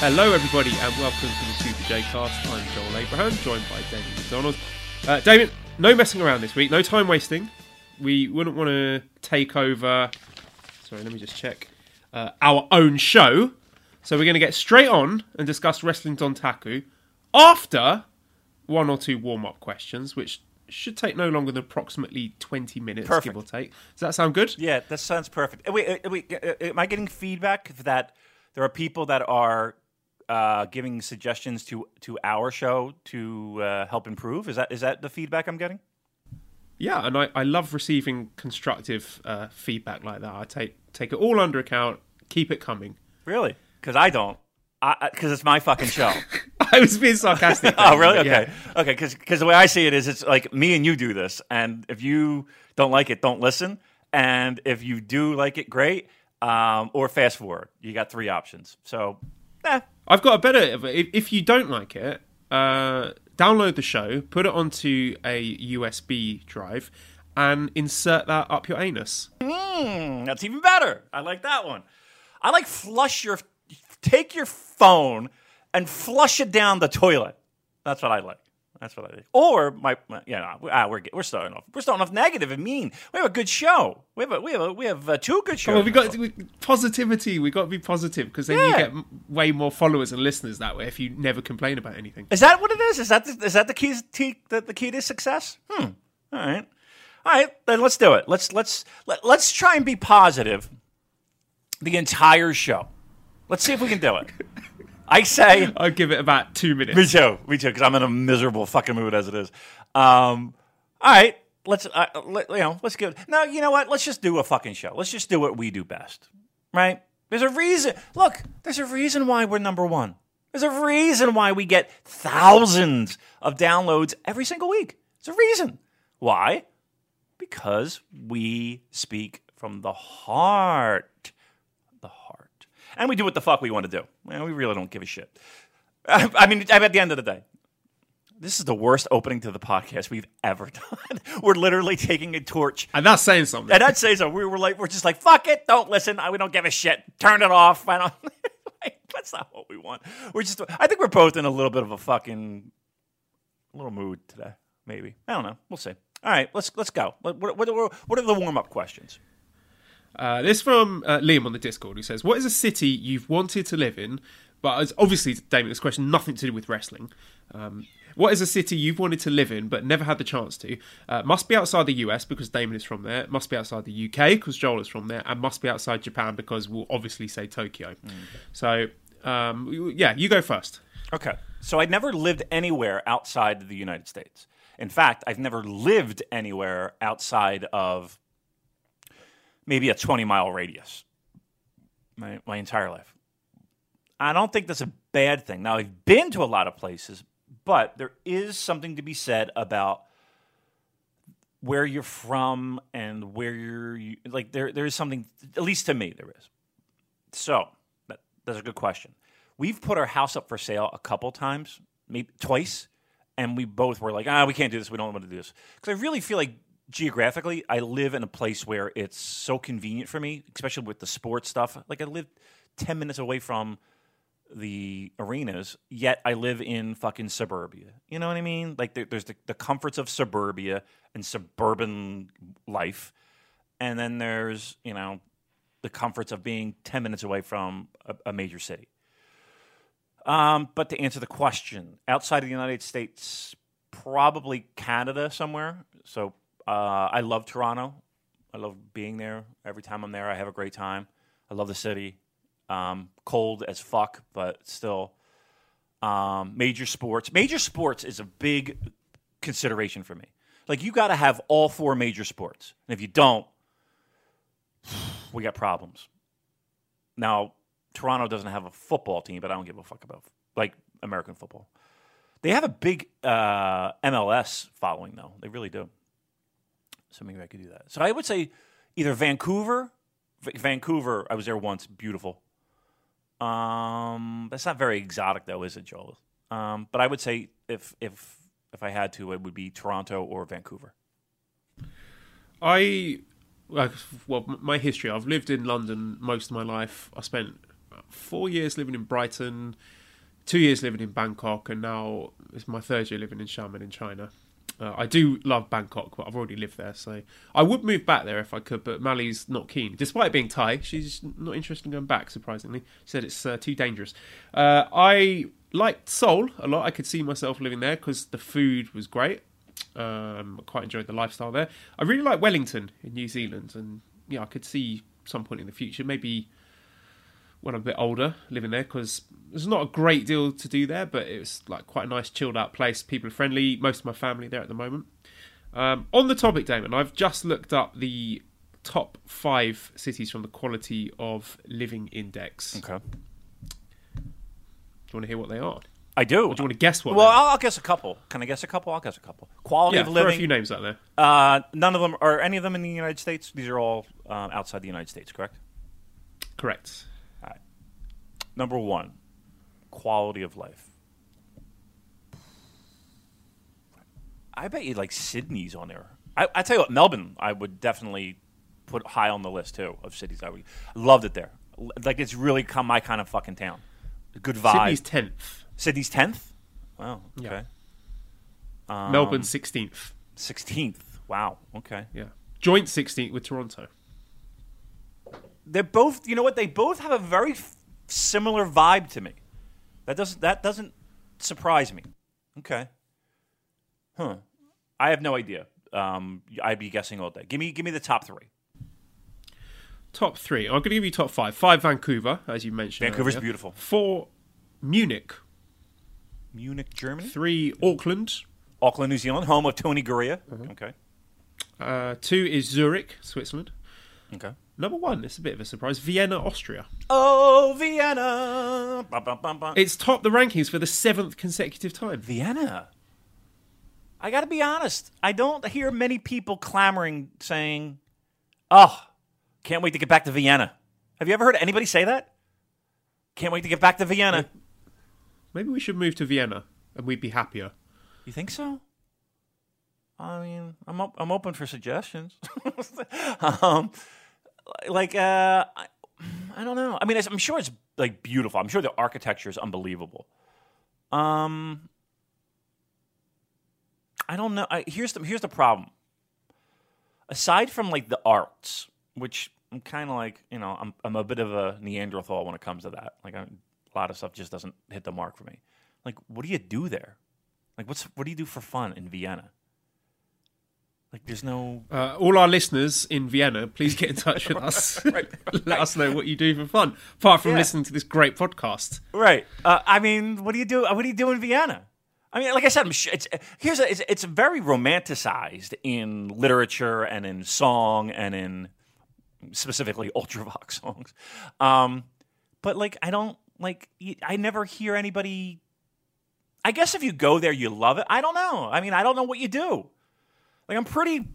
Hello, everybody, and welcome to the Super J Cast. I'm Joel Abraham, joined by Damien McDonald. Uh, Damien, no messing around this week, no time wasting. We wouldn't want to take over. Sorry, let me just check uh, our own show. So we're going to get straight on and discuss Wrestling Dontaku after one or two warm up questions, which should take no longer than approximately 20 minutes, Perfect. give or take. Does that sound good? Yeah, that sounds perfect. Uh, Wait, uh, wait, uh, am I getting feedback that there are people that are uh, giving suggestions to to our show to uh, help improve? Is that is that the feedback I'm getting? Yeah, and I, I love receiving constructive uh, feedback like that. I take take it all under account, keep it coming. Really? Because I don't. Because it's my fucking show. I was being sarcastic. oh, really? Okay. yeah. Okay. Because the way I see it is, it's like me and you do this, and if you don't like it, don't listen. And if you do like it, great. Um, or fast forward. You got three options. So, I've got a better. If, if you don't like it, uh, download the show, put it onto a USB drive, and insert that up your anus. Hmm, that's even better. I like that one. I like flush your, take your phone and flush it down the toilet. That's what I like. That's what I like. Or my, my you know, ah, we're we're starting off. We're starting off negative and mean. We have a good show. We have a, we have a, we have uh, two good shows. On, we got we, positivity. We got to be positive because then you get way more followers and listeners that way. If you never complain about anything. Is that what it is? Is that the, is that the key to the, the key to success? Hmm. All right. All right. Then let's do it. Let's let's let, let's try and be positive the entire show. Let's see if we can do it. I say I'll give it about two minutes. Me too. Me too. Because I'm in a miserable fucking mood as it is. Um, all right. Let's uh, let, you know. Let's give. No, you know what? Let's just do a fucking show. Let's just do what we do best. Right? There's a reason. Look, there's a reason why we're number one. There's a reason why we get thousands of downloads every single week. There's a reason. Why? Because we speak from the heart. And we do what the fuck we want to do. Well, we really don't give a shit. I mean, at the end of the day, this is the worst opening to the podcast we've ever done. we're literally taking a torch. I'm not saying something. And I'd say so. We were like, we're just like, fuck it, don't listen. I- We don't give a shit. Turn it off. I don't. like, that's not what we want. We're just. I think we're both in a little bit of a fucking, little mood today. Maybe I don't know. We'll see. All right, let's let's go. What what, what, what are the warm up questions? Uh, this from uh, Liam on the Discord who says, "What is a city you've wanted to live in?" But as obviously, Damien, this question nothing to do with wrestling. Um, what is a city you've wanted to live in but never had the chance to? Uh, must be outside the US because Damien is from there. Must be outside the UK because Joel is from there, and must be outside Japan because we'll obviously say Tokyo. So, um, yeah, you go first. Okay. So I never lived anywhere outside the United States. In fact, I've never lived anywhere outside of maybe a 20 mile radius my, my entire life. I don't think that's a bad thing. Now, I've been to a lot of places, but there is something to be said about where you're from and where you're you, like there there is something at least to me there is. So, that, that's a good question. We've put our house up for sale a couple times, maybe twice, and we both were like, ah, we can't do this. We don't want to do this. Because I really feel like geographically, I live in a place where it's so convenient for me, especially with the sports stuff. Like I live 10 minutes away from the arenas, yet I live in fucking suburbia. You know what I mean? Like there, there's the, the comforts of suburbia and suburban life. And then there's, you know, the comforts of being 10 minutes away from a, a major city. Um, but to answer the question, outside of the United States, probably Canada somewhere. So uh, I love Toronto. I love being there. Every time I'm there, I have a great time. I love the city. Um, cold as fuck, but still. Um, major sports. Major sports is a big consideration for me. Like you got to have all four major sports, and if you don't, we got problems. Now, Toronto doesn't have a football team, but I don't give a fuck about like American football. They have a big uh, MLS following, though. They really do. So maybe I could do that. So I would say either Vancouver. V- Vancouver, I was there once. Beautiful. Um, that's not very exotic, though, is it, Joel? Um, but I would say if if if I had to, it would be Toronto or Vancouver. I like well, my history. I've lived in London most of my life. I spent four years living in Brighton, two years living in Bangkok, and now it's my third year living in Xiamen in China. Uh, I do love Bangkok, but I've already lived there, so I would move back there if I could. But Mali's not keen, despite being Thai. She's not interested in going back. Surprisingly, she said it's uh, too dangerous. Uh, I liked Seoul a lot. I could see myself living there because the food was great. Um, I quite enjoyed the lifestyle there. I really like Wellington in New Zealand, and yeah, I could see some point in the future, maybe when I'm a bit older, living there because there's not a great deal to do there, but it was like quite a nice, chilled out place. People are friendly. Most of my family there at the moment. Um, on the topic, Damon, I've just looked up the top five cities from the Quality of Living Index. Okay. Do you want to hear what they are? I do. Or do you want to guess what? well. I'll, I'll guess a couple. Can I guess a couple? I'll guess a couple. Quality of living yeah, of throw a few names out there. Uh, none of them are any of them in the United States. These are all um, outside the United States, correct? Correct. Number one, quality of life. I bet you like Sydney's on there. I, I tell you what, Melbourne, I would definitely put high on the list too of cities. I would loved it there. Like it's really come my kind of fucking town. Good vibe. Sydney's tenth. Sydney's tenth. Wow. Yeah. Okay. Um, Melbourne sixteenth. sixteenth. Wow. Okay. Yeah, joint sixteenth with Toronto. they're both you know what they both have a very similar vibe to me that doesn't that doesn't surprise me okay huh i have no idea um, i'd be guessing all day give me give me the top three Top three. I'm going to give you top five. Five Vancouver, as you mentioned. Vancouver's earlier. beautiful. Four Munich. munich germany Three Auckland. auckland new zealand home of tony Gurria. okay Uh, two is Zurich, Switzerland. okay Number one, it's a bit of a surprise. Vienna, Austria. oh vienna Bum, bum, bum, bum. It's topped the rankings for the seventh consecutive time. vienna i gotta be honest i don't hear many people clamoring saying oh can't wait to get back to vienna have you ever heard anybody say that can't wait to get back to vienna Maybe we should move to Vienna and we'd be happier. You think so? I mean, I'm op- I'm open for suggestions. um, like uh, I, I don't know. I mean, I'm sure it's like beautiful. I'm sure the architecture is unbelievable. Um, I don't know. I, here's the here's the problem. Aside from like the arts, which I'm kind of like, you know, I'm I'm a bit of a Neanderthal when it comes to that. Like I, a lot of stuff just doesn't hit the mark for me. Like, what do you do there? Like, what's what do you do for fun in Vienna? Like, there's no. Uh, all our listeners in Vienna, please get in touch with us. Let us know what you do for fun, apart from Yeah. listening to this great podcast. Right. Uh, I mean, what do you do? What do you do in Vienna? I mean, like I said, sure it's here's a, it's, it's very romanticized in literature and in song and in specifically ultravox songs. Um, but like, I don't like. I never hear anybody. I guess if you go there, you love it. I don't know. I mean, I don't know what you do. Like, I'm pretty.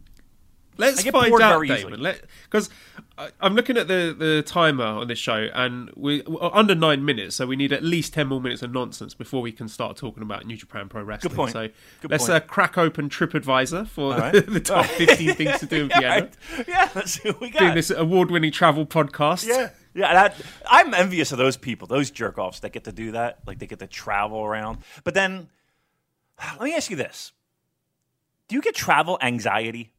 Let's I get find bored out, very easily. Damon. Because I'm looking at the, the timer on this show, and we, we're under nine minutes, so we need at least ten more minutes of nonsense before we can start talking about New Japan Pro Wrestling. point. So Good let's point. Uh, crack open TripAdvisor for All right. the top 15 things to do in Vienna. right. Yeah, let's see what we got. Doing this award-winning travel podcast. Yeah, yeah. That, I'm envious of those people, those jerk offs that get to do that. Like they get to travel around. But then, let me ask you this: Do you get travel anxiety?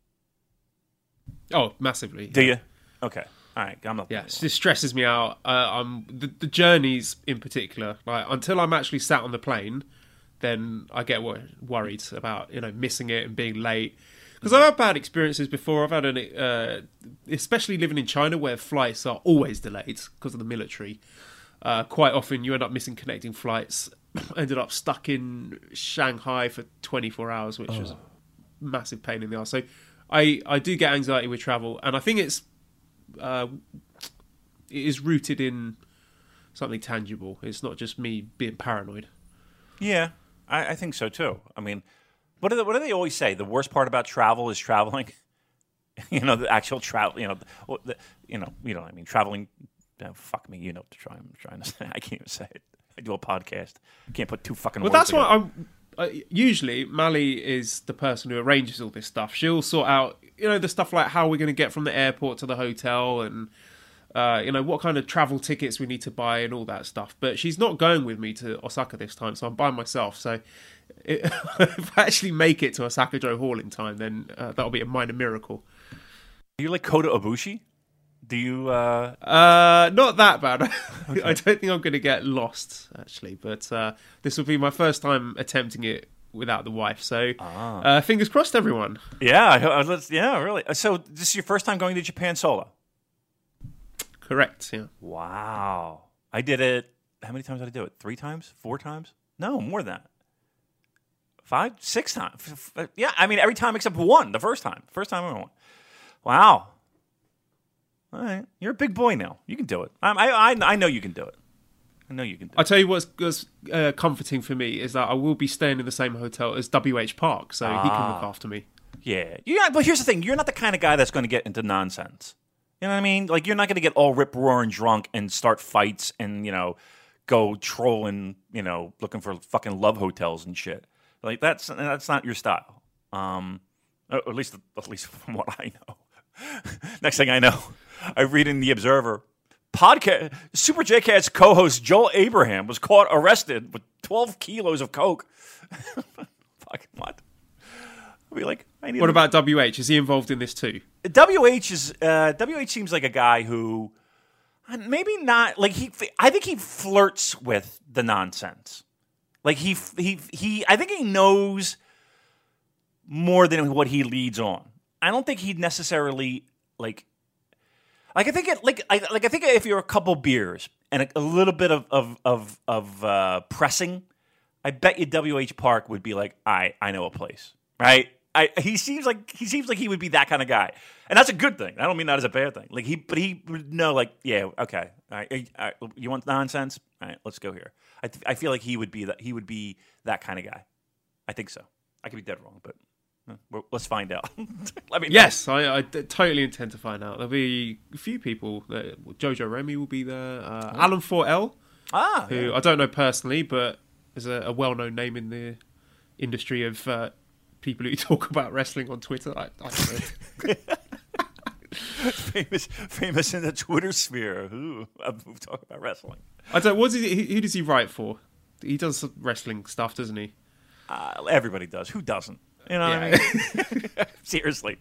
Oh, massively. Do you? Okay. All right, I'm not. Yeah, it just stresses me out. Uh, I'm the, the journeys in particular. Like until I'm actually sat on the plane, then I get wor- worried about you know missing it and being late. Because I've had bad experiences before. I've had an, uh, especially living in China, where flights are always delayed because of the military. Uh, quite often, you end up missing connecting flights. Ended up stuck in Shanghai for 24 hours, which was a massive pain in the ass. So, I I do get anxiety with travel, and I think it's uh, it is rooted in something tangible. It's not just me being paranoid. Yeah, I, I think so too. I mean, what do they, what do they always say? The worst part about travel is traveling. you know, the actual travel. You know, the, the, you know, you know. what I mean, traveling. oh, fuck me. You know what to try. I'm trying to say. I can't even say it. I do a podcast. I can't put two fucking. Words. Well, that's why. I'm. Uh, usually, Mally is the person who arranges all this stuff. She'll sort out, you know, the stuff like how we're going to get from the airport to the hotel and, uh, you know, what kind of travel tickets we need to buy and all that stuff. But she's not going with me to Osaka this time, so I'm by myself. So it, if I actually make it to Osaka-jo Hall in time, then uh, that'll be a minor miracle. You like Kota Ibushi? Do you? uh Uh, not that bad. I don't think I'm going to get lost actually, but uh, this will be my first time attempting it without the wife. So, uh, fingers crossed, everyone. Yeah. I- I- Let's. Yeah. Really. So this is your first time going to Japan solo? Correct. Yeah. Wow. I did it. How many times did I do it? Three times? Four times? No, more than that. Five? Six times? Yeah, I mean, every time except one, the first time. First time I went. Wow. All right. You're a big boy now. You can do it. I, I, I- I know you can do it. I know you can do I tell you what's, what's uh, comforting for me is that I will be staying in the same hotel as WH Park, so he can look after me. Yeah. Yeah, but here's the thing. You're not the kind of guy that's going to get into nonsense. You know what I mean? Like, you're not going to get all rip roaring drunk and start fights and, you know, go trolling, you know, looking for fucking love hotels and shit. Like, that's that's not your style. Um, at least, at least from what I know. Next thing I know, I read in the Observer, podcast Super J Cast co-host Joel Abraham was caught arrested with 12 kilos of coke. Fucking what? I'll be like, I need What about WH? Is he involved in this too? WH is uh, WH seems like a guy who uh, maybe not like he. I think he flirts with the nonsense. Like he he he. I think he knows more than what he leads on. I don't think he'd necessarily like. Like I think it like I like I think if you're a couple beers and a, a little bit of of of, of uh, pressing, I bet you WH Park would be like, I I know a place, right? I he seems like he seems like he would be that kind of guy, and that's a good thing. I don't mean that as a bad thing. Like he, but he would know, like, yeah, okay, all right, all right, you want nonsense? All right, let's go here. I th- I feel like he would be that he would be that kind of guy. I think so. I could be dead wrong, but well, let's find out. Let me. Yes, I totally intend to find out. There'll be a few people. That, Jojo Remy will be there. Uh, Alan 4L, Ah, who I don't know personally, but is a, a well-known name in the industry of uh, people who talk about wrestling on Twitter. I, I don't know. famous famous in the Twitter sphere. Ooh, I'm about wrestling. I don't. What does he, who does he write for? He does wrestling stuff, doesn't he? Uh, everybody does. Who doesn't? You know what I mean? Seriously.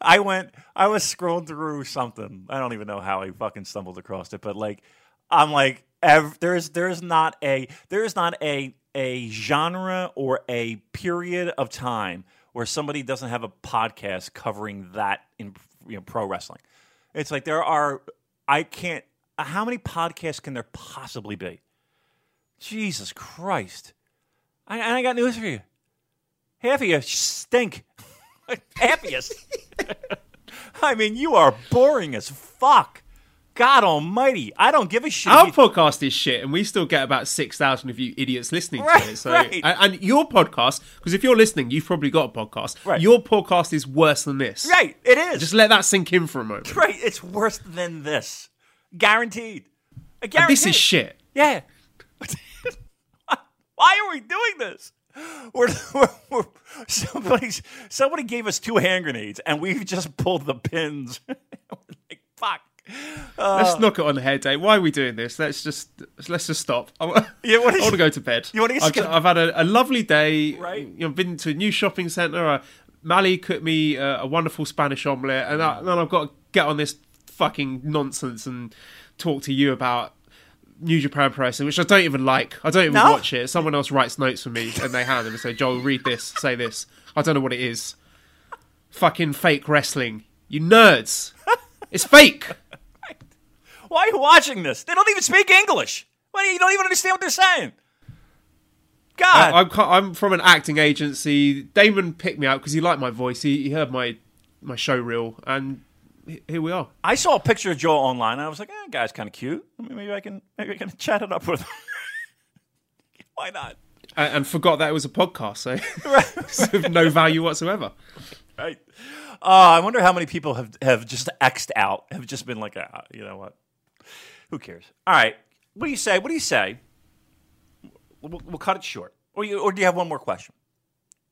I went, I was scrolling through something. I don't even know how I fucking stumbled across it, but like, I'm like, ev- there's, there's not a, there's not a, a genre or a period of time where somebody doesn't have a podcast covering that in you know, pro wrestling. It's like there are, I can't, how many podcasts can there possibly be? Jesus Christ. I, and I got news for you. Half of you stink. Half of you. I mean, you are boring as fuck. God Almighty, I don't give a shit. Our podcast is shit, and we still get about six thousand of you idiots listening Right, to it. So, right. and, your podcast, because if you're listening, you've probably got a podcast. Right. Your podcast is worse than this. right, it is. Just let that sink in for a moment. right, it's worse than this, guaranteed. I And guarantee. this is shit. Yeah. Why are we doing this? We're, we're, we're, somebody's, somebody gave us two hand grenades, and we've just pulled the pins. like, fuck. Let's knock it on the head, Dave. Why are we doing this? Let's just let's just stop. I Yeah, what is- I want to go to bed. You wanna get I've? I've had a, a lovely day. Right. You know, been to a new shopping centre. Uh, Mally cooked me uh, a wonderful Spanish omelette, and, I, and then I've got to get on this fucking nonsense and talk to you about New Japan Pro Wrestling, which I don't even like. I don't even No? watch it. Someone else writes notes for me and they hand them and say, Joel, read this, say this. I don't know what it is. Fucking fake wrestling. You nerds. It's fake. Why are you watching this? They don't even speak English. Why you, don't even understand what they're saying? God, I, I'm, I'm from an acting agency. Damon picked me out because he liked my voice. He, he heard my my show reel, and here we are. I saw a picture of Joel online. And I was like, eh, guy's kind of cute. Maybe I can maybe I can chat it up with him. Why not? And, and forgot that it was a podcast, so no value whatsoever. Right. Uh, I wonder how many people have have just xed out, have just been like, ah, you know what? Who cares? All right. What do you say? What do you say? We'll, we'll cut it short. Or, you, or do you have one more question?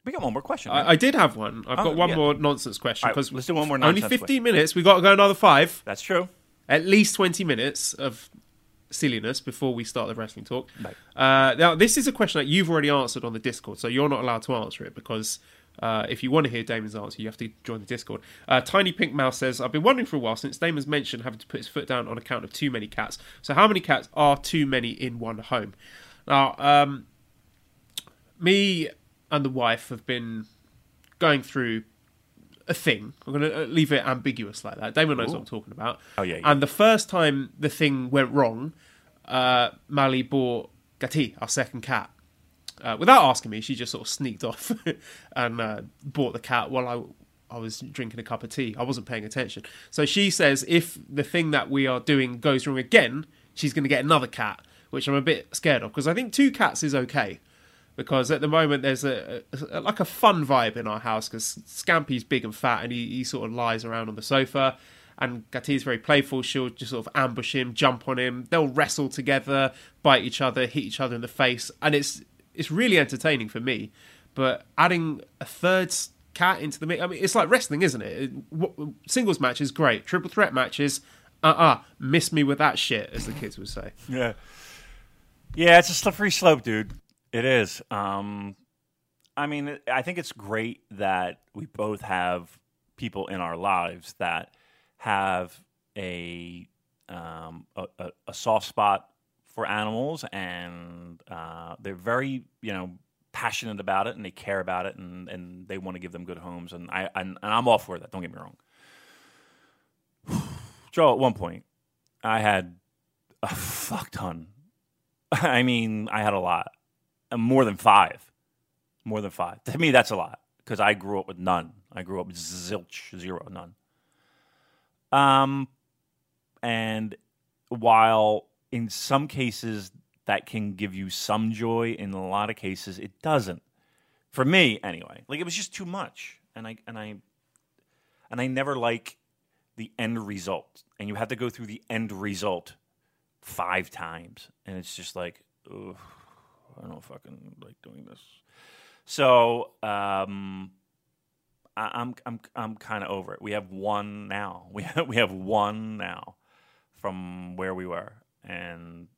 We got one more question. right? I, I did have one. I've Oh, got one yeah. more nonsense question All right, because let's do one more Only 15 minutes. We got to go another five. That's true. At least 20 minutes of silliness before we start the wrestling talk. Right. Uh, now, this is a question that you've already answered on the Discord, so you're not allowed to answer it because uh, if you want to hear Damon's answer, you have to join the Discord. Uh, Tiny Pink Mouse says, I've been wondering for a while since Damon's mentioned having to put his foot down on account of too many cats. So, how many cats are too many in one home? Now, um, me and the wife have been going through a thing. I'm going to leave it ambiguous like that. Damon knows what I'm talking about. Oh, yeah, yeah. And the first time the thing went wrong, uh, Mally bought Gati, our second cat. Uh, without asking me, she just sort of sneaked off and uh, bought the cat while I, I was drinking a cup of tea. I wasn't paying attention. So she says if the thing that we are doing goes wrong again, she's going to get another cat, which I'm a bit scared of because I think two cats is okay because at the moment there's a, a like a fun vibe in our house because Scampy's big and fat and he, he sort of lies around on the sofa. And Gati's very playful. She'll just sort of ambush him jump on him. They'll wrestle together bite each other hit each other in the face. And it's it's really entertaining for me. But adding a third cat into the mix I mean it's like wrestling isn't it, singles matches great. Triple threat matches uh-uh miss me with that shit as the kids would say. Yeah. Yeah, it's a slippery slope, dude. It is. Um, I mean, I think it's great that we both have people in our lives that have a um, a, a, soft spot for animals, and uh, they're very, you know, passionate about it, and they care about it, and, and they want to give them good homes, and I and, and I'm all for that. Don't get me wrong. Joe, at one point, I had a fuck ton. I mean, I had a lot, more than five, more than five. To me, that's a lot because I grew up with none. I grew up with zilch, zero, none. Um, and while in some cases that can give you some joy, in a lot of cases it doesn't. For me, anyway, like it was just too much, and I and I and I never like the end result, and you have to go through the end result five times, and it's just like, ugh, I don't fucking like doing this. So um, I, I'm I'm I'm kind of over it. We have one now. We have, we have one now from where we were, and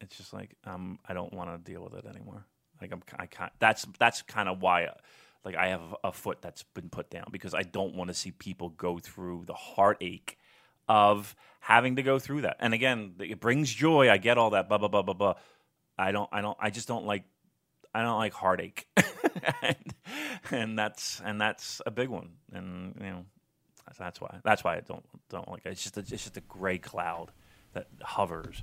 it's just like um, I don't want to deal with it anymore. Like I'm I can't. That's that's kind of why. Like I have a foot that's been put down because I don't want to see people go through the heartache of having to go through that. And again, it brings joy. I get all that. Blah blah blah blah blah. I don't. I don't. I just don't like. I don't like heartache, and, and that's and that's a big one. And you know, that's, that's why. That's why I don't don't like it. It's just a, it's just a gray cloud that hovers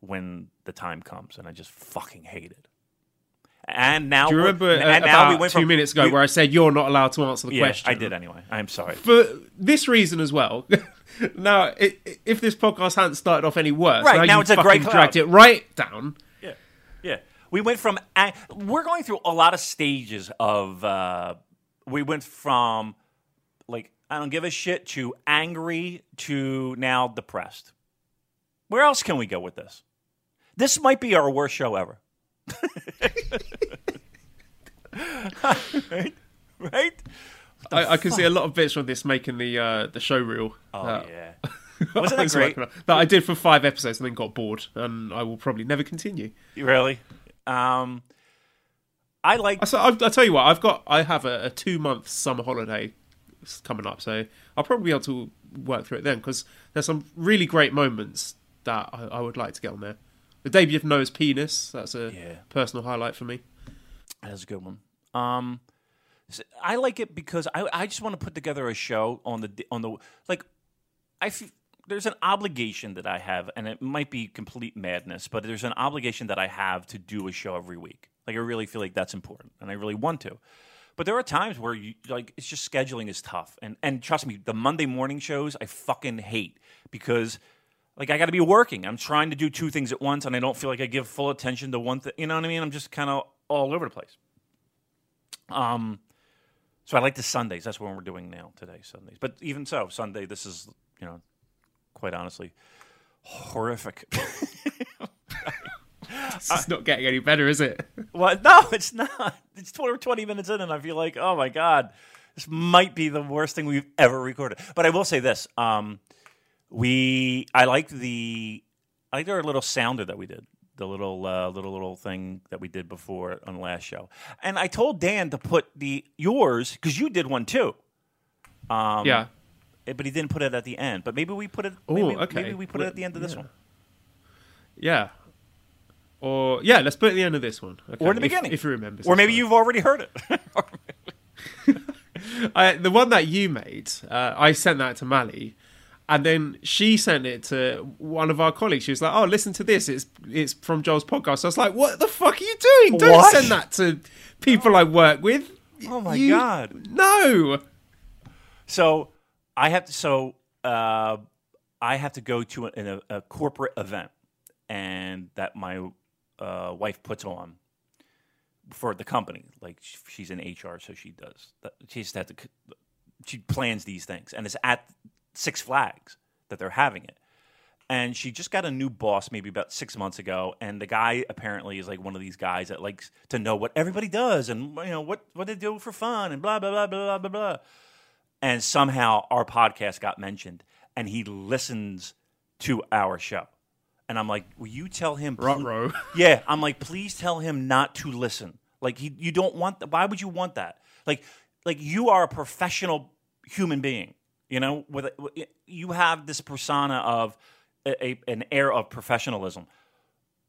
when the time comes, and I just fucking hate it. And now, do you remember uh, and now about we went two from- minutes ago where I said you're not allowed to answer the yeah, question I did anyway. I'm sorry. for this reason as well. now, i- i- if this podcast hadn't started off any worse, Right, now, now it's a great cloud. dragged it right down. Yeah. We went from ang- we're going through a lot of stages of. Uh, we went from like I don't give a shit to angry to now depressed. Where else can we go with this? This might be our worst show ever. right, right. I, I can see a lot of bits from this making the uh, the show reel. Oh uh, yeah. Wasn't that great? That I did for five episodes and then got bored, and I will probably never continue. Really? Um, I like. I, so I, I tell you what, I've got I have a, a two month summer holiday coming up, so I'll probably be able to work through it then because there's some really great moments that I, I would like to get on there. The debut of Noah's penis. That's a Yeah. personal highlight for me. That's a good one. Um, I like it because I I just want to put together a show on the on the like. I f- there's an obligation that I have, and it might be complete madness, but there's an obligation that I have to do a show every week. Like I really feel like that's important, and I really want to. But there are times where you like it's just scheduling is tough, and and trust me, the Monday morning shows I fucking hate because like I got to be working. I'm trying to do two things at once, and I don't feel like I give full attention to one thing. You know what I mean? I'm just kind of all over the place. Um, so I like the Sundays. That's what we're doing now today, Sundays. But even so, Sunday, this is you know, quite honestly, horrific. It's not getting any better, is it? well, no, it's not. It's 20, 20 minutes in, and I feel like, oh my god, this might be the worst thing we've ever recorded. But I will say this: um, we, I like the, I like our little sounder that we did. The little, uh, little, little thing that we did before on the last show, and I told Dan to put the yours because you did one too. Um, yeah. But he didn't put it at the end. But maybe we put it. Ooh, maybe, okay. maybe we put it at the end of this Yeah. one, Yeah. Or yeah, let's put it at the end of this one. Okay, or in the if- beginning, if, you remember. or maybe you've already heard it. I, the one that you made, uh, I sent that to Mally, and then she sent it to one of our colleagues. She was like, "Oh, listen to this. It's it's from Joel's podcast." So I was like, "What the fuck are you doing? Don't What? send that to people I work with." Oh my You- God. No. So I have to. So uh, I have to go to a, a, a corporate event, and that my uh, wife puts on for the company. Like she's in HR, so she does. She just has to. She plans these things, and it's at Six Flags that they're having it. And she just got a new boss maybe about six months ago, and the guy apparently is like one of these guys that likes to know what everybody does and you know what what they do for fun and blah blah blah blah blah blah blah and somehow our podcast got mentioned and he listens to our show. And i'm like will you tell him pl- yeah i'm like please tell him not to listen. Like he, you don't want that why would you want that? Like like you are a professional human being you know? With a, you have this persona of a, an air of professionalism.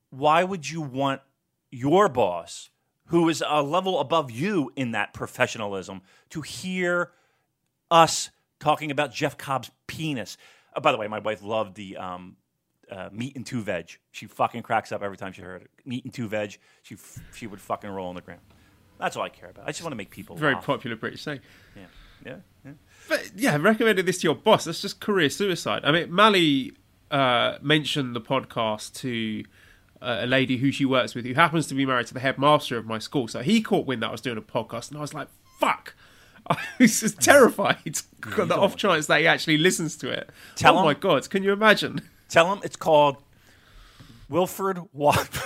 Why would you want your boss who is a level above you in that professionalism to hear us talking about Jeff Cobb's penis. Uh, by the way, my wife loved the um, uh, meat and two veg. She fucking cracks up every time she heard it. Meat and two veg. She f- she would fucking roll on the ground. That's all I care about. I just want to make people Very laugh. popular British saying. Yeah, yeah, yeah. But yeah, recommended this to your boss. That's just career suicide. I mean, Mally uh, mentioned the podcast to uh, a lady who she works with, who happens to be married to the headmaster of my school. So he caught wind that I was doing a podcast, and I was like, "Fuck!" I was just terrified. Got the off chance that he actually listens to it. Tell oh him- my god! Can you imagine? Tell him it's called Wilfred Watt.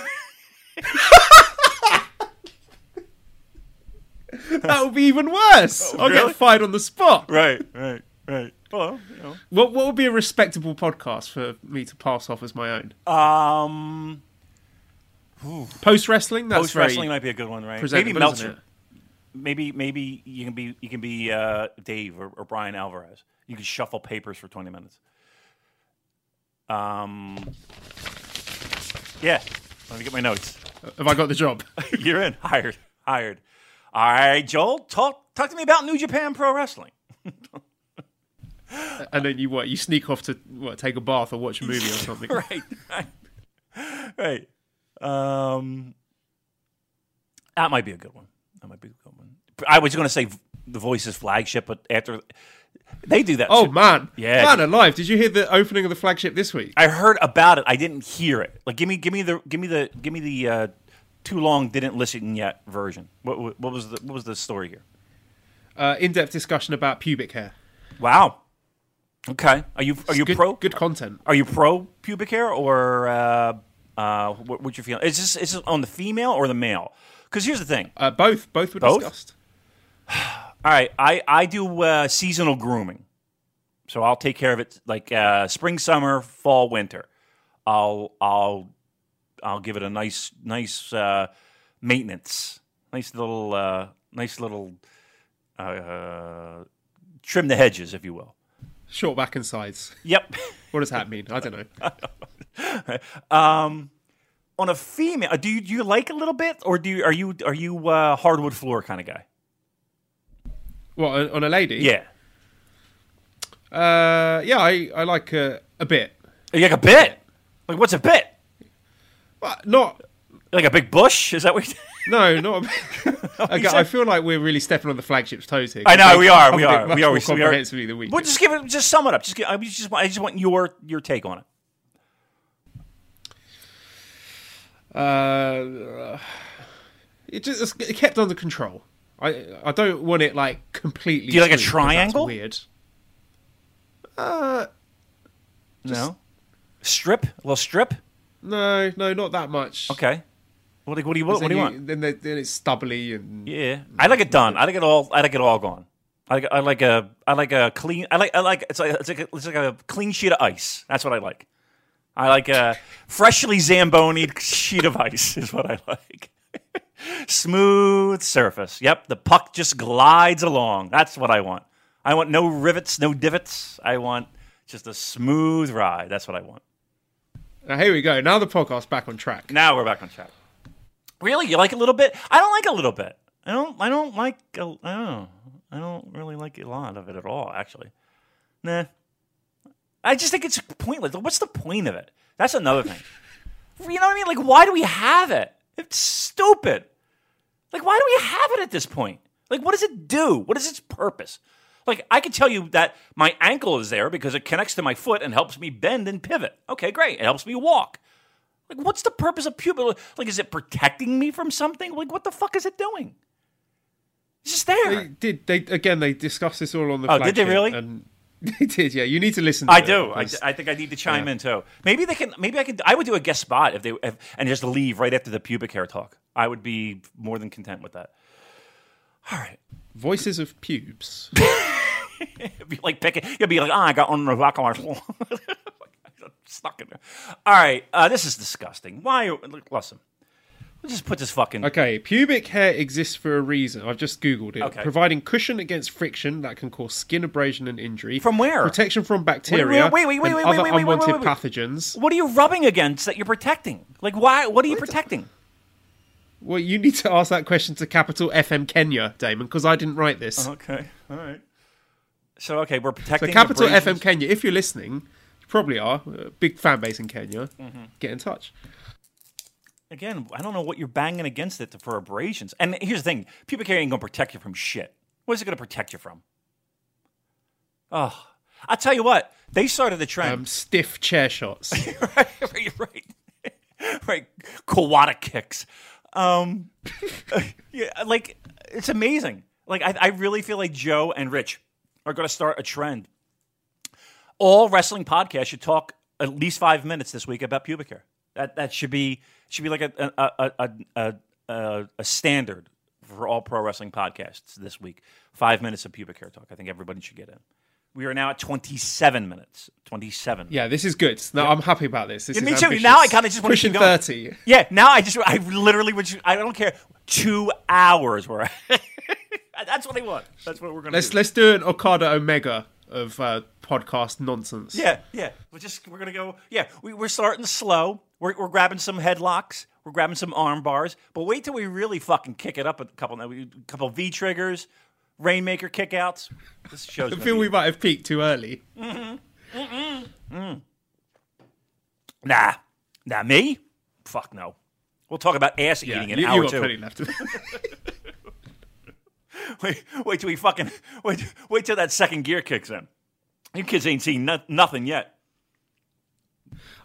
That would be even worse. I'll really? get fired on the spot. right, right, right. Well, you know. What what would be a respectable podcast for me to pass off as my own? Um, Post wrestling. Post wrestling might be a good one, right? Maybe Meltzer. Maybe maybe you can be you can be uh, Dave or, or Bryan Alvarez. You can shuffle papers for twenty minutes. Um, yeah. Let me get my notes. Have I got the job? You're in. Hired. Hired. All right, Joel. Talk talk to me about New Japan Pro Wrestling. and then you what? You sneak off to what? Take a bath or watch a movie or something. right. Right. Right. Um, that might be a good one. That might be one. I was going to say the Voices flagship, but after they do that, Oh man, Yeah. man alive! Did you hear the opening of the flagship this week? I heard about it. I didn't hear it. Like, give me, give me the, give me the, give me the uh, too long didn't listen yet version. What, what, what was the, what was the story here? Uh, in-depth discussion about pubic hair. Wow. Okay. Are you, are you good, pro? Good content. Are you pro pubic hair or uh, uh, what, what's your feeling? Is this is this on the female or the male? Because here's the thing. Uh, both, both were Both? discussed. All right, I I do uh, seasonal grooming, so I'll take care of it like uh, spring, summer, fall, winter. I'll I'll I'll give it a nice nice uh, maintenance, nice little uh, nice little uh, trim the hedges, if you will. Short back and sides. Yep. What does that mean? I don't know. Um, on a female, uh, do you do you like a little bit, or do you are you are you uh, hardwood floor kind of guy? What on- a lady? Yeah. Uh, yeah, I, I like a, a bit. You like a bit? Like what's a bit? But not. Like a big bush? Is that what? No, not. A bit. okay, I feel like we're really stepping on the flagship's toes here. I know we are. We covered it are. We are. more We, we are. comprehensively than we Well, just give it. Just sum it up. Just. Give, I just want. I just want your your take on it. Uh, it just it kept under control. I I don't want it like completely. Do you like a triangle? That's weird. Uh, no. Strip. A little strip. no, no, not that much. Okay. What, do- what do you what, do you want? Then, they, then it's stubbly and Yeah, I like it done. I like it all. I like it all gone. I like, I like a I like a clean. I like I like it's like it's like a, it's like a clean sheet of ice. That's what I like. I like a freshly zambonied sheet of ice is what I like. Smooth surface. Yep, the puck just glides along. That's what I want. I want no rivets, no divots. I want just a smooth ride. That's what I want. Now, here we go. Now the podcast's back on track. Now we're back on track. Really, you like a little bit? I don't like a little bit. I don't. I don't like. A, I don't. know. I don't really like a lot of it at all. Actually, nah. I just think it's pointless. What's the point of it? That's another thing. You know what I mean? Like, why do we have it? It's stupid. Like, why do we have it at this point? Like, what does it do? What is its purpose? Like, I can tell you that my ankle is there because it connects to my foot and helps me bend and pivot. Okay, great. It helps me walk. Like, what's the purpose of pubic? Like, is it protecting me from something? Like, what the fuck is it doing? It's just there. They did. They again. They discussed this all on the. Oh, did they really? And they did. Yeah, you need to listen. to I it do. I, I think I need to chime in too. Maybe they can. Maybe I could. I would do a guest spot if they if, and just leave right after the pubic hair talk. I would be more than content with that. All right. Voices of pubes. Be like picking. You'd be like, oh, I got on the back of my floor. Stuck in there. All right. Uh, this is disgusting. Why? Listen. Just put this fucking. Okay, pubic hair exists for a reason. I've just googled it. Okay. Providing cushion against friction that can cause skin abrasion and injury. From where? Protection from bacteria. wait, wait, wait, wait, wait, wait, wait, wait, unwanted wait, wait. pathogens. What are you rubbing against that you're protecting? Like, why? What are you protecting? Well, you need to ask that question to Capital FM Kenya, Damon, because I didn't write this. Okay. All right. So okay, we're protecting. So. Capital abrasions. FM Kenya, if you're listening, you probably are. Big fan base in Kenya. Mm-hmm. Get in touch. Again, I don't know what you're banging against it for abrasions. And here's the thing: pubic hair ain't gonna protect you from shit. What is it gonna protect you from? Oh, I tell you what, they started the trend. Um, stiff chair shots. right, right, right, right. Kawada kicks. Um, yeah, like it's amazing. Like I, I really feel like Joe and Rich are going to start a trend. All wrestling podcasts should talk at least five minutes this week about pubic hair. That that should be should be like a a a a, a, standard for all pro wrestling podcasts this week. Five minutes of pubic hair talk. I think everybody should get in. We are now at twenty seven minutes. Twenty seven. yeah, this is good. No, I'm happy about this. this Yeah, is me too. ambitious. Now I kinda just wanna pushing keep going. thirty. Yeah, now I just, I literally would, I don't care. Two hours were. That's what I want. That's what we're gonna Let's do. let's do an Okada Omega of uh, podcast nonsense. yeah, yeah. We're just, we're gonna go. Yeah, we, we're starting slow. We're, we're grabbing some headlocks. We're grabbing some arm bars. But wait till we really fucking kick it up a couple, a couple V triggers, Rainmaker kickouts. This show's. I feel we might have peaked too early. Mm-hmm. Mm-hmm. Mm. Nah, nah, me. Fuck no. We'll talk about ass Yeah, eating in you, hour you got two. plenty left. Wait, wait till we fucking wait. Wait till that second gear kicks in. You kids ain't seen no, nothing yet.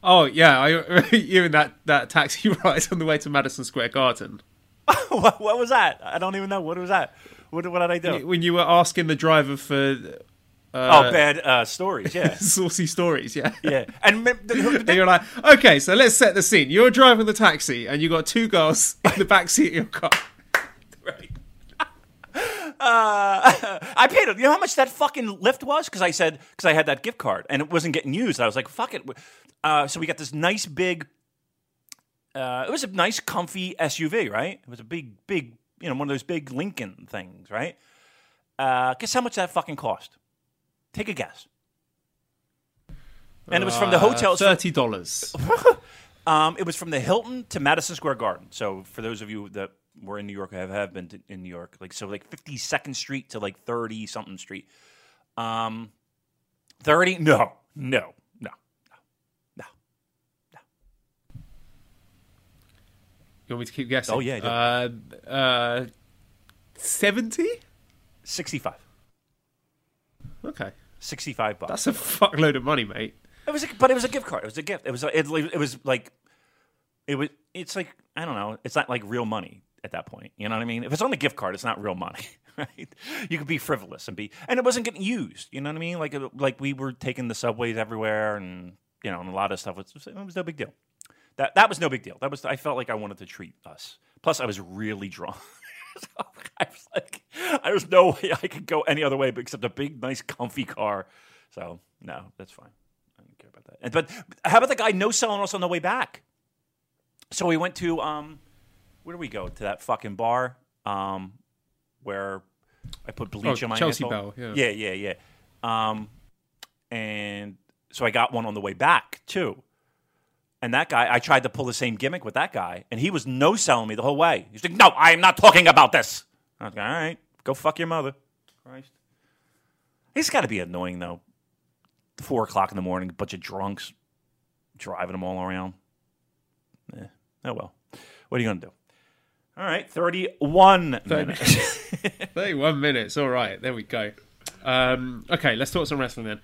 oh yeah, I, you in that that taxi ride on the way to Madison Square Garden what, what was that? I don't even know. What was that? What, what did I do? when you were asking the driver for oh, bad uh, stories. Yeah, saucy stories. Yeah. yeah. And the- who- And you're like, okay, so let's set the scene. You're driving the taxi, and you got two girls in the back seat of your car. Uh, I paid it. You know how much that fucking lift was? Because I said because I had that gift card and it wasn't getting used. I was like, fuck it. Uh, so we got this nice big. Uh, it was a nice, comfy SUV, right? It was a big, big, you know, one of those big Lincoln things, right? Uh, guess how much that fucking cost? Take a guess. and it was from the hotels. Thirty dollars. Um, it was from the Hilton to Madison Square Garden. So for those of you that were in New York, have have been to, in New York, like so, like Fifty Second Street to like Thirty something Street. Um, Thirty? No, no, no, no, no. You want me to keep guessing? Oh, yeah, I Uh, uh, seventy. Sixty-five. Okay, Sixty-five bucks. that's a fuckload of money, mate. It was, a, but it was a gift card. It was a gift. It was, it, it was like, it was. It's like I don't know. It's not like real money at that point. You know what I mean? If it's on the gift card, it's not real money, right? You could be frivolous and be, and it wasn't getting used. You know what I mean? Like, like we were taking the subways everywhere, and you know, and a lot of stuff was. It was no big deal. That that was no big deal. That was. I felt like I wanted to treat us. Plus, I was really drunk. So I was like, there was no way I could go any other way except a big, nice, comfy car. So no, that's fine. I don't care about that. And, but how about the guy no selling us on the way back? So we went to um, where do we go to that fucking bar um, where I put bleach Oh, on my Chelsea asshole? Bell, yeah, yeah, yeah. Um, and so I got one on the way back too. And that guy, I tried to pull the same gimmick with that guy, and he was no selling me the whole way. He's like, "No, I am not talking about this." I was like, "All right, go fuck your mother." Christ, it's got to be annoying though. Four o'clock in the morning, a bunch of drunks driving them all around. Eh, oh well. What are you gonna do? All right, thirty-one minutes. Thirty-one minutes. All right, there we go. Um, okay, let's talk some wrestling then.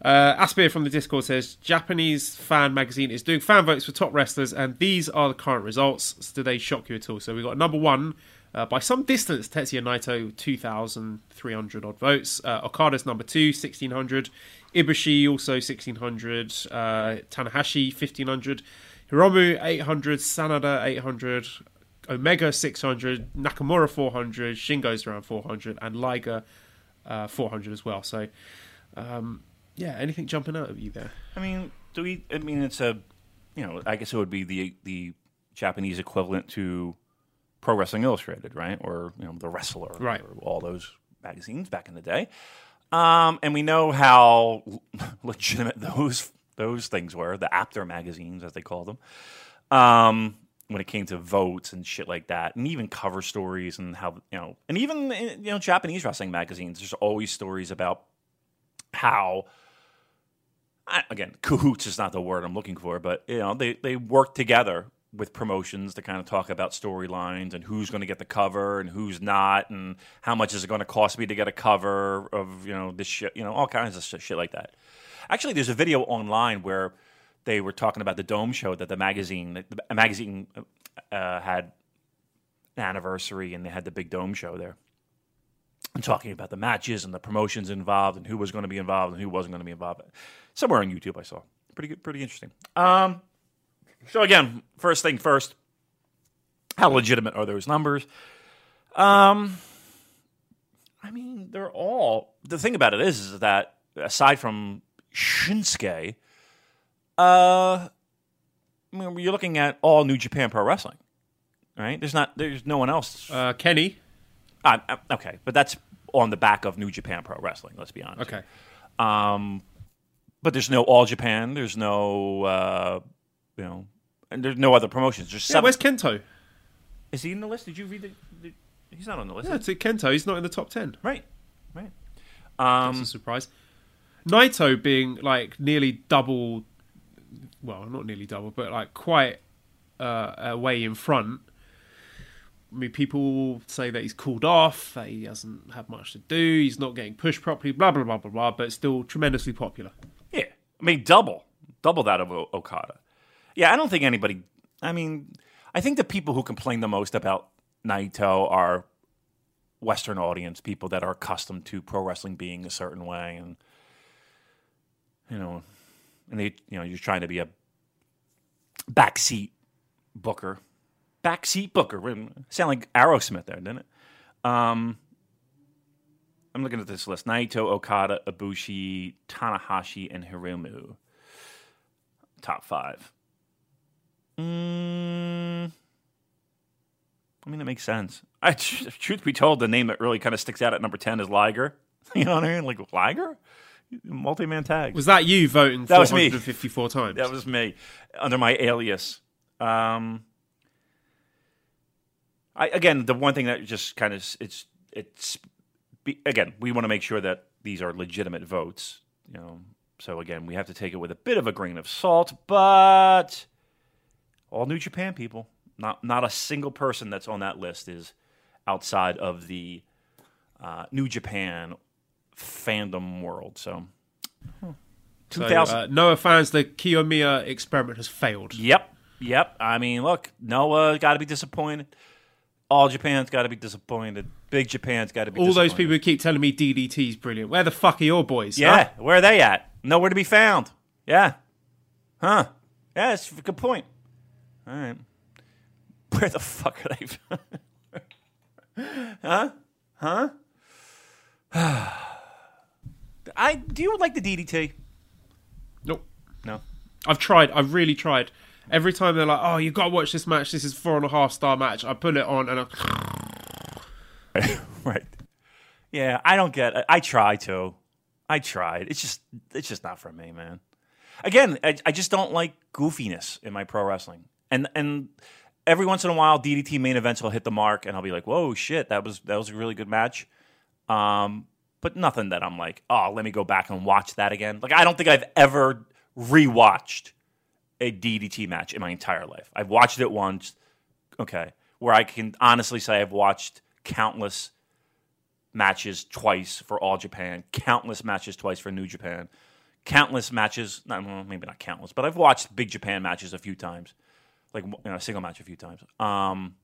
Uh, Aspir from the Discord says Japanese fan magazine is doing fan votes for top wrestlers, and these are the current results. Do they shock you at all? So we got number one uh, by some distance, Tetsuya Naito, two thousand three hundred odd votes. Uh, Okada's number two, sixteen hundred. Ibushi also sixteen hundred. Uh, Tanahashi fifteen hundred. Hiromu eight hundred. Sanada eight hundred. Omega 600, Nakamura 400, Shingo's around 400, and Liger uh, 400 as well. So, um, yeah, anything jumping out of you there? I mean, do we? I mean, it's a, you know, I guess it would be the the Japanese equivalent to Pro Wrestling Illustrated, right? Or you know, The Wrestler, Right. Or all those magazines back in the day. Um, and we know how legitimate those those things were, the Apter magazines, as they call them. Um, when it came to votes and shit like that, and even cover stories and how you know, and even eh, you know, Japanese wrestling magazines. There's always stories about how again, cahoots is not the word I'm looking for, but you know, they they work together with promotions to kind of talk about storylines and who's going to get the cover and who's not, and how much is it going to cost me to get a cover of you know this shit, you know, all kinds of shit like that. Actually, there's a video online where they were talking about the Dome show that the magazine, the magazine uh, had an anniversary, and they had the big Dome show there and talking about the matches and the promotions involved and who was going to be involved and who wasn't going to be involved. Somewhere on YouTube, I saw. Pretty good, pretty interesting. Um, so again, first thing first, how legitimate are those numbers? Um, I mean, they're all. The thing about it is, is that aside from Shinsuke, uh, I mean, you're looking at all New Japan Pro Wrestling, right? There's not, there's no one else Uh, Kenny. uh, uh, okay, but that's on the back of New Japan Pro Wrestling. Let's be honest. Okay. Um, but there's no All Japan. There's no, uh, you know, and there's no other promotions. There's Yeah, seven. where's Kento? is he in the list? Did you read the? the he's not on the list. Yeah, it's Kento. He's not in the top 10. Right. Right. That's Um, a surprise. Naito being like nearly double, well, not nearly double, but like quite uh, a way in front. I mean, people say that he's cooled off, that he hasn't had much to do, he's not getting pushed properly, blah blah blah blah blah, but still tremendously popular. yeah. I mean, double, double that of o- Okada. Yeah, I don't think anybody. I mean, I think the people who complain the most about Naito are Western audience people that are accustomed to pro wrestling being a certain way, and you know, and they, you know, you're trying to be a backseat booker, backseat booker. Sound like Aerosmith there, didn't it? Um, I'm looking at this list: Naito, Okada, Ibushi, Tanahashi, and Hiromu. Top five. Mm, I mean, it makes sense. I, truth be told, the name that really kind of sticks out at number ten is Liger. You know what I mean? Like Liger, multi-man tag. Was that you voting That was me. 454 times? That was me under my alias. Um, I again, the one thing that just kind of it's it's be, again, we want to make sure that these are legitimate votes. You know, so again, we have to take it with a bit of a grain of salt, but all New Japan people, not not a single person that's on that list is outside of the uh, New Japan fandom world. So. So, 2000 uh, Noah fans, the Kiyomiya experiment has failed. Yep, yep. I mean, look, Noah got to be disappointed. All Japan's got to be disappointed. Big Japan's got to be. All those people who keep telling me DDT's brilliant. Where the fuck are your boys? Yeah, huh? where are they at? Nowhere to be found. Yeah, huh? Yeah, it's a good point. All right, where the fuck are they? huh? Huh? I do you like the DDT? Nope. No. I've tried. I've really tried. Every time they're like, "Oh, you got to watch this match. This is four and a half star match." I put it on and I, right. Yeah, I don't get. It. I try to. I tried. It's just. It's just not for me, man. Again, I, I just don't like goofiness in my pro wrestling, and and every once in a while, DDT main events will hit the mark, and I'll be like, "Whoa, shit, that was that was a really good match." Um, but nothing that I'm like, "Oh, let me go back and watch that again." Like I don't think I've ever rewatched a DDT match in my entire life. I've watched it once, okay, where I can honestly say I've watched countless matches twice for All Japan, countless matches twice for New Japan, countless matches. Not, well, maybe not countless, but I've watched Big Japan matches a few times, like you know, a single match a few times. Um,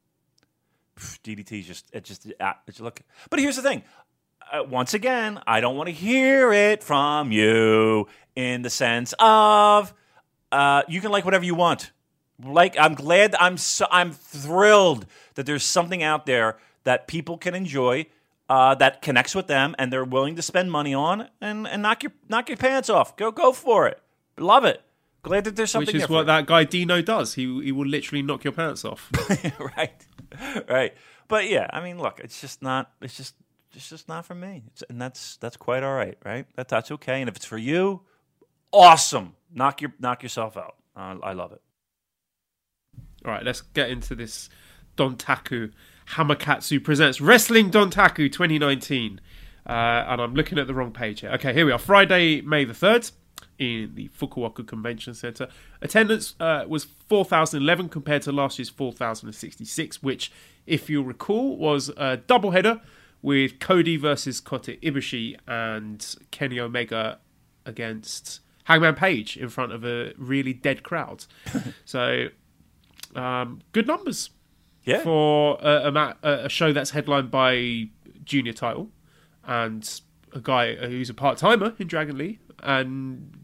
DDT is just it just it's look. But here's the thing. Uh, once again, I don't want to hear it from you in the sense of uh, you can like whatever you want. Like I'm glad I'm so, I'm thrilled that there's something out there that people can enjoy uh, that connects with them and they're willing to spend money on and, and knock your knock your pants off. Go go for it. Love it. Glad that there's something which is what that guy Dino does. He he will literally knock your pants off. right, right. But yeah, I mean, look, it's just not. It's just, it's just not for me. It's, and that's that's quite all right, right? That, that's okay. And if it's for you, awesome. Knock your knock yourself out. Uh, I love it. All right, let's get into this Dontaku Hamakatsu presents Wrestling Dontaku 2019. Uh, and I'm looking at the wrong page here. Okay, here we are. Friday, May the 3rd in the Fukuoka Convention Center. Attendance uh, was 4,011 compared to last year's 4,066, which, if you recall, was a doubleheader with Cody versus Kota Ibushi and Kenny Omega against Hangman Page in front of a really dead crowd. so, um, good numbers Yeah. for a, a, a show that's headlined by Junior Title and a guy who's a part timer in Dragon Lee and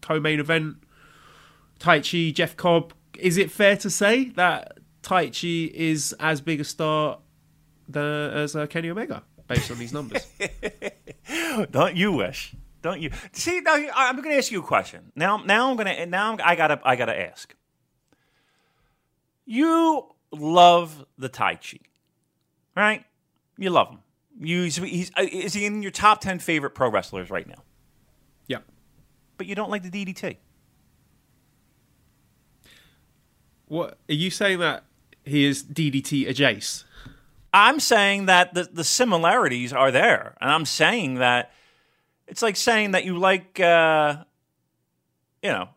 co-main event Taichi Jeff Cobb. Is it fair to say that Taichi is as big a star than, as uh, Kenny Omega based on these numbers? Don't you wish? Don't you see? Now I'm going to ask you a question. Now, now I'm going to now I'm, I gotta I gotta ask. You love the Taichi, right? You love him. You he's, he's uh, is he in your top ten favorite pro wrestlers right now? yeah. But you don't like the DDT. What are you saying that he is DDT adjacent? I'm saying that the, the similarities are there. And I'm saying that it's like saying that you like, uh, you know,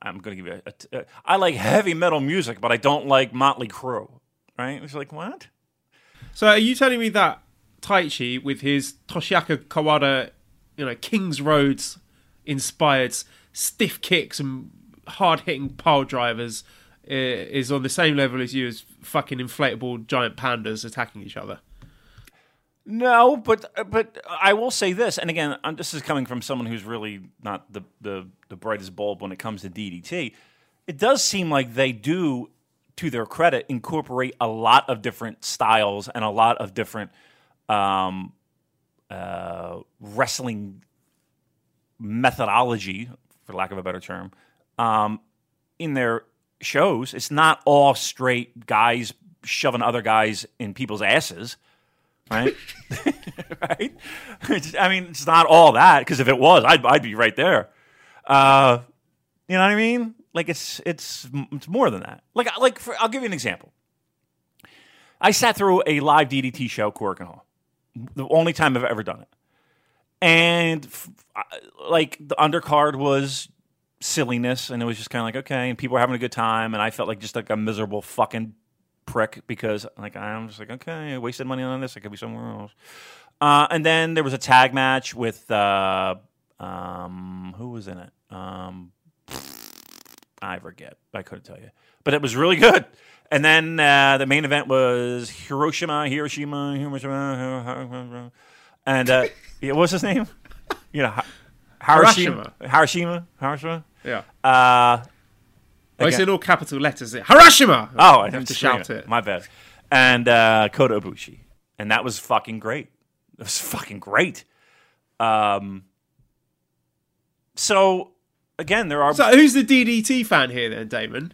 I'm going to give you a, a, I like heavy metal music, but I don't like Motley Crue. Right? It's like, what? So are you telling me that Taichi with his Toshiaki Kawada, you know, Kings Roads inspired stiff kicks and hard hitting pile drivers uh, is on the same level as you as fucking inflatable giant pandas attacking each other? No, but but I will say this, and again, um, this is coming from someone who's really not the, the the brightest bulb when it comes to DDT. It does seem like they do, to their credit, incorporate a lot of different styles and a lot of different um, uh, wrestling methodology, for lack of a better term, um, in their shows. It's not all straight guys shoving other guys in people's asses right? right? It's- I mean, it's not all that because if it was, I'd I'd be right there. Uh, you know what I mean? Like it's it's it's more than that. Like like for, I'll give you an example. I sat through a live DDT show, Korakuen Hall, the only time I've ever done it, and f- like the undercard was silliness, and it was just kind of like okay, and people were having a good time, and I felt like just like a miserable fucking prick because like I'm just like okay, I wasted money on this. I could be somewhere else. Uh, and then there was a tag match with uh, um, who was in it? Um, I forget. I couldn't tell you, but it was really good. And then uh, the main event was HARASHIMA, HARASHIMA, HARASHIMA, and uh, yeah, what's his name? You know, Hi- HARASHIMA, HARASHIMA, HARASHIMA. Yeah. Uh, Oh, it's in all capital letters. HARASHIMA. Oh, I have to shout it. My bad. And uh, Kota Ibushi, and that was fucking great. It was fucking great. Um. So again, there are So who's the DDT fan here then, Damon?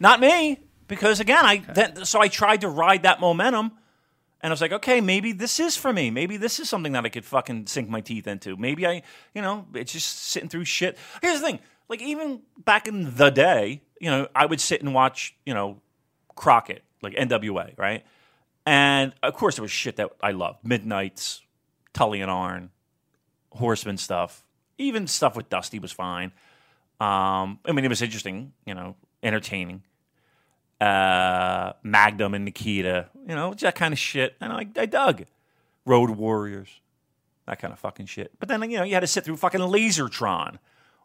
not me because again, I then, so I tried to ride that momentum, and I was like, okay, maybe this is for me. Maybe this is something that I could fucking sink my teeth into. Maybe I, you know, it's just sitting through shit. Here's the thing: like even back in the day, you know, I would sit and watch, you know, Crockett, like NWA, right? And of course, there was shit that I loved: Midnight's, Tully and Arn, Horseman stuff. Even stuff with Dusty was fine. Um, I mean, it was interesting, you know, entertaining. Uh, Magnum and Nikita, you know, that kind of shit. And I, I dug Road Warriors, that kind of fucking shit. But then, you know, you had to sit through fucking Lazertron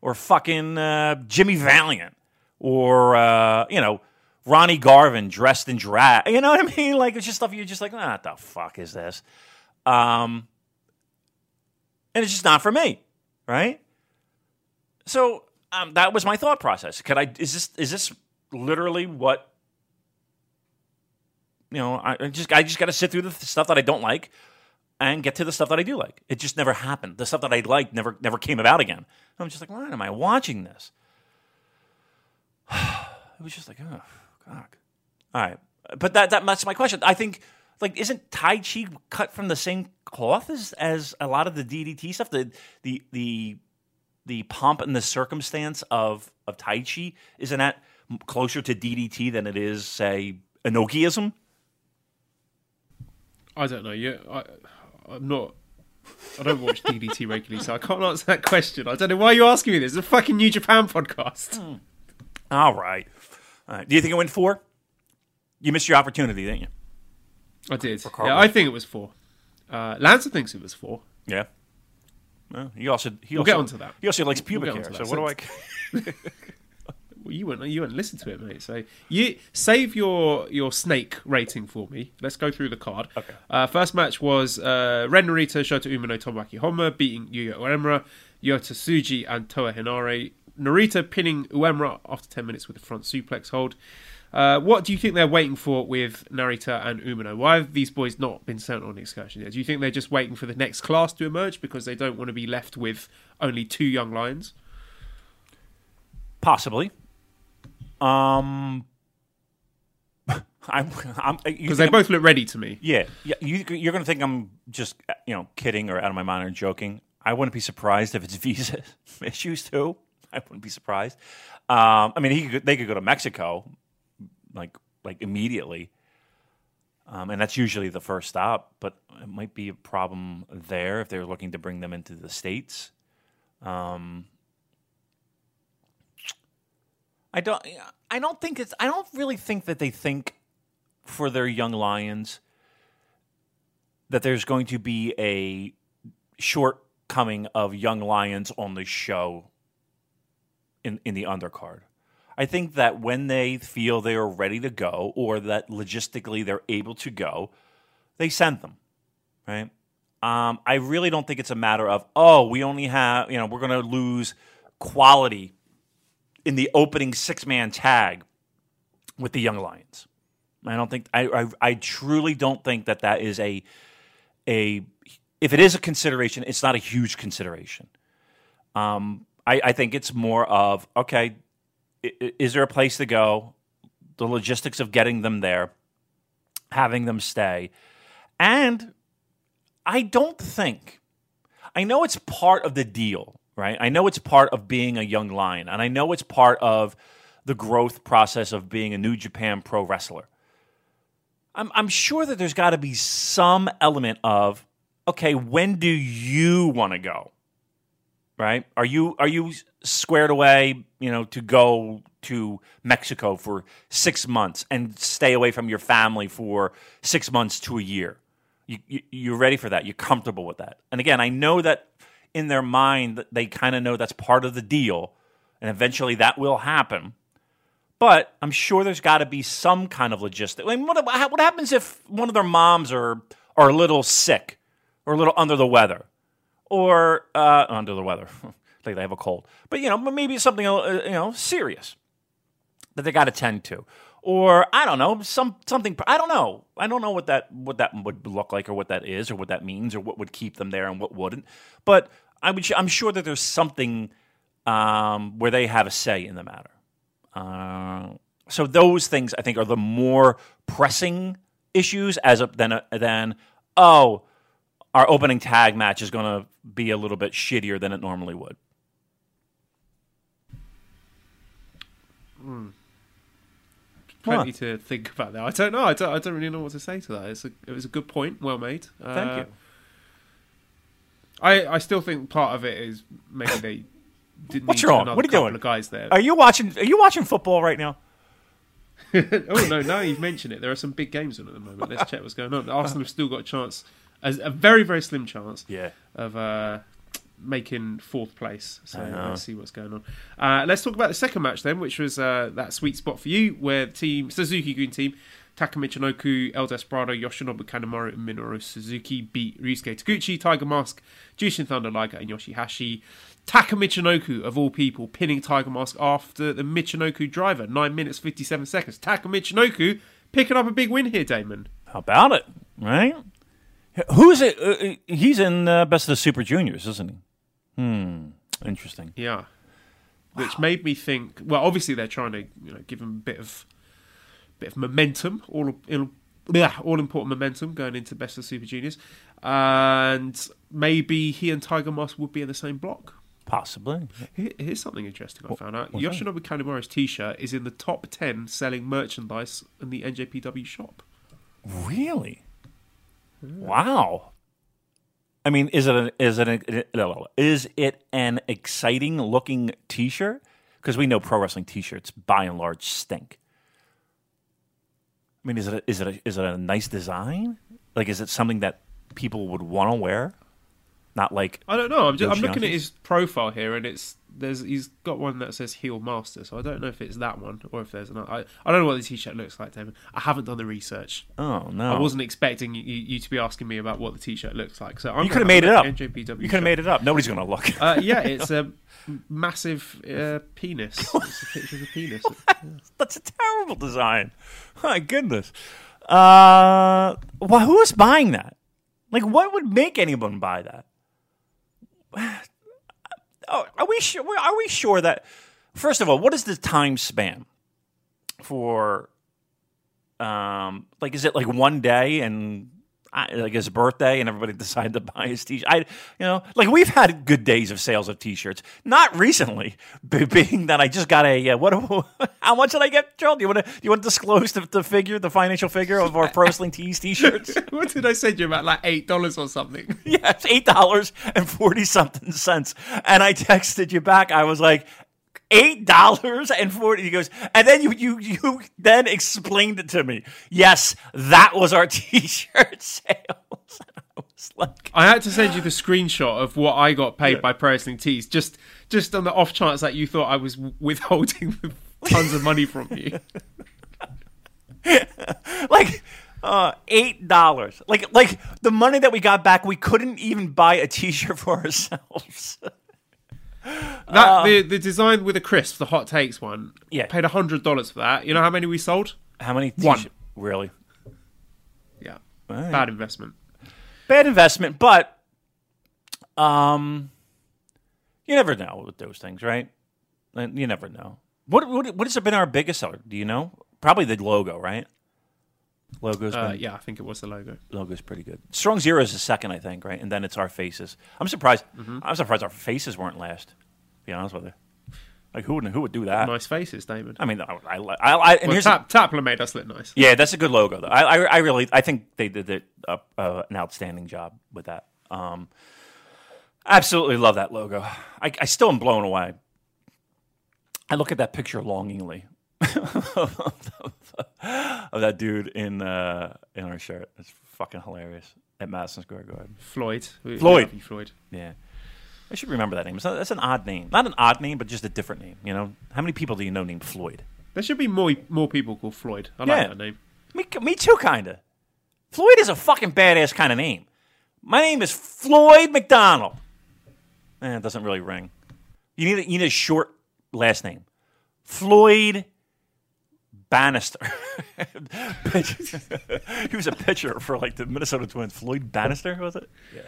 or fucking uh, Jimmy Valiant or, uh, you know, Ronnie Garvin dressed in drag. You know what I mean? Like, it's just stuff you're just like, ah, what the fuck is this? Um, and it's just not for me, right? So um, that was my thought process. Could I? Is this is this literally what? You know, I I just I just got to sit through the stuff that I don't like and get to the stuff that I do like. It just never happened. The stuff that I liked never never came about again. I'm just like, why am I watching this? it was just like, oh, God. All right, but that, that that's my question. I think like isn't Taichi cut from the same cloth as as a lot of the DDT stuff? The the the the pomp and the circumstance of of Taichi isn't that closer to DDT than it is say Inokiism? I don't know. You, I, I'm not. I don't watch DDT regularly, so I can't answer that question. I don't know why you're asking me this. It's a fucking New Japan podcast. All right. All right. Do you think it went four? You missed your opportunity, didn't you? I did. Yeah, I think it was four. Uh, Lancer thinks it was four. Yeah. Well, he also he We'll also, get onto that. He also likes pubic get hair. So what do I? You wouldn't. You wouldn't listen to it, mate. So you save your your snake rating for me. Let's go through the card. Okay. Uh, first match was uh, Ren Narita, Shota Umino, Tomoaki Honma beating Yuya Uemura, Yota Tsuji, and Toa Henare. Narita pinning Uemura after 10 minutes with a front suplex hold. Uh, what do you think they're waiting for with Narita and Umino? Why have these boys not been sent on an excursion yet? Do you think they're just waiting for the next class to emerge because they don't want to be left with only two young lions? Possibly. Um. I'm. I'm Because they both look ready to me. Yeah, yeah. You, you're going to think I'm just you know kidding or out of my mind or joking. I wouldn't be surprised if it's visa issues too. I wouldn't be surprised. Um, I mean, he could, they could go to Mexico, like like immediately, um, and that's usually the first stop. But it might be a problem there if they're looking to bring them into the states. Um, I don't. I don't think it's. I don't really think that they think for their young lions that there's going to be a shortcoming of young lions on the show in in the undercard. I think that when they feel they are ready to go, or that logistically they're able to go, they send them. Right. Um, I really don't think it's a matter of oh, we only have you know we're going to lose quality in the opening six man tag with the Young Lions. I don't think I, I I truly don't think that that is a a if it is a consideration, it's not a huge consideration. Um, I, I think it's more of okay, is there a place to go? The logistics of getting them there, having them stay, and I don't think. I know it's part of the deal, right? I know it's part of being a young lion, and I know it's part of the growth process of being a New Japan pro wrestler. I'm, I'm sure that there's got to be some element of, okay, when do you want to go? Right? Are you are you squared away, you know, to go to Mexico for six months and stay away from your family for six months to a year? You, you, you're ready for that. You're comfortable with that. And again, I know that in their mind that they kind of know that's part of the deal, and eventually that will happen. But I'm sure there's got to be some kind of logistic. I mean, what, what happens if one of their moms are are a little sick or a little under the weather, or uh, under the weather, like they have a cold, but you know, maybe something uh, you know serious that they got to tend to, or I don't know, some something. I don't know. I don't know what that what that would look like, or what that is, or what that means, or what would keep them there and what wouldn't. But I would, I'm sure that there's something um, where they have a say in the matter. Uh, so those things I think are the more pressing issues as a, than a, than oh our opening tag match is going to be a little bit shittier than it normally would. Plenty to think about that. I don't know. I don't. I don't really know what to say to that. It's a, it was a good point. Well made. Thank Uh, you. I, I still think part of it is maybe they didn't What's need wrong? another What are you couple doing? of guys there. Are you watching? Are you watching football right now? oh no! Now you've mentioned it. There are some big games on at the moment. Let's check what's going on. Arsenal have still got a chance, as a very very slim chance, Yeah. of uh, making fourth place. So let's see what's going on. Uh, let's talk about the second match then, which was uh, that sweet spot for you, where the team Suzuki Green team. Taka Michinoku, El Desperado, Yoshinobu Kanemaru, and Minoru Suzuki beat Ryusuke Taguchi, Tiger Mask, Jushin Thunder Liger, and Yoshihashi. Taka Michinoku, of all people, pinning Tiger Mask after the Michinoku driver, 9 minutes 57 seconds. Taka Michinoku picking up a big win here, Damon. How about it? Right? Who's it? Uh, uh, he's in uh, Best of the Super Juniors, isn't he? Hmm. Interesting. Yeah. Which made me think. Well, obviously they're trying to you know give him a bit of bit of momentum, all yeah, all important momentum going into Best of Super Juniors, and maybe he and Tiger Mask would be in the same block. Possibly. Here's something interesting I found out. Yoshinobu Kanemaru's T-shirt is in the top ten selling merchandise in the NJPW shop. Really? Wow. I mean, is it an, is it a, is it an exciting looking T-shirt? Because we know pro wrestling T-shirts by and large stink. I mean, is it a, is it a, is it a nice design? Like, is it something that people would want to wear? Not like I don't know. I'm, just, I'm looking at his profile here, and it's there's he's got one that says heel master. So I don't know if it's that one or if there's another. I, I don't know what the t-shirt looks like, Damon. I haven't done the research. oh no, I wasn't expecting you, you to be asking me about what the t-shirt looks like. So I'm You could have made it up. NJPW. You could have made it up. Nobody's gonna look. Uh, yeah, it's a massive uh, penis. It's a picture of a penis. That's a terrible design. My goodness. Uh, well, who is buying that? Like, what would make anyone buy that? Oh, are we sure? Are we sure that? First of all, what is the time span for? Um, like, is it like one day and like his birthday, and everybody decided to buy his t-shirt? I, you know, like we've had good days of sales of t-shirts. Not recently, being that I just got a uh, what? How much did I get, Joel? Do you want to? Do you want to disclose the, the figure, the financial figure of our pro wrestling tees t-shirts? what did I send you about? Like eight dollars or something? Yeah, eight dollars and forty something cents. And I texted you back. I was like, eight dollars and forty. He goes, and then you you you then explained it to me. Yes, that was our T-shirt sales. I was like, I had to send you the screenshot of what I got paid by Pro Wrestling Tees, just just on the off chance that you thought I was withholding tons of money from you. like. Uh, eight dollars, like like the money that we got back, we couldn't even buy a T-shirt for ourselves. That the the design with the crisp, the hot takes one. Yeah. paid hundred dollars for that. You know how many we sold? How many? One. T-shirts? Really? Yeah, right. bad investment. bad investment, but um, you never know with those things, right? You never know. What what what has been our biggest seller? Do you know? Probably the logo, right? Logo's Uh, been- yeah, I think it was the logo. logo's pretty good. Strong Zero is the second, I think, right? And then it's our faces. I'm surprised. Mm-hmm. I'm surprised our faces weren't last. To be honest with you, like who would who would do that? Nice faces, David. I mean, I, I, I, and Well, here's Tap, Tapler made us look nice. yeah, that's a good logo though. I, I, I really, I think they did uh, uh, an outstanding job with that. Um, absolutely love that logo. I, I still am blown away. I look at that picture longingly of that dude in uh, in our shirt. It's fucking hilarious at Madison Square Garden. Floyd. Floyd. you, Floyd. Yeah. I should remember that name. Not, that's an odd name. Not an odd name, but just a different name. You know, how many people do you know named Floyd? There should be more more people called Floyd. I like Yeah. that name. Me, me too, kinda. Floyd is a fucking badass kind of name. My name is Floyd McDonald. Eh, it doesn't really ring. You need a, you need a short last name. Floyd Bannister. he was a pitcher for like the Minnesota Twins. Floyd Bannister was it? Yeah.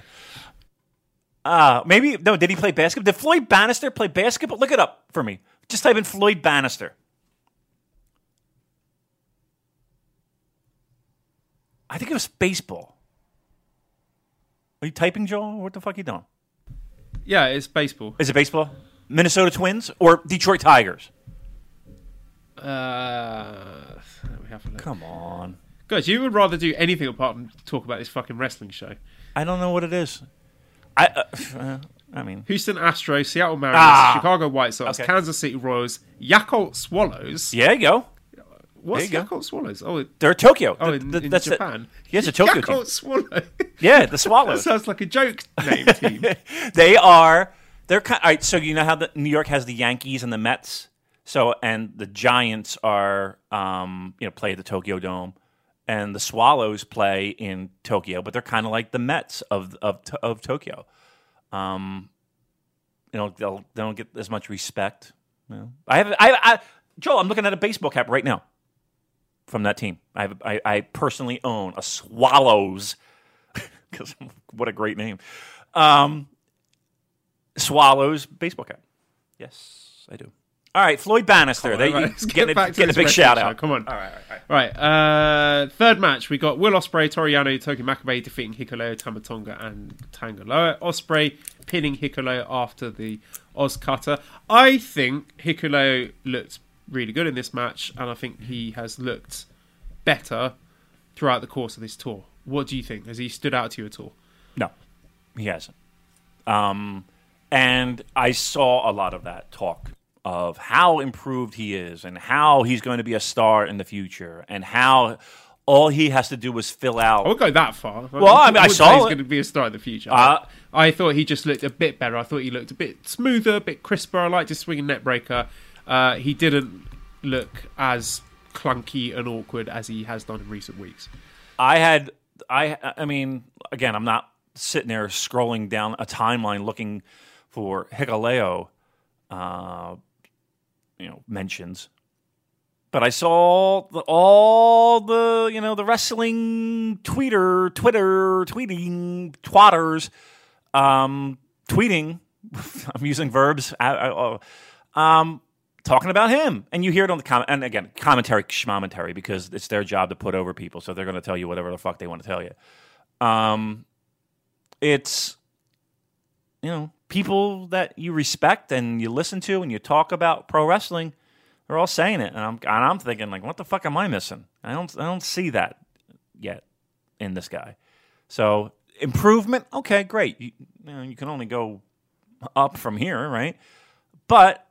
Uh, maybe no. Did he play basketball? Did Floyd Bannister play basketball? Look it up for me. Just type in Floyd Bannister. I think it was baseball. Are you typing, Joel? What the fuck are you doing? Yeah, it's baseball. Is it baseball? Minnesota Twins or Detroit Tigers? Uh, we have a look. Come on. Guys, you would rather do anything apart from talk about this fucking wrestling show. I don't know what it is. I uh, uh, I mean, Houston Astros, Seattle Mariners, Ah. Chicago White Sox, Okay. Kansas City Royals, Yakult Swallows. yeah, you go. What's you go. Yakult Swallows? Oh, They're Tokyo. oh in, th- in that's the- Japan. Yes, a Tokyo team. Yakult Swallow. Yeah, the that Swallows. sounds like a joke name team. they are. They're kind. All right, so you know how the New York has the Yankees and the Mets. So and the Giants are, um, you know, play at the Tokyo Dome, and the Swallows play in Tokyo, but they're kind of like the Mets of of of Tokyo. Um, you know, they'll they don't get as much respect. You know. I have I, I Joel. I'm looking at a baseball cap right now from that team. I have I, I personally own a Swallows because what a great name. Um, Swallows baseball cap. Yes, I do. All right, Floyd Bannister. They All right, let's getting, get a, to getting a big wrestling shout show. out. Come on. All right, all right, all right. Right, uh, third match. We got Will Ospreay, Toriano, Togi Makabe defeating Hikuleo, Tama Tonga, and Tangaloa. Ospreay pinning Hikuleo after the OsCutter. I think Hikuleo looked really good in this match, and I think he has looked better throughout the course of this tour. What do you think? Has he stood out to you at all? No, he hasn't. Um, and I saw a lot of that talk of how improved he is and how he's going to be a star in the future and how all he has to do is fill out. I won't go that far. Well, I mean, I wouldn't saw he's going to be a star in the future. Uh, I thought he just looked a bit better. I thought he looked a bit smoother, a bit crisper. I liked his swinging neckbreaker. Uh, he didn't look as clunky and awkward as he has done in recent weeks. I had I I mean again I'm not sitting there scrolling down a timeline looking for Hikuleo uh you know mentions but I saw the, all the you know the wrestling tweeter Twitter tweeting twatters um tweeting I'm using verbs I, I, oh, um talking about him, and you hear it on the comment. And again, commentary, schmomentary, because it's their job to put over people, so they're going to tell you whatever the fuck they want to tell you. Um, it's you know people that you respect and you listen to and you talk about pro wrestling. They're all saying it, and I'm and I'm thinking like, what the fuck am I missing? I don't I don't see that yet in this guy. So improvement, okay, great. You, you know, you can only go up from here, right? But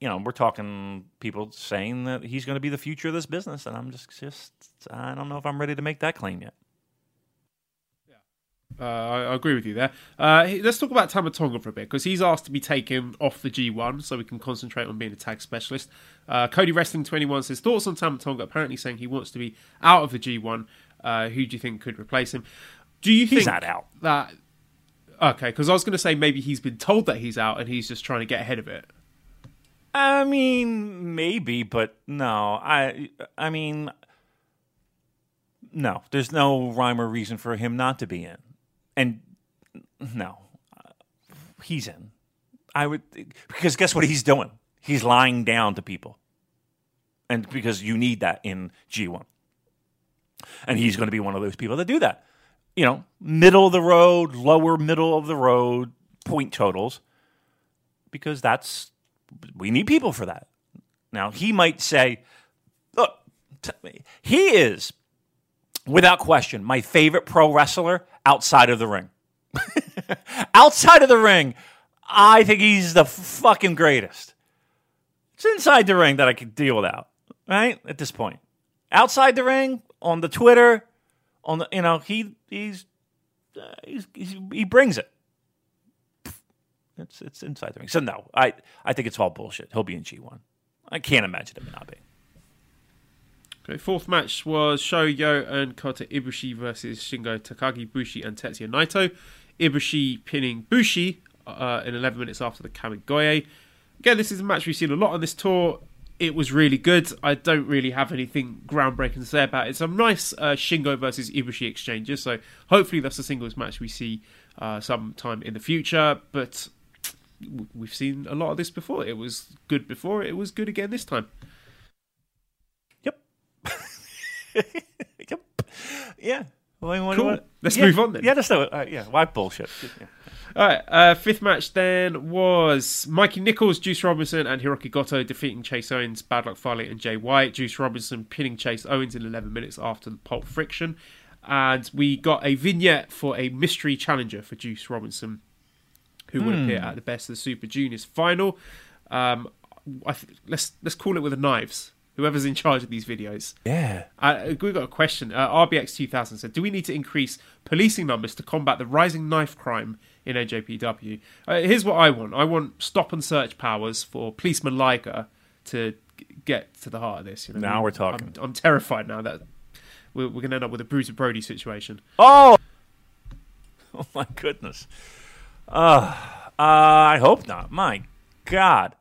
you know, we're talking people saying that he's going to be the future of this business, and I'm just, just, I don't know if I'm ready to make that claim yet. Uh, I, I agree with you there. Uh, let's talk about Tama Tonga for a bit because he's asked to be taken off the G1 so we can concentrate on being a tag specialist. Uh, Cody Wrestling 21 says thoughts on Tama Tonga, apparently saying he wants to be out of the G1. Uh, who do you think could replace him? Do you think He's out. that? Okay, because I was going to say maybe he's been told that he's out and he's just trying to get ahead of it. I mean, maybe, but no. I, I mean, no. There's no rhyme or reason for him not to be in, and no, he's in. I would because guess what he's doing? He's lying down to people, and because you need that in G1. And he's going to be one of those people that do that. You know, middle of the road, lower middle of the road point totals, because that's, we need people for that. Now, he might say, look, he is, without question, my favorite pro wrestler outside of the ring. outside of the ring, I think he's the fucking greatest. It's inside the ring that I can deal without, right? At this point, outside the ring, on the Twitter, on the you know he he's, uh, he's, he's he brings it. It's it's inside the ring. So no, I I think it's all bullshit. He'll be in G one. I can't imagine him not being. Okay, fourth match was Shoyo and Kota Ibushi versus Shingo Takagi, Bushi, and Tetsuya Naito. Ibushi pinning Bushi uh, in 11 minutes after the Kamigoye. Again, this is a match we've seen a lot on this tour. It was really good. I don't really have anything groundbreaking to say about it. Some nice uh, Shingo versus Ibushi exchanges, so hopefully that's a singles match we see uh, sometime in the future. But we've seen a lot of this before. It was good before. It was good again this time. Yep. yep. Yeah. Well, what, Cool. what- Let's yeah, move on then. Yeah, let's do it. Uh, yeah, why bullshit? Yeah. All right, uh, fifth match then was Mikey Nicholls, Juice Robinson, and Hiroki Goto defeating Chase Owens, Bad Luck Fale, and Jay White. Juice Robinson pinning Chase Owens in 11 minutes after the pulp friction. And we got a vignette for a mystery challenger for Juice Robinson, who would appear at the Best of the Super Juniors final. Um, I th- let's let's call it with the knives. Whoever's in charge of these videos. Yeah. Uh, we got a question. Uh, RBX 2000 said, "Do we need to increase policing numbers to combat the rising knife crime in NJPW?" Uh, here's what I want: I want stop and search powers for policeman Liger to g- get to the heart of this. You know, Now we're talking. I'm, I'm terrified now that we're, we're going to end up with a Bruiser Brody situation. Oh. Oh my goodness. Uh, uh, I hope not. My God.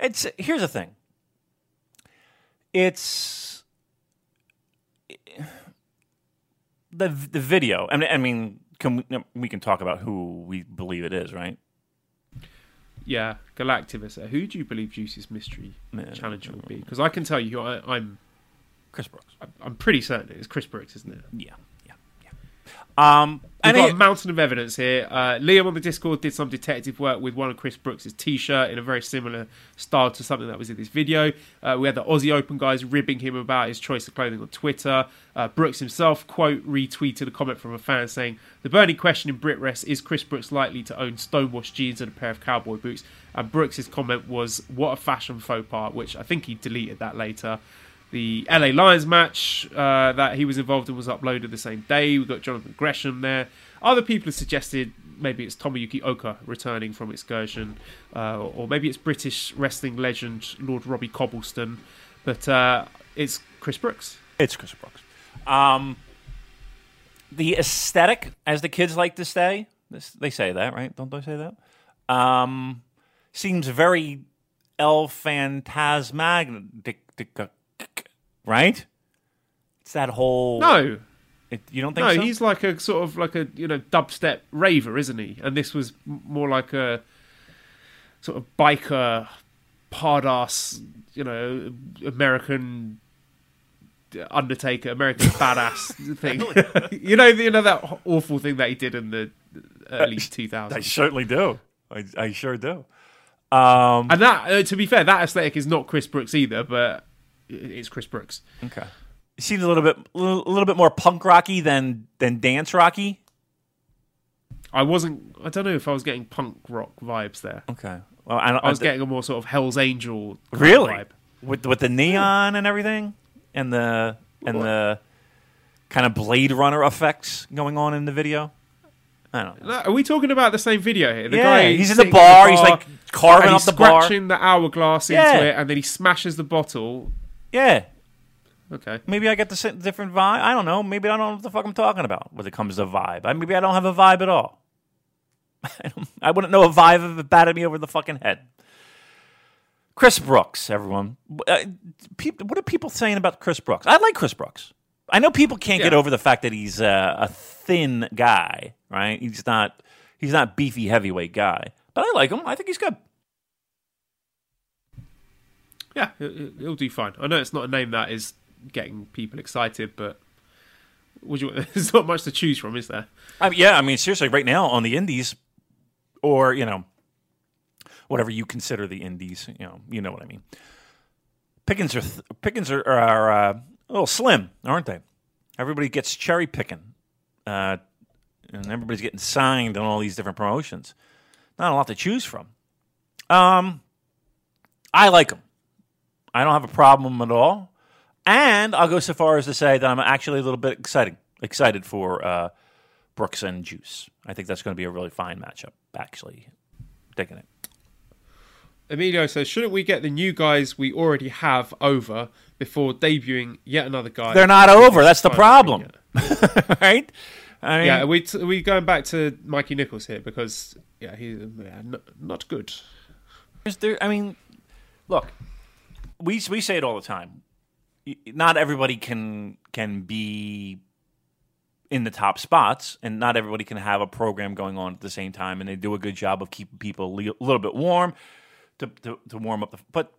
It's here's the thing. It's the the video. I mean, I mean, can we, we can talk about who we believe it is, right? Yeah, Galactivus. Uh, who do you believe Juice's mystery Man. challenger will be? Because I can tell you, I, I'm Chris Brooks. I'm pretty certain it's Chris Brooks, isn't it? Yeah, yeah, yeah. Um, We've and got it- a mountain of evidence here. Uh, Liam on the Discord did some detective work with one of Chris Brooks' t-shirt in a very similar style to something that was in this video. Uh, we had the Aussie Open guys ribbing him about his choice of clothing on Twitter. Uh, Brooks himself, quote, retweeted a comment from a fan saying, The burning question in Brit Rest is Chris Brooks likely to own stonewashed jeans and a pair of cowboy boots? And Brooks' comment was, What a fashion faux pas, which I think he deleted that later. The LA Lions match uh, that he was involved in was uploaded the same day. We've got Jonathan Gresham there. Other people have suggested maybe it's Tomoyuki Oka returning from excursion, uh, or maybe it's British wrestling legend Lord Robbie Cobblestone. But uh, it's Chris Brooks. It's Chris Brooks. Um, the aesthetic, as the kids like to say, this, they say that, right? Don't they say that? Um, seems very El Phantasmagnic, right? It's that whole. No, It, you don't think no, so? he's like a sort of like a you know dubstep raver, isn't he? And this was m- more like a sort of biker, hard ass, you know, American Undertaker, American badass thing. you know, you know that awful thing that he did in the early two I certainly do. I, I sure do. Um, And that, uh, to be fair, that aesthetic is not Chris Brooks either, but it's Chris Brooks. okay. Seems a little bit, a little, bit more punk rocky than than dance rocky. I wasn't. I don't know if I was getting punk rock vibes there. Okay. Well, I, I was getting a more sort of Hell's Angel Really? vibe. with with the neon and everything, and the and the kind of Blade Runner effects going on in the video. I don't know. Are we talking about the same video here? The Yeah, guy he's in the sitting bar, he's, like, carving up the bar. scratching the hourglass into Yeah. it, and then he smashes the bottle. Yeah, Okay, maybe I get the different vibe. I don't know. Maybe I don't know what the fuck I'm talking about when it comes to vibe. I, maybe I don't have a vibe at all. I, don't, I wouldn't know a vibe if it batted me over the fucking head. Chris Brooks, everyone. Uh, peop what are people saying about Chris Brooks? I like Chris Brooks. I know people can't get over the fact that he's uh, a thin guy, right? He's not he's not beefy heavyweight guy, but I like him. I think he's good. Yeah, it- it- it'll do fine. I know it's not a name that is getting people excited, but Would you, there's not much to choose from, is there? I mean, yeah, I mean, seriously, right now on the indies, or you know, whatever you consider the indies, you know, you know what I mean. Pickings are th- pickings are, are uh, a little slim, aren't they? Everybody gets cherry picking, uh, and everybody's getting signed on all these different promotions. Not a lot to choose from. Um, I like them. I don't have a problem at all. And I'll go so far as to say that I'm actually a little bit excited excited for uh, Brooks and Juice. I think that's going to be a really fine matchup. Actually, digging it. Emilio says, shouldn't we get the new guys we already have over before debuting yet another guy? They're not over. That's the problem, right? I mean, Yeah, we t- we going back to Mikey Nicholls here because yeah, he's yeah, n- not good. There, I mean, look, we we say it all the time. Not everybody can can be in the top spots, and not everybody can have a program going on at the same time. And they do a good job of keeping people a little bit warm to, to, to warm up. The, but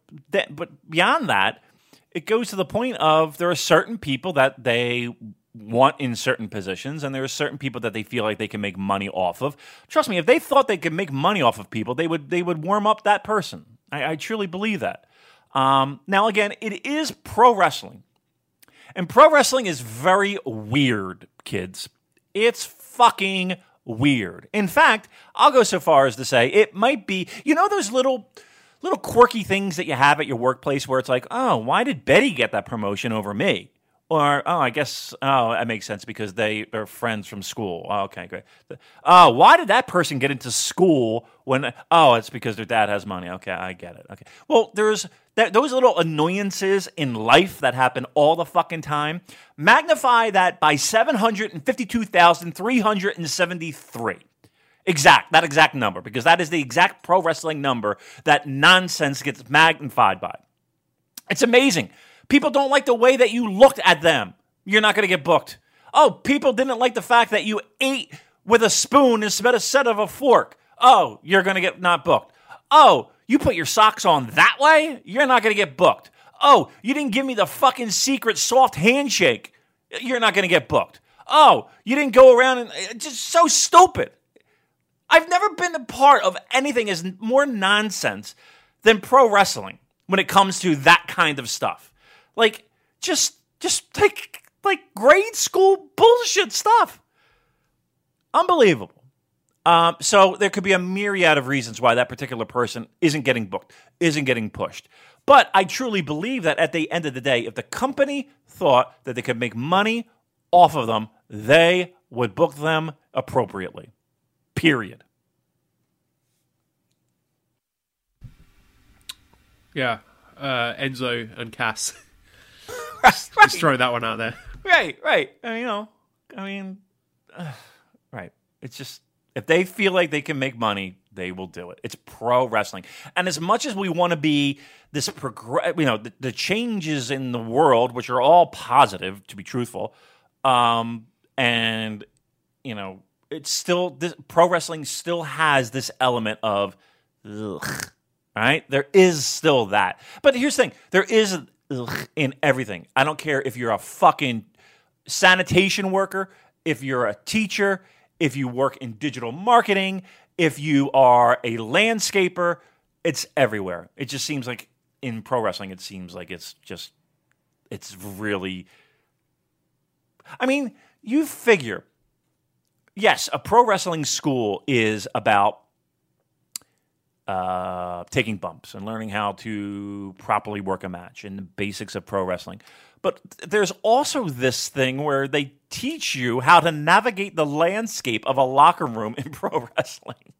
but beyond that, it goes to the point of there are certain people that they want in certain positions, and there are certain people that they feel like they can make money off of. Trust me, if they thought they could make money off of people, they would they would warm up that person. I, I truly believe that. Um, now, again, it is pro wrestling. And pro wrestling is very weird, kids. It's fucking weird. In fact, I'll go so far as to say it might be, you know, those little little quirky things that you have at your workplace where it's like, oh, why did Betty get that promotion over me? Or, oh, I guess, oh, that makes sense because they are friends from school. Oh, okay, great. Oh, why did that person get into school when, oh, it's because their dad has money. Okay, I get it. Okay. Well, there's that, those little annoyances in life that happen all the fucking time. Magnify that by 752,373. Exact, that exact number, because that is the exact pro wrestling number that nonsense gets magnified by. It's amazing. People don't like the way that you looked at them. You're not going to get booked. Oh, people didn't like the fact that you ate with a spoon instead of a fork. Oh, you're going to get not booked. Oh, you put your socks on that way? You're not going to get booked. Oh, you didn't give me the fucking secret soft handshake. You're not going to get booked. Oh, you didn't go around and it's just so stupid. I've never been a part of anything as more nonsense than pro wrestling when it comes to that kind of stuff. Like just just like like grade school bullshit stuff. Unbelievable. Um, so there could be a myriad of reasons why that particular person isn't getting booked, isn't getting pushed. But I truly believe that at the end of the day, if the company thought that they could make money off of them, they would book them appropriately. Period. Yeah, uh, Enzo and Cass. just, just throw that one out there. Right, right. And, you know, I mean, uh, right. It's just if they feel like they can make money, they will do it. It's pro wrestling, and as much as we want to be this progress, you know, the, the, changes in the world, which are all positive, to be truthful, um, and you know, it's still this pro wrestling still has this element of, ugh, right? There is still that, but here's the thing: there is in everything. I don't care if you're a fucking sanitation worker, if you're a teacher, if you work in digital marketing, if you are a landscaper, it's everywhere. It just seems like in pro wrestling, it seems like it's just, it's really. I mean, you figure, yes, a pro wrestling school is about uh, taking bumps and learning how to properly work a match and the basics of pro wrestling. But there's also this thing where they teach you how to navigate the landscape of a locker room in pro wrestling.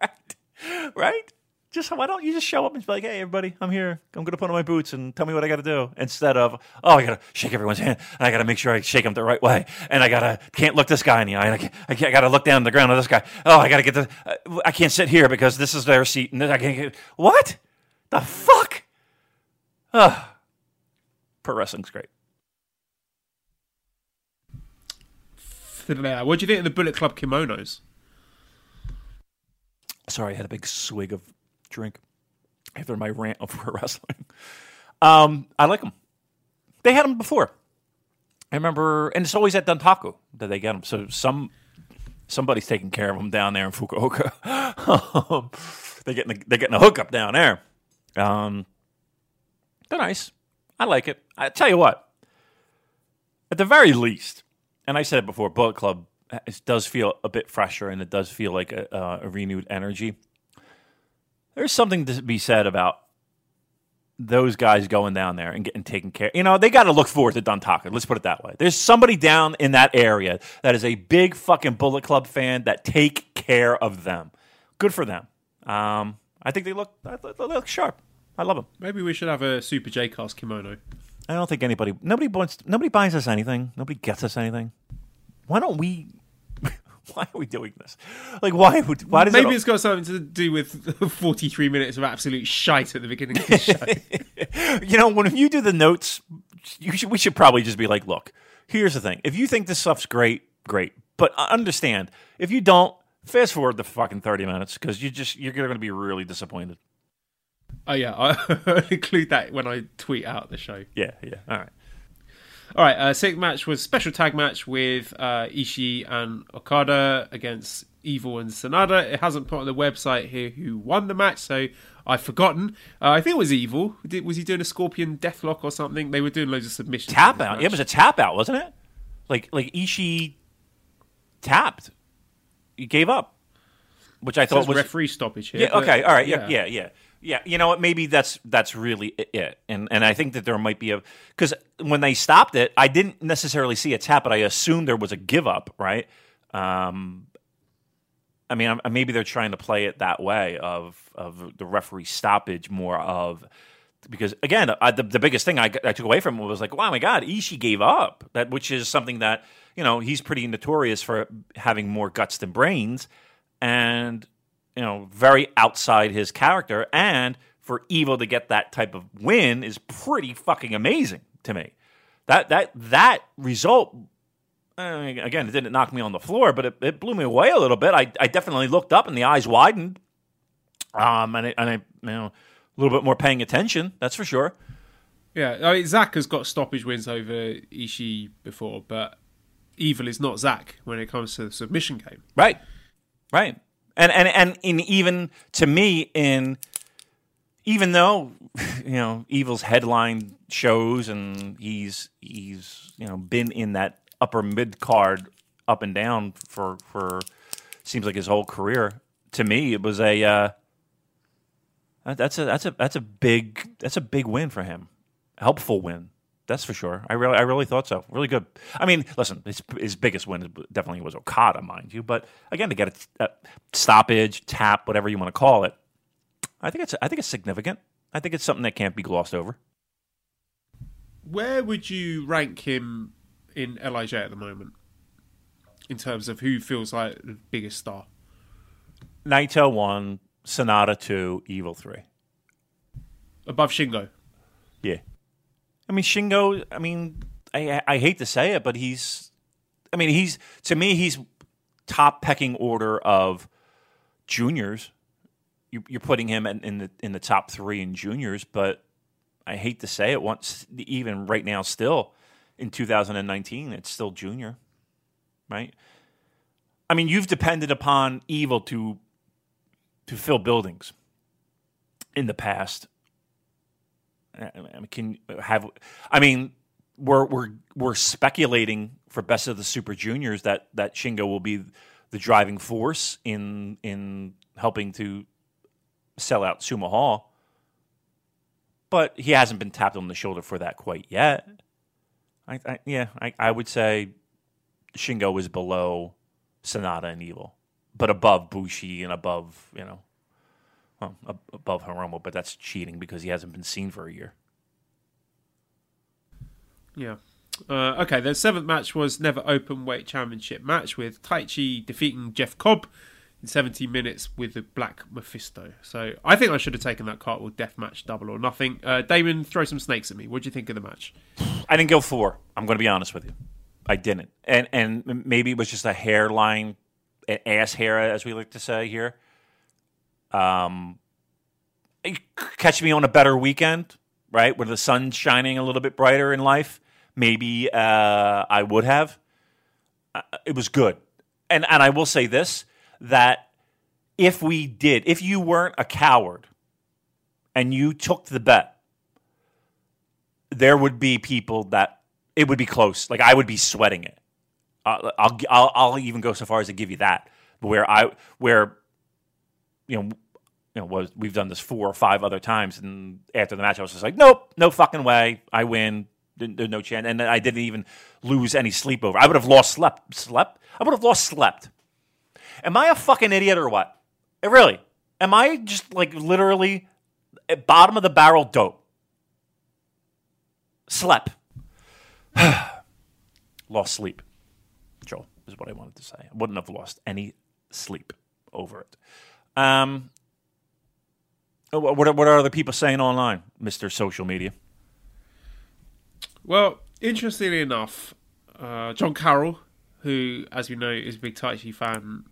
Right? Right? Just why don't you just show up and be like, hey, everybody, I'm here. I'm going to put on my boots and tell me what I got to do. Instead of, oh, I got to shake everyone's hand. And I got to make sure I shake them the right way. And I got to, can't look this guy in the eye. And I, can't, I, can't, I got to look down the ground of this guy. Oh, I got to get the, I can't sit here because this is their seat. And I can't get, what? The fuck? Ugh. Pro wrestling's great. What do you think of the Bullet Club kimonos? Sorry, I had a big swig of drink after my rant of pro wrestling. Um, I like them. They had them before. I remember, and it's always at Dontaku that they get them. So some somebody's taking care of them down there in Fukuoka. Um, they're getting a, they're getting a hookup down there. Um, they're nice. I like it. I tell you what, at the very least, and I said it before, Bullet Club it does feel a bit fresher and it does feel like a, uh, a renewed energy. There's something to be said about those guys going down there and getting taken care. Of. You know, they got to look forward to Dontaku. Let's put it that way. There's somebody down in that area that is a big fucking Bullet Club fan that take care of them. Good for them. Um, I think they look they look sharp. I love them. Maybe we should have a Super J Cast kimono. I don't think anybody nobody wants nobody buys us anything. Nobody gets us anything. Why don't we why are we doing this? Like, why would why does Maybe it, it's got something to do with 43 minutes of absolute shite at the beginning of the show. you know when you do the notes, you should, we should probably just be like, look, here's the thing. If you think this stuff's great, great, but understand if you don't, fast forward the fucking 30 minutes because you just you're going to be really disappointed. oh yeah, I'll include that when I tweet out the show. Yeah, yeah. All right. All right, uh, sixth match was special tag match with uh, Ishii and Okada against Evil and Sanada. It hasn't put on the website here who won the match, so I've forgotten. Uh, I think it was Evil. Did, was he doing a Scorpion Deathlock or something? They were doing loads of submissions. Tap out. Yeah, it was a tap out, wasn't it? Like like Ishii tapped. He gave up, which I It thought was referee stoppage here. Yeah. Okay. All right. Yeah. Yeah. Yeah. Yeah. Yeah, you know what? Maybe that's that's really it. And and I think that there might be a because when they stopped it, I didn't necessarily see a tap, but I assumed there was a give up. Right. Um. I mean, maybe they're trying to play it that way of of the referee stoppage more of because again, I, the, the biggest thing I, I took away from it was like, wow, my God, Ishii gave up. That which is something that you know he's pretty notorious for having more guts than brains, and you know very outside his character. And for Evil to get that type of win is pretty fucking amazing to me. That that that result. I mean, again, it didn't knock me on the floor, but it, it blew me away a little bit. I, I definitely looked up and the eyes widened, um, and I, and I you know a little bit more paying attention. That's for sure. Yeah, I mean, Zack has got stoppage wins over Ishii before, but Evil is not Zack when it comes to the submission game. Right. Right. And and and in even to me in even though you know Evil's headline shows and he's he's you know been in that upper mid card up and down for for seems like his whole career. To me, it was a uh, that's a that's a that's a big that's a big win for him. Helpful win. That's for sure. I really, I really thought so. Really good. I mean, listen, his, his biggest win definitely was Okada, mind you. But again, to get a, a stoppage, tap, whatever you want to call it, I think it's, I think it's significant. I think it's something that can't be glossed over. Where would you rank him in LIJ at the moment in terms of who feels like the biggest star? Naito one, Sanada two, Evil three. Above Shingo. Yeah. I mean, Shingo. I mean, I I hate to say it, but he's. I mean, he's to me he's top pecking order of juniors. You, you're putting him in, in the in the top three in juniors, but I hate to say it. Once even right now, still in 2019, it's still junior, right? I mean, you've depended upon Evil to to fill buildings in the past. I mean, can have I mean we're we're we're speculating for best of the Super Juniors that that Shingo will be the driving force in in helping to sell out Sumo Hall, but he hasn't been tapped on the shoulder for that quite yet. I, I yeah, I, I would say Shingo is below Sanada and Evil, but above Bushi and above you know well, ab- above Hiromu, but that's cheating because he hasn't been seen for a year. Yeah. Uh, okay, the seventh match was never open weight championship match with Taichi defeating Jeff Cobb in 17 minutes with the Black Mephisto. So I think I should have taken that cartwheel death match double or nothing. Uh, Damon, throw some snakes at me. What do you think of the match? I didn't go four. I'm going to be honest with you. I didn't, and and maybe it was just a hairline, an ass hair, as we like to say here. Um, catch me on a better weekend, right, where the sun's shining a little bit brighter in life. maybe uh, I would have. Uh, it was good, and and I will say this that if we did, if you weren't a coward and you took the bet, there would be people that it would be close. Like I would be sweating it. Uh, I'll, I'll I'll even go so far as to give you that where I where you know you know was we've done this four or five other times and after the match I was just like nope no fucking way. I win. There's no chance. And I didn't even lose any sleep over I would have lost slept slept? I would have lost slept. Am I a fucking idiot or what? Eh, really? Am I just like literally at bottom of the barrel dope? Slept. Lost sleep. Joel is what I wanted to say. I wouldn't have lost any sleep over it. Um, what are, what are other people saying online, Mister Social Media? Well, interestingly enough, uh, John Carroll, who, as we know, is a big Taichi fan,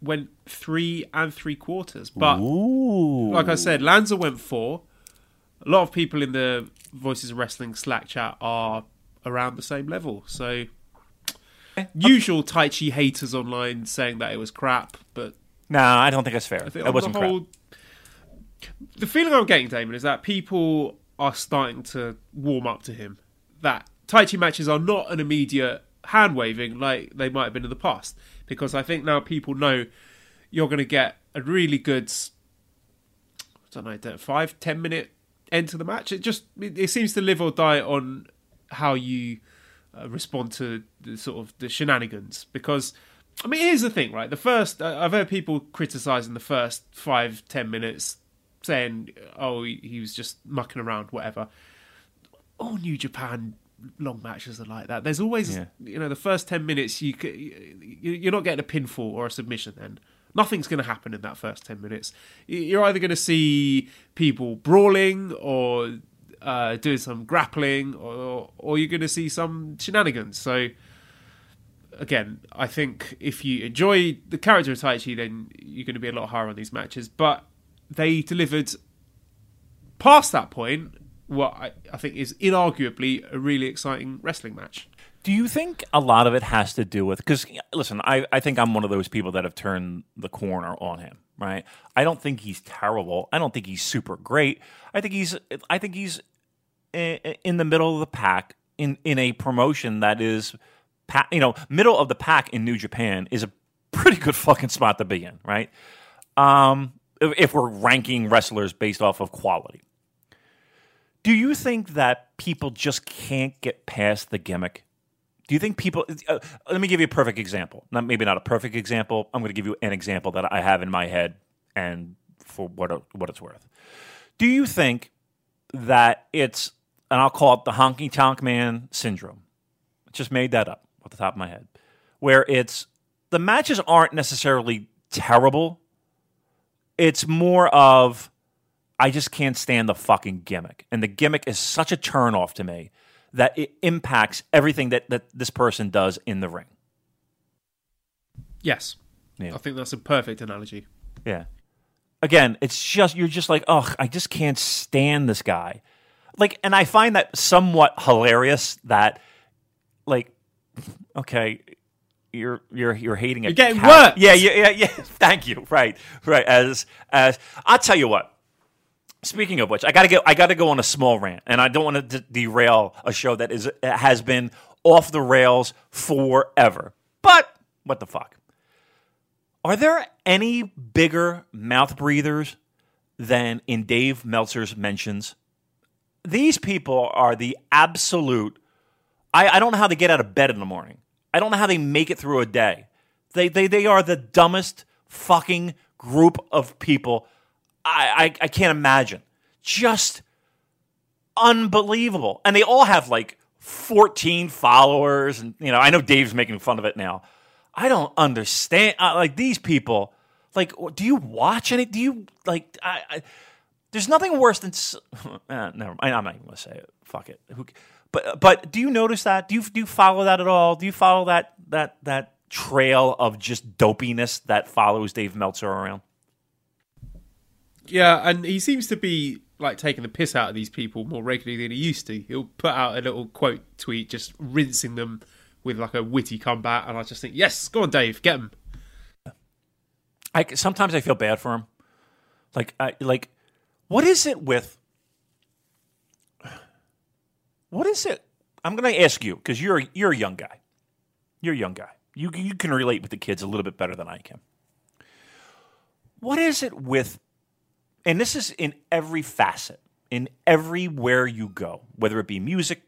went three and three quarters. But Ooh. like I said, Lanza went four. A lot of people in the Voices of Wrestling Slack chat are around the same level. So usual Taichi haters online saying that it was crap, but no, I don't think that's fair. I think It wasn't the whole, the feeling I'm getting, Damon, is that people are starting to warm up to him. That Taichi matches are not an immediate hand waving like they might have been in the past, because I think now people know you're going to get a really good, I don't know, five ten minute end to the match. It just it, it seems to live or die on how you uh, respond to the sort of the shenanigans because I mean here's the thing right? The first I've heard people criticizing the first five ten minutes saying oh he, was just mucking around whatever. All New Japan long matches are like that. There's always Yeah. you know the first 10 minutes you, you're not getting a pinfall or a submission then. Nothing's going to happen in that first 10 minutes. You're either going to see people brawling or uh, doing some grappling or or you're going to see some shenanigans. So again i think if you enjoy the character of Taichi then you're going to be a lot higher on these matches but they delivered past that point what I, I think is inarguably a really exciting wrestling match Do you think a lot of it has to do with because listen, I, I think I'm one of those people that have turned the corner on him, right? I don't think he's terrible. I don't think he's super great. I think he's I think he's eh, eh, in the middle of the pack in in a promotion that is you know, middle of the pack in New Japan is a pretty good fucking spot to be in, right? Um if, if we're ranking wrestlers based off of quality. Do you think that people just can't get past the gimmick? Do you think people? Uh, let me give you a perfect example. Not maybe not a perfect example. I'm going to give you an example that I have in my head, and for what what it's worth. Do you think that it's and I'll call it the honky tonk man syndrome? Just made that up off the top of my head, where it's the matches aren't necessarily terrible. It's more of I just can't stand the fucking gimmick. And the gimmick is such a turnoff to me that it impacts everything that, that this person does in the ring. yes Yeah. i think that's a perfect analogy Yeah. Again, it's just you're just like, oh, I just can't stand this guy. Like, and I find that somewhat hilarious that, like, okay, you're you're you're hating it. You're getting worked. Yeah, yeah, yeah, yeah. Thank you. Right, right. As as I'll tell you what. Speaking of which, I gotta go. I gotta go on a small rant, and I don't want to d- derail a show that is has been off the rails forever. But what the fuck? Are there any bigger mouth breathers than in Dave Meltzer's mentions? These people are the absolute. I, I don't know how they get out of bed in the morning. I don't know how they make it through a day. They they they are the dumbest fucking group of people. I I, I can't imagine. Just unbelievable. And they all have like 14 followers. And, you know, I know Dave's making fun of it now. I don't understand. Uh, like, these people, like, do you watch any? Do you, like, I, I there's nothing worse than. Uh, never mind. I'm not even going to say it. Fuck it. Who, but, but do you notice that? Do you, do you follow that at all? Do you follow that, that, that trail of just dopiness that follows Dave Meltzer around? Yeah, and he seems to be like taking the piss out of these people more regularly than he used to. He'll put out a little quote tweet just rinsing them with like a witty comeback, and I just think, yes, go on, Dave, get him. I sometimes I feel bad for him. Like I like what is it with what is it? I'm going to ask you because you're you're a young guy. You're a young guy. You you can relate with the kids a little bit better than I can. What is it with and this is in every facet, in everywhere you go, whether it be music,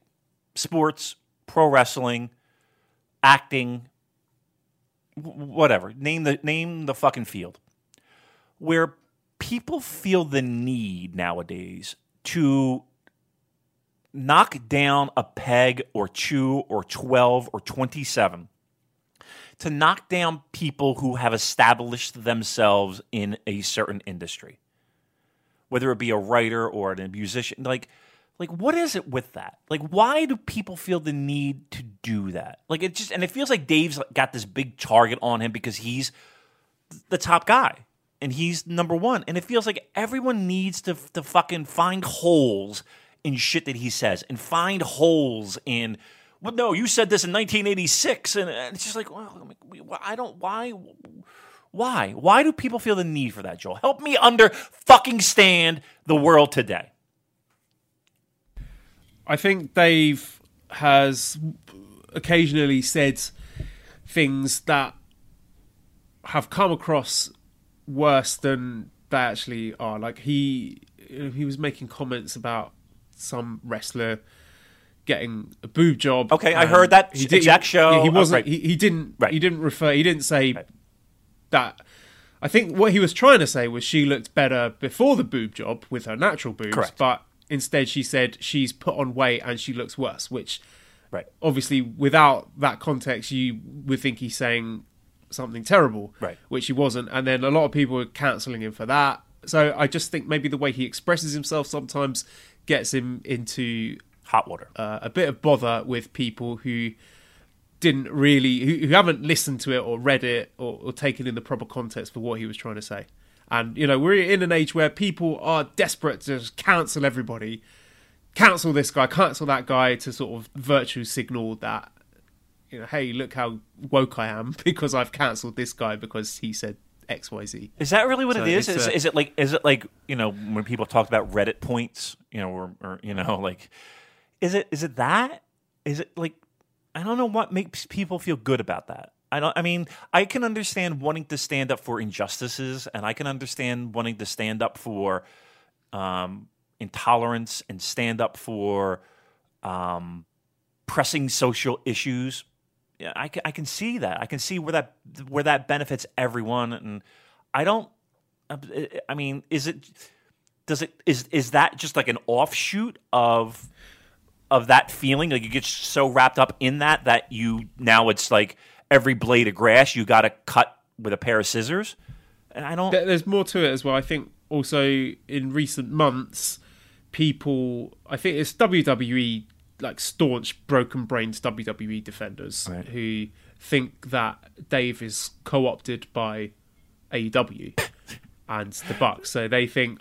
sports, pro wrestling, acting, whatever. Name the name the fucking field. Where people feel the need nowadays to knock down a peg or two or 12 or 27 to knock down people who have established themselves in a certain industry. Whether it be a writer or a musician like like what is it with that? Like why do people feel the need to do that? Like it just and it feels like dave's got this big target on him because he's the top guy and he's number one. And it feels like everyone needs to, to fucking find holes in shit that he says and find holes in well no you said this in 1986 and it's just like well, i don't why why? Why do people feel the need for that, Joel? Help me under fucking stand the world today. I think Dave has occasionally said things that have come across worse than they actually are. Like he he was making comments about some wrestler getting a boob job. Okay, I heard that he did, exact show. He, he wasn't. Oh, right. he, he, didn't. Right. He didn't refer. He didn't say right that I think what he was trying to say was she looked better before the boob job with her natural boobs, Correct. but instead she said she's put on weight and she looks worse, which right. obviously without that context you would think he's saying something terrible, right. which he wasn't. And then a lot of people were cancelling him for that. So I just think maybe the way he expresses himself sometimes gets him into hot water, uh, a bit of bother with people who didn't really who, who haven't listened to it or read it or, or taken in the proper context for what he was trying to say. And you know, we're in an age where people are desperate to just cancel everybody, cancel this guy, cancel that guy to sort of virtue signal that you know, hey, look how woke I am because I've cancelled this guy because he said X Y Z. Is that really what so it is? Is, uh, is, it like is it like you know when people talk about Reddit points, you know, or, or you know, like is it is it that? Is it like I don't know what makes people feel good about that. I don't. I mean, I can understand wanting to stand up for injustices, and I can understand wanting to stand up for um, intolerance and stand up for um, pressing social issues. Yeah, I I can see that. I can see where that where that benefits everyone, and I don't. Uh, I mean, is it? Does it? Is is that just like an offshoot of of that feeling? Like you get so wrapped up in that that you now it's like every blade of grass you got to cut with a pair of scissors. And I don't. There's more to it as well. I think also in recent months, people. I think it's WWE like staunch broken brains WWE defenders right. who think that Dave is co-opted by AEW and the Bucks. So they think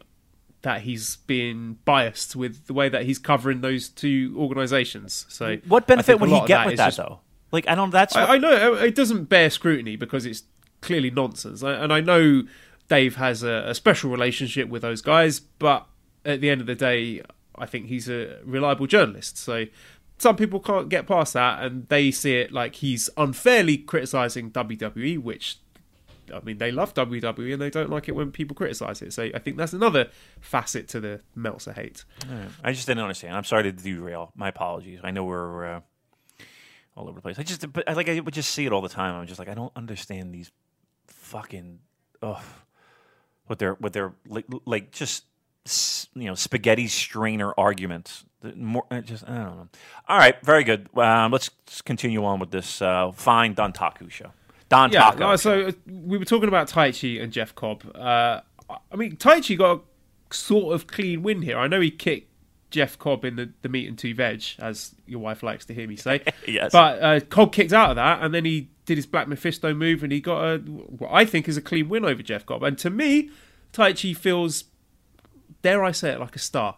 that he's been biased with the way that he's covering those two organisations. So what benefit would he get with that, just, though? Like I don't. That's what... I, I, know it doesn't bear scrutiny because it's clearly nonsense, and I know Dave has a, a special relationship with those guys, but at the end of the day, I think he's a reliable journalist. So some people can't get past that, and they see it like he's unfairly criticising WWE, which I mean, they love WWE and they don't like it when people criticize it. So I think that's another facet to the Meltzer hate. I just didn't understand. I'm sorry to derail. My apologies. I know we're uh, all over the place. I just, but I like, I would just see it all the time. I'm just like, I don't understand these fucking, oh, what they're, what they're like, like just you know spaghetti strainer arguments. More, just I don't know. All right, very good. Um, let's continue on with this uh, fine Dontaku show. Don yeah, Taco. So uh, we were talking about Taichi and Jeff Cobb. Uh, I mean, Taichi got a sort of clean win here. I know he kicked Jeff Cobb in the, the meat and two veg, as your wife likes to hear me say. yes. But uh, Cobb kicked out of that, and then he did his Black Mephisto move, and he got a what I think is a clean win over Jeff Cobb. And to me, Taichi feels dare I say it, like a star.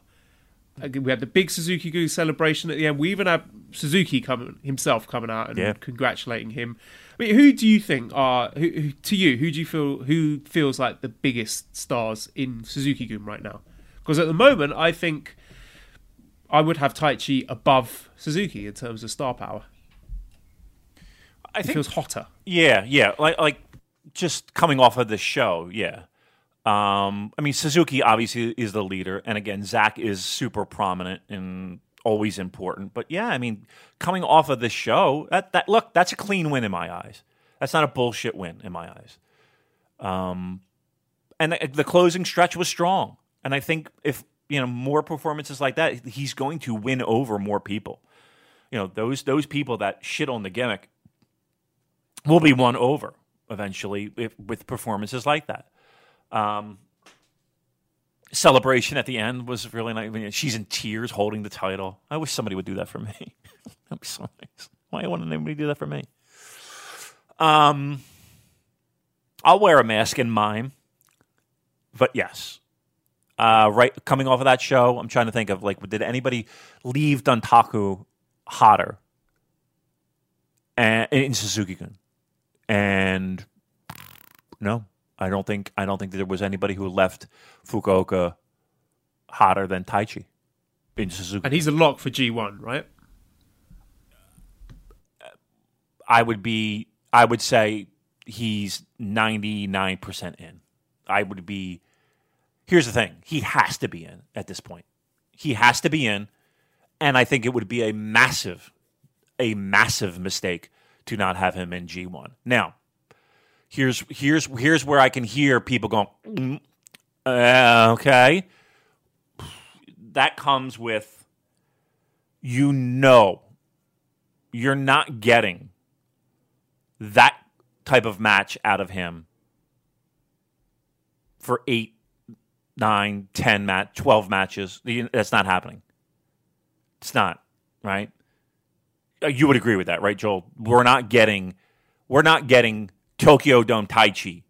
Uh, we had the big Suzuki Gun celebration at the end. We even had Suzuki coming himself coming out and Yeah. congratulating him. I mean, who do you think are who, who, to you? Who do you feel who feels like the biggest stars in Suzuki Gun right now? Because at the moment, I think I would have Taichi above Suzuki in terms of star power. I It think feels hotter. Yeah, yeah. Like like just coming off of the show, yeah. Um, I mean, Suzuki obviously is the leader, and again, Zack is super prominent and always important. But yeah, I mean, coming off of the show, that that look, that's a clean win in my eyes. That's not a bullshit win in my eyes. Um, and the, the closing stretch was strong, and I think if you know more performances like that, he's going to win over more people. You know, those those people that shit on the gimmick will be won over eventually if, with performances like that. Um, celebration at the end was really nice. She's in tears holding the title. I wish somebody would do that for me. That'd be so nice. Why wouldn't anybody do that for me? Um, I'll wear a mask and mime, but yes. Uh, right, coming off of that show, I'm trying to think of like, did anybody leave Dontaku hotter and, in Suzuki-gun? And no, I don't think I don't think there was anybody who left Fukuoka hotter than Taichi in Suzuki. And he's a lock for G1, right? I would be I would say he's 99% in. I would be Here's the thing. He has to be in at this point. He has to be in and I think it would be a massive a massive mistake to not have him in G1. Now, here's here's here's where I can hear people going, "Mm, uh, okay. That comes with you know you're not getting that type of match out of him for eight, nine, ten match, twelve matches. That's not happening. It's not right. Uh, You would agree with that, right, Joel? We're not getting, we're not getting Tokyo Dome Taichi.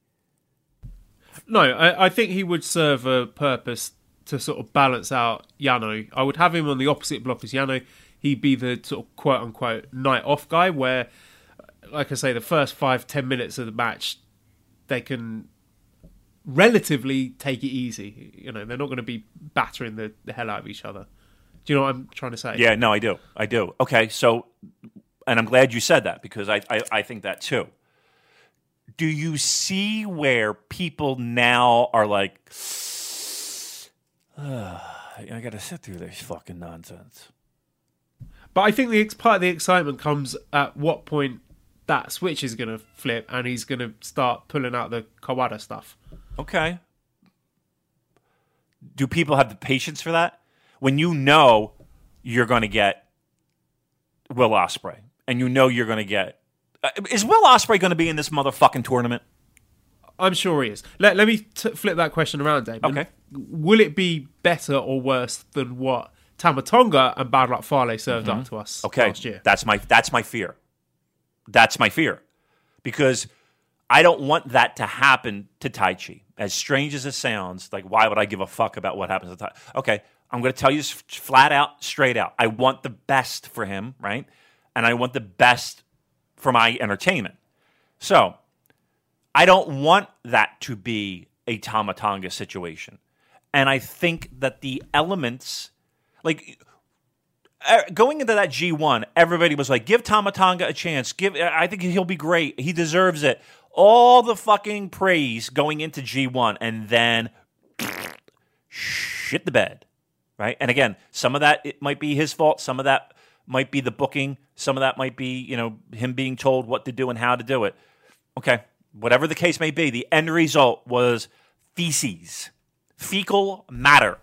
No, I, I think he would serve a purpose to sort of balance out Yano. I would have him on the opposite block as Yano. He'd be the sort of quote unquote night off guy where, like I say, the first five, ten minutes of the match, they can relatively take it easy. You know, they're not going to be battering the, the hell out of each other. Do you know what I'm trying to say? Yeah, no, I do. I do. Okay, so, and I'm glad you said that because I, I, I think that too. Do you see where people now are like, "Ugh, I got to sit through this fucking nonsense? But I think the ex- part of the excitement comes at what point that switch is going to flip and he's going to start pulling out the Kawada stuff. Okay. Do people have the patience for that? When you know you're going to get Will Ospreay, and you know you're going to get is Will Ospreay going to be in this motherfucking tournament? I'm sure he is. Let, let me t- flip that question around, David. Okay. Will it be better or worse than what Tama Tonga and Bad Luck Fale served up to us Mm-hmm. Okay, last year? that's my that's my fear. That's my fear because I don't want that to happen to Taichi. As strange as it sounds, like why would I give a fuck about what happens to Tai? Okay, I'm going to tell you flat out, straight out. I want the best for him, right? And I want the best for my entertainment. So I don't want that to be a Tama Tonga situation. And I think that the elements, like uh, going into that G1, everybody was like, "Give Tama Tonga a chance. Give. I think he'll be great. He deserves it." All the fucking praise going into G1, and then shit the bed, right? And again, some of that it might be his fault. Some of that might be the booking. Some of that might be you know him being told what to do and how to do it. Okay, whatever the case may be, the end result was feces, fecal matter,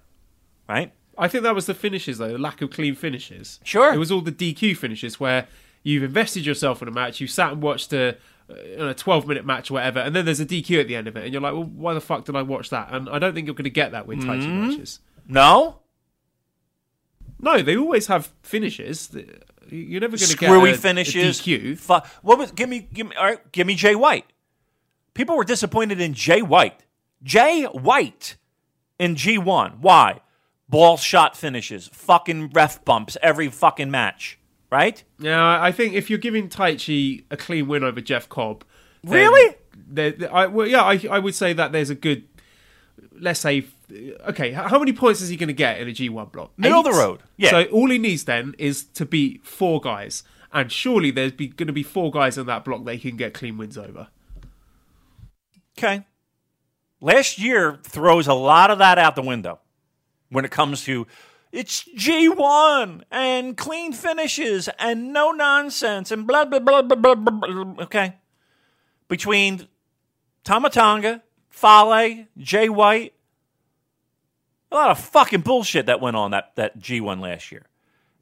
right? I think that was the finishes, though, the lack of clean finishes. Sure. It was all the DQ finishes where you've invested yourself in a match, you sat and watched a, a 12 minute match or whatever, and then there's a DQ at the end of it, and you're like, well, why the fuck did I watch that? And I don't think you're going to get that with Mm-hmm. matches. No, No, they always have finishes. You're never going to get screwy a, finishes. A DQ. Fu- what was? Give me, give me, all right, give me Jay White. People were disappointed in Jay White. Jay White in G1. Why? Ball shot finishes, fucking ref bumps every fucking match, right? Yeah, I think if you're giving Taichi a clean win over Jeff Cobb, Really? I, well, yeah, I, I would say that there's a good, let's say, okay, how many points is he going to get in a G1 block? Middle of the road. Yeah. So all he needs then is to beat four guys, and surely there's be, going to be four guys in that block that he can get clean wins over. Okay. Last year throws a lot of that out the window when it comes to it's G1 and clean finishes and no nonsense and blah, blah, blah, blah, blah, blah, blah. Okay. Between Tama Tonga, Fale, Jay White, a lot of fucking bullshit that went on that, that G1 last year.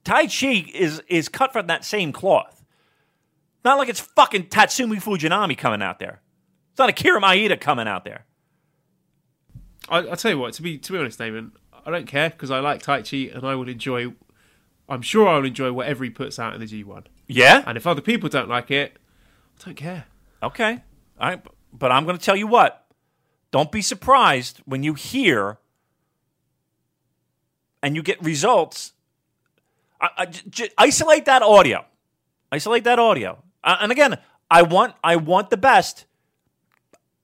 Taichi is, is cut from that same cloth. Not like it's fucking Tatsumi Fujinami coming out there. It's not Akira Maeda coming out there. I, I'll tell you what, to be to be honest, Damon, I don't care because I like Taichi and I will enjoy. I'm sure I'll enjoy whatever he puts out in the G1. Yeah? And if other people don't like it, I don't care. Okay. Right. But I'm going to tell you what. Don't be surprised when you hear and you get results. Isolate that audio. Isolate that audio. Uh, and again, I want I want the best.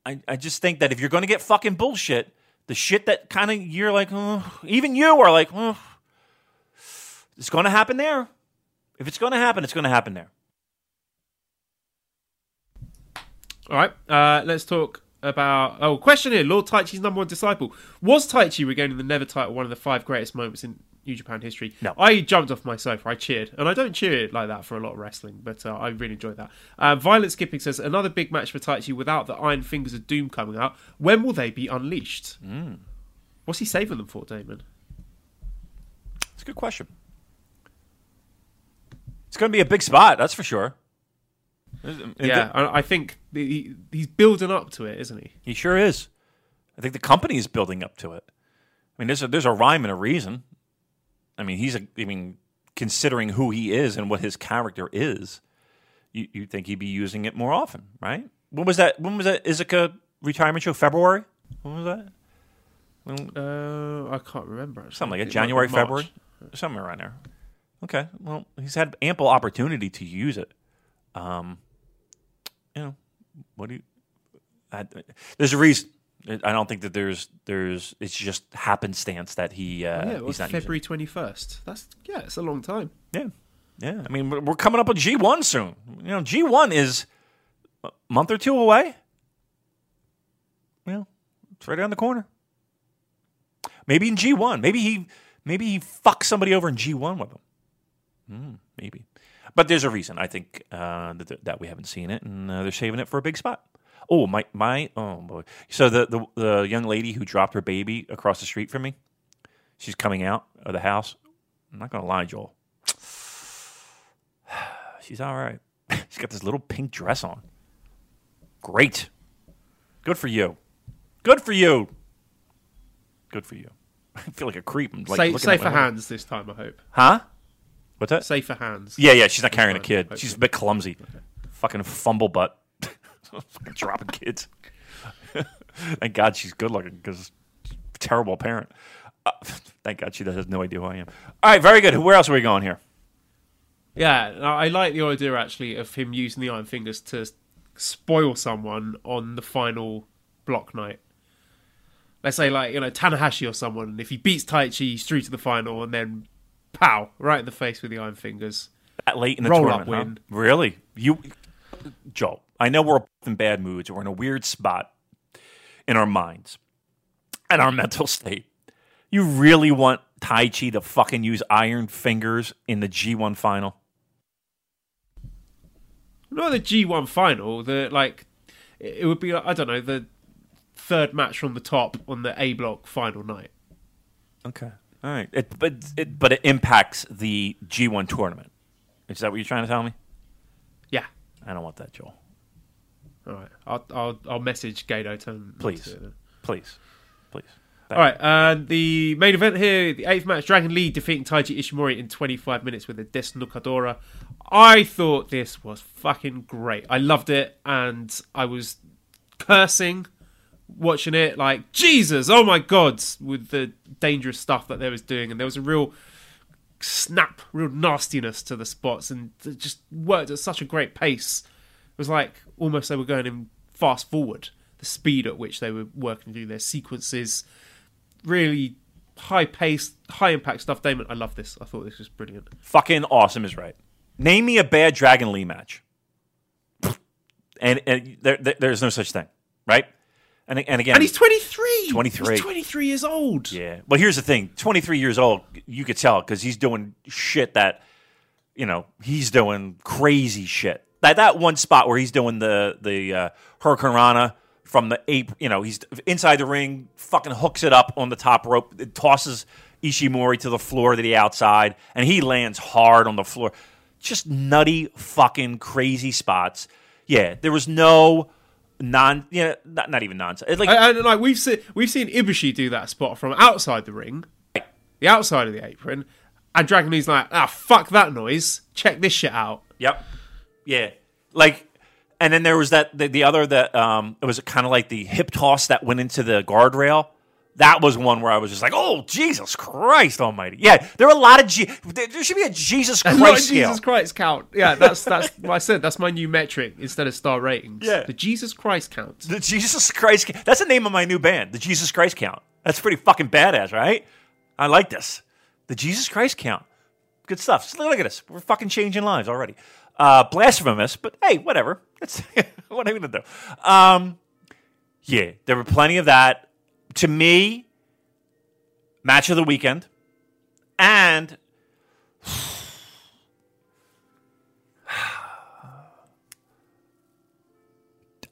I, I just think that if you're going to get fucking bullshit, the shit that kind of you're like, oh, even you are like, oh, it's going to happen there. If it's going to happen, it's going to happen there. All right, uh, let's talk about. Oh, question here: Lord Taichi's number one disciple was Taichi regaining the Never title one of the five greatest moments in New Japan history? No. I jumped off my sofa. I cheered, and I don't cheer like that for a lot of wrestling, but uh, I really enjoyed that. Uh, Violent skipping says another big match for Taichi without the Iron Fingers of Doom coming out. When will they be unleashed? What's he saving them for, Damon? It's a good question. It's going to be a big spot, that's for sure. Yeah, I, I think he, he's building up to it, isn't he? He sure is. I think the company is building up to it. I mean, there's a, there's a rhyme and a reason. I mean, he's a. I mean, considering who he is and what his character is, you you think he'd be using it more often, right? When was that? When was that Iizuka retirement show? February? When was that? When, Uh, I can't remember. Actually. something like It January. February, somewhere around there. Okay. Well, he's had ample opportunity to use it. Um, what do you? I, there's a reason. I don't think that there's there's. It's just happenstance that he. Uh, Yeah, it he's was February twenty first. That's yeah, it's a long time. Yeah, yeah. I mean, we're we're coming up on G one soon. You know, G one is a month or two away. Well, it's right around the corner. Maybe in G one. Maybe he maybe he fucks somebody over in G one with him. Hmm, maybe. But there's a reason I think uh, that, that we haven't seen it, and uh, they're saving it for a big spot. Oh my my oh boy! So the, the the young lady who dropped her baby across the street from me, she's coming out of the house. I'm not gonna lie, Joel. She's all right. she's got this little pink dress on. Great. Good for you. Good for you. Good for you. I feel like a creep. I'm, like, Sa- looking at safer hands this time, I hope. Huh? What's that? Safer hands. Yeah, yeah, she's not carrying a kid. She's a bit clumsy. Fucking fumble butt. Fucking dropping kids. thank God she's good looking because terrible parent. Uh, thank God she has no idea who I am. All right, very good. Where else are we going here? Yeah, I I like the idea actually of him using the Iron Fingers to spoil someone on the final block night. Let's say, like, you know, Tanahashi or someone, if he beats Taichi, he's through to the final, and then pow, right in the face with the Iron Fingers. That late in the Roll up tournament, huh? Really? You, Joe? I know we're in bad moods. We're in a weird spot in our minds and our mental state. You really want Taichi to fucking use Iron Fingers in the G1 final? Not the G1 final, the, like, it would be, I don't know, the third match from the top on the A block final night. Okay. All right. It, but it but it impacts the G1 tournament. Is that what you're trying to tell me? Yeah. I don't want that, Joel. All right. I'll, I'll, I'll message Gedo. Tell him Please. to. Uh, Please. Please. All right, and the main event here, the eighth match, Dragon Lee defeating Taiji Ishimori in 25 minutes with a Desnucadora. I thought this was fucking great. I loved it, and I was cursing watching it like Jesus, oh my God, with the dangerous stuff that they was doing, and there was a real snap, real nastiness to the spots, and it just worked at such a great pace. It was like almost they were going in fast forward. The speed at which they were working through their sequences, really high paced, high impact stuff. Damon, I love this. I thought this was brilliant. Fucking awesome is right. Name me a bad Dragon Lee match. And, and there, there- there's no such thing, right? And, and again, And he's 23. 23. He's 23 years old. Yeah. Well, here's the thing 23 years old, you could tell because he's doing shit that, you know, he's doing crazy shit. That, that one spot where he's doing the, the uh, Hurricane Rana from the ape, you know, he's inside the ring, fucking hooks it up on the top rope, it tosses Ishimori to the floor to the outside, and he lands hard on the floor. Just nutty, fucking crazy spots. Yeah, there was no non, yeah, not, not even nonsense. Like, And, and, like we've seen, we've seen Ibushi do that spot from outside the ring, the outside of the apron, and Dragon Lee's like, ah, fuck that noise. Check this shit out. Yep. Yeah. Like, and then there was that the, the other that um, it was kind of like the hip toss that went into the guardrail. That was one where I was just like, "Oh Jesus Christ Almighty!" Yeah, there are a lot of G- there should be a Jesus Christ a. Jesus Christ count. Yeah, that's that's what I said. That's my new metric instead of star ratings. Yeah. the Jesus Christ count. The Jesus Christ. That's the name of my new band, the Jesus Christ Count. That's pretty fucking badass, right? I like this. The Jesus Christ Count. Good stuff. Just look at us. We're fucking changing lives already. Uh, blasphemous, but hey, whatever. That's what I'm gonna do. Um, yeah, there were plenty of that. To me, match of the weekend, and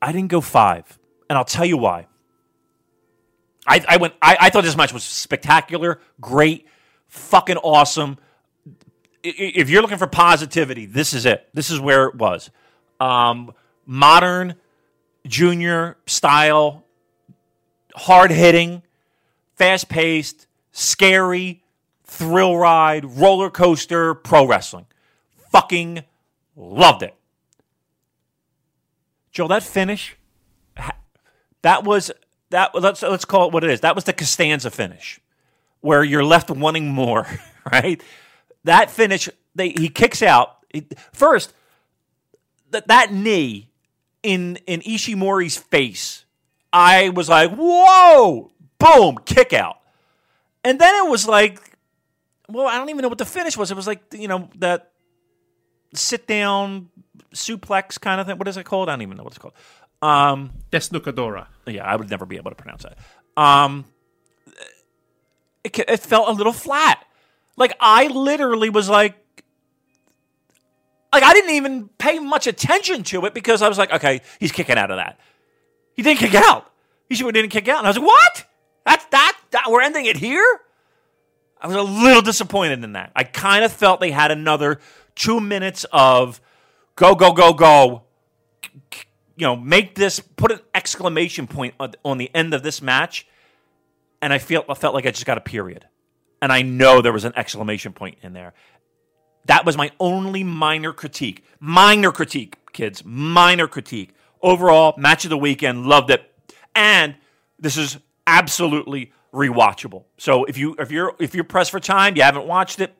I didn't go five, and I'll tell you why. I, I went. I, I thought this match was spectacular, great, fucking awesome. If you're looking for positivity, this is it. This is where it was. Um, modern, junior style, hard hitting, fast paced, scary, thrill ride, roller coaster, pro wrestling. Fucking loved it. Joe, that finish, that was that. Let's let's call it what it is. That was the Costanza finish, where you're left wanting more. Right? That finish, they he kicks out first. That that knee in in Ishimori's face, I was like, whoa, boom, kick out, and then it was like, well, I don't even know what the finish was. It was like you know that sit down suplex kind of thing. What is it called? I don't even know what it's called. Um, Desnucadora. yeah, I would never be able to pronounce that. Um, it, it felt a little flat. Like I literally was like, like I didn't even pay much attention to it because I was like, okay, he's kicking out of that. He didn't kick out. He didn't kick out, and I was like, what? That's that, that. We're ending it here. I was a little disappointed in that. I kind of felt they had another two minutes of go, go, go, go. You know, make this put an exclamation point on the end of this match, and I feel I felt like I just got a period, and I know there was an exclamation point in there. That was my only minor critique. Minor critique, kids. Minor critique. Overall, match of the weekend, loved it. And this is absolutely rewatchable. So if you if you're if you're pressed for time, you haven't watched it,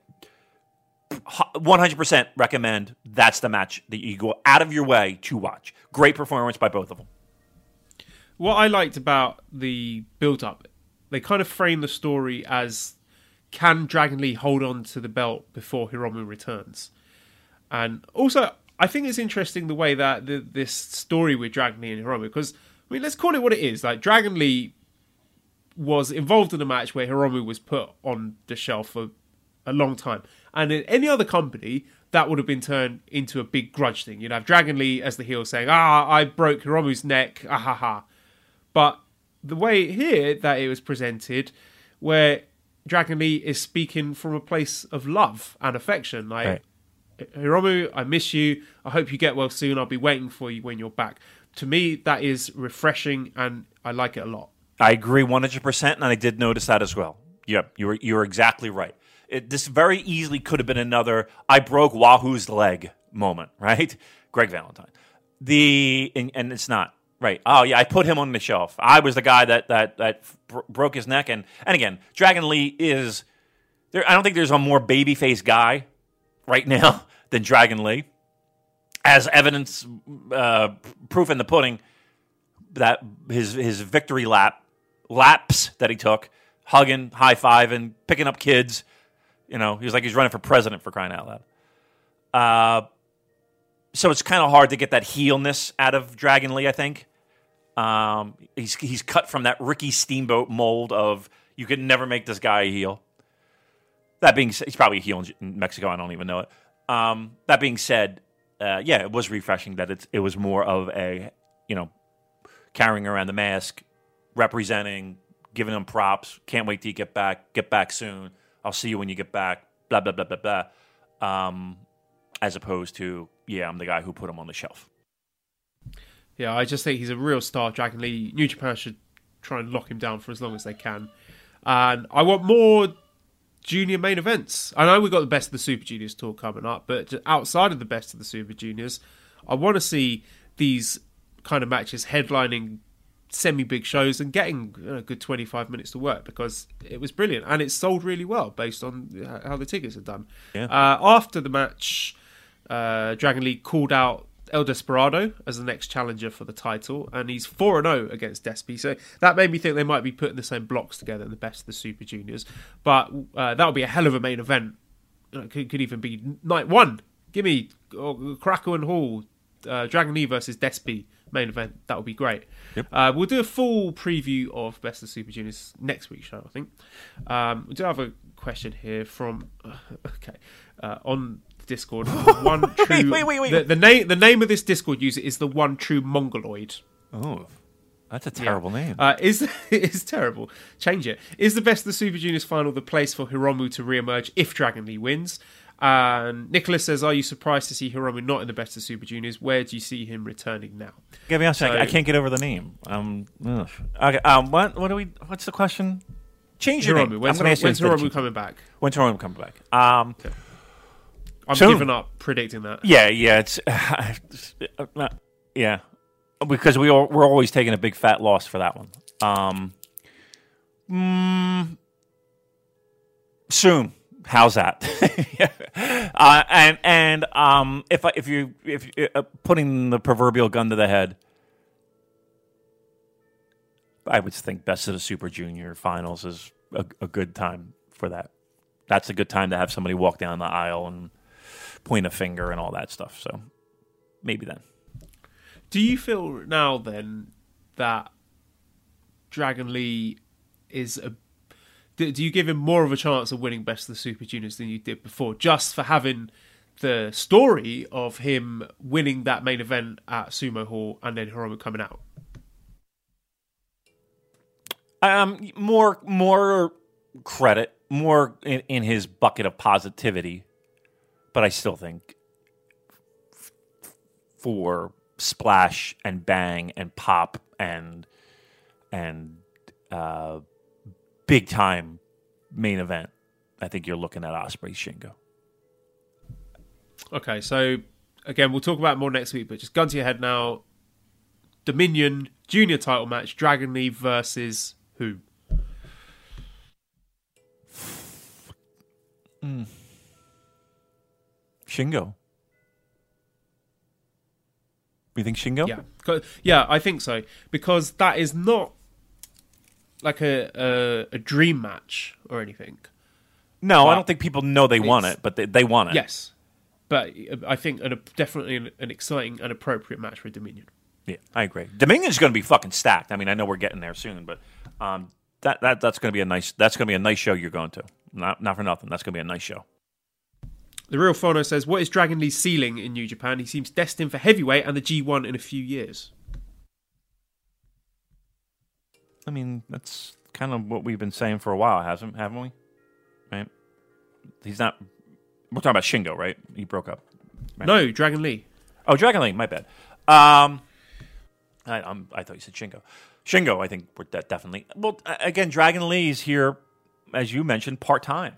100% recommend that's the match that you go out of your way to watch. Great performance by both of them. What I liked about the build up, they kind of frame the story as can Dragon Lee hold on to the belt before Hiromu returns? And also, I think it's interesting the way that the, this story with Dragon Lee and Hiromu, because I mean, let's call it what it is. Like Dragon Lee was involved in a match where Hiromu was put on the shelf for a long time, and in any other company, that would have been turned into a big grudge thing. You'd have Dragon Lee as the heel saying, "Ah, I broke Hiromu's neck," ah ha ha. But the way here that it was presented, where Dragon Lee is speaking from a place of love and affection, like Right. Hiromu, I miss you. I hope you get well soon. I'll be waiting for you when you're back. To me, that is refreshing, and I like it a lot. I agree 100%, and I did notice that as well. Yep, you're, you were exactly right. It, this very easily could have been another I broke Wahoo's leg moment, right? Greg Valentine. The and, and it's not. Right. Oh yeah, I put him on the shelf. I was the guy that that that bro- broke his neck, and and again, Dragon Lee is there. I don't think there's a more babyface guy right now than Dragon Lee, as evidence, uh, proof in the pudding that his his victory lap laps that he took, hugging, high fiving, picking up kids. You know, he was like he's running for president for crying out loud. Uh, so it's kind of hard to get that heelness out of Dragon Lee. I think um, he's he's cut from that Ricky Steamboat mold of you could never make this guy a heel. That being said, he's probably a heel in Mexico. I don't even know it. Um, that being said, uh, yeah, it was refreshing that it's, it was more of a you know carrying around the mask, representing, giving him props. Can't wait till you get back. Get back soon. I'll see you when you get back. Blah blah blah blah blah. Um, as opposed to yeah, I'm the guy who put him on the shelf. Yeah, I just think he's a real star. Dragon Lee, New Japan should try and lock him down for as long as they can. And I want more junior main events. I know we've got the best of the Super Juniors tour coming up, but outside of the best of the Super Juniors, I want to see these kind of matches headlining semi big shows and getting a good 25 minutes to work because it was brilliant and it sold really well based on how the tickets are done. Yeah. Uh, after the match, uh, Dragon Lee called out El Desperado as the next challenger for the title, and he's 4 0 against Despy. So that made me think they might be putting the same blocks together in the best of the Super Juniors. But uh, that would be a hell of a main event. Know, could, could even be night one. Give me oh, Korakuen Hall, uh, Dragon Lee versus Despy main event. That would be great. Yep. Uh, we'll do a full preview of Best of Super Juniors next week's show, I think. Um, we do have a question here from okay uh, on Discord. One true. wait, wait, wait. The, the name the name of this Discord user is the one true Mongoloid. Oh, that's a terrible name. Uh, is is terrible. Change it. Is the best of the Super Juniors final the place for Hiromu to re-emerge if Dragon Lee wins? And Nicholas says, "Are you surprised to see Hiromu not in the best of Super Juniors? Where do you see him returning now?" Give me a second. I can't get over the name. Um, ugh. okay. Um, what? What do we? What's the question? Change your name. When's, I'm gonna ask you when's Hiromu coming back? When's Hiromu coming back? Um, I'm Soon. giving up predicting that. yeah, yeah. It's uh, yeah, because we are, we're always taking a big fat loss for that one. Um, mm, soon. How's that? uh, and and um, if I, if you if uh, putting the proverbial gun to the head, I would think best of the Super Junior finals is a, a good time for that. That's a good time to have somebody walk down the aisle and point a finger and all that stuff. So maybe then. Do you feel now then that Dragon Lee is a do, do you give him more of a chance of winning Best of the Super Juniors than you did before, just for having the story of him winning that main event at Sumo Hall and then Hiromu coming out? Um, more more credit, more in, in his bucket of positivity, but I still think for splash and bang and pop and and uh, big time main event, I think you're looking at Ospreay Shingo. Okay, so again, we'll talk about more next week, but just gun to your head now. Dominion Junior title match: Dragon Lee versus who? Shingo. You think Shingo? Yeah, yeah, I think so because that is not like a a, a dream match or anything. No, I don't think people know they want it, but they, they want it. Yes, but I think an, definitely an, an exciting and appropriate match for Dominion. Yeah, I agree. Dominion's going to be fucking stacked. I mean, I know we're getting there soon, but um, that that that's going to be a nice that's going to be a nice show you're going to. Not not for nothing. That's going to be a nice show. The real Fono says, "What is Dragon Lee's ceiling in New Japan? He seems destined for heavyweight and the G1 in a few years." I mean, that's kind of what we've been saying for a while, hasn't haven't we? Right? He's not. We're talking about Shingo, right? He broke up. Right. No, Dragon Lee. Oh, Dragon Lee. My bad. Um, I, I'm, I thought you said Shingo. Shingo, I think we're de- definitely. Well, again, Dragon Lee's here, as you mentioned, part time.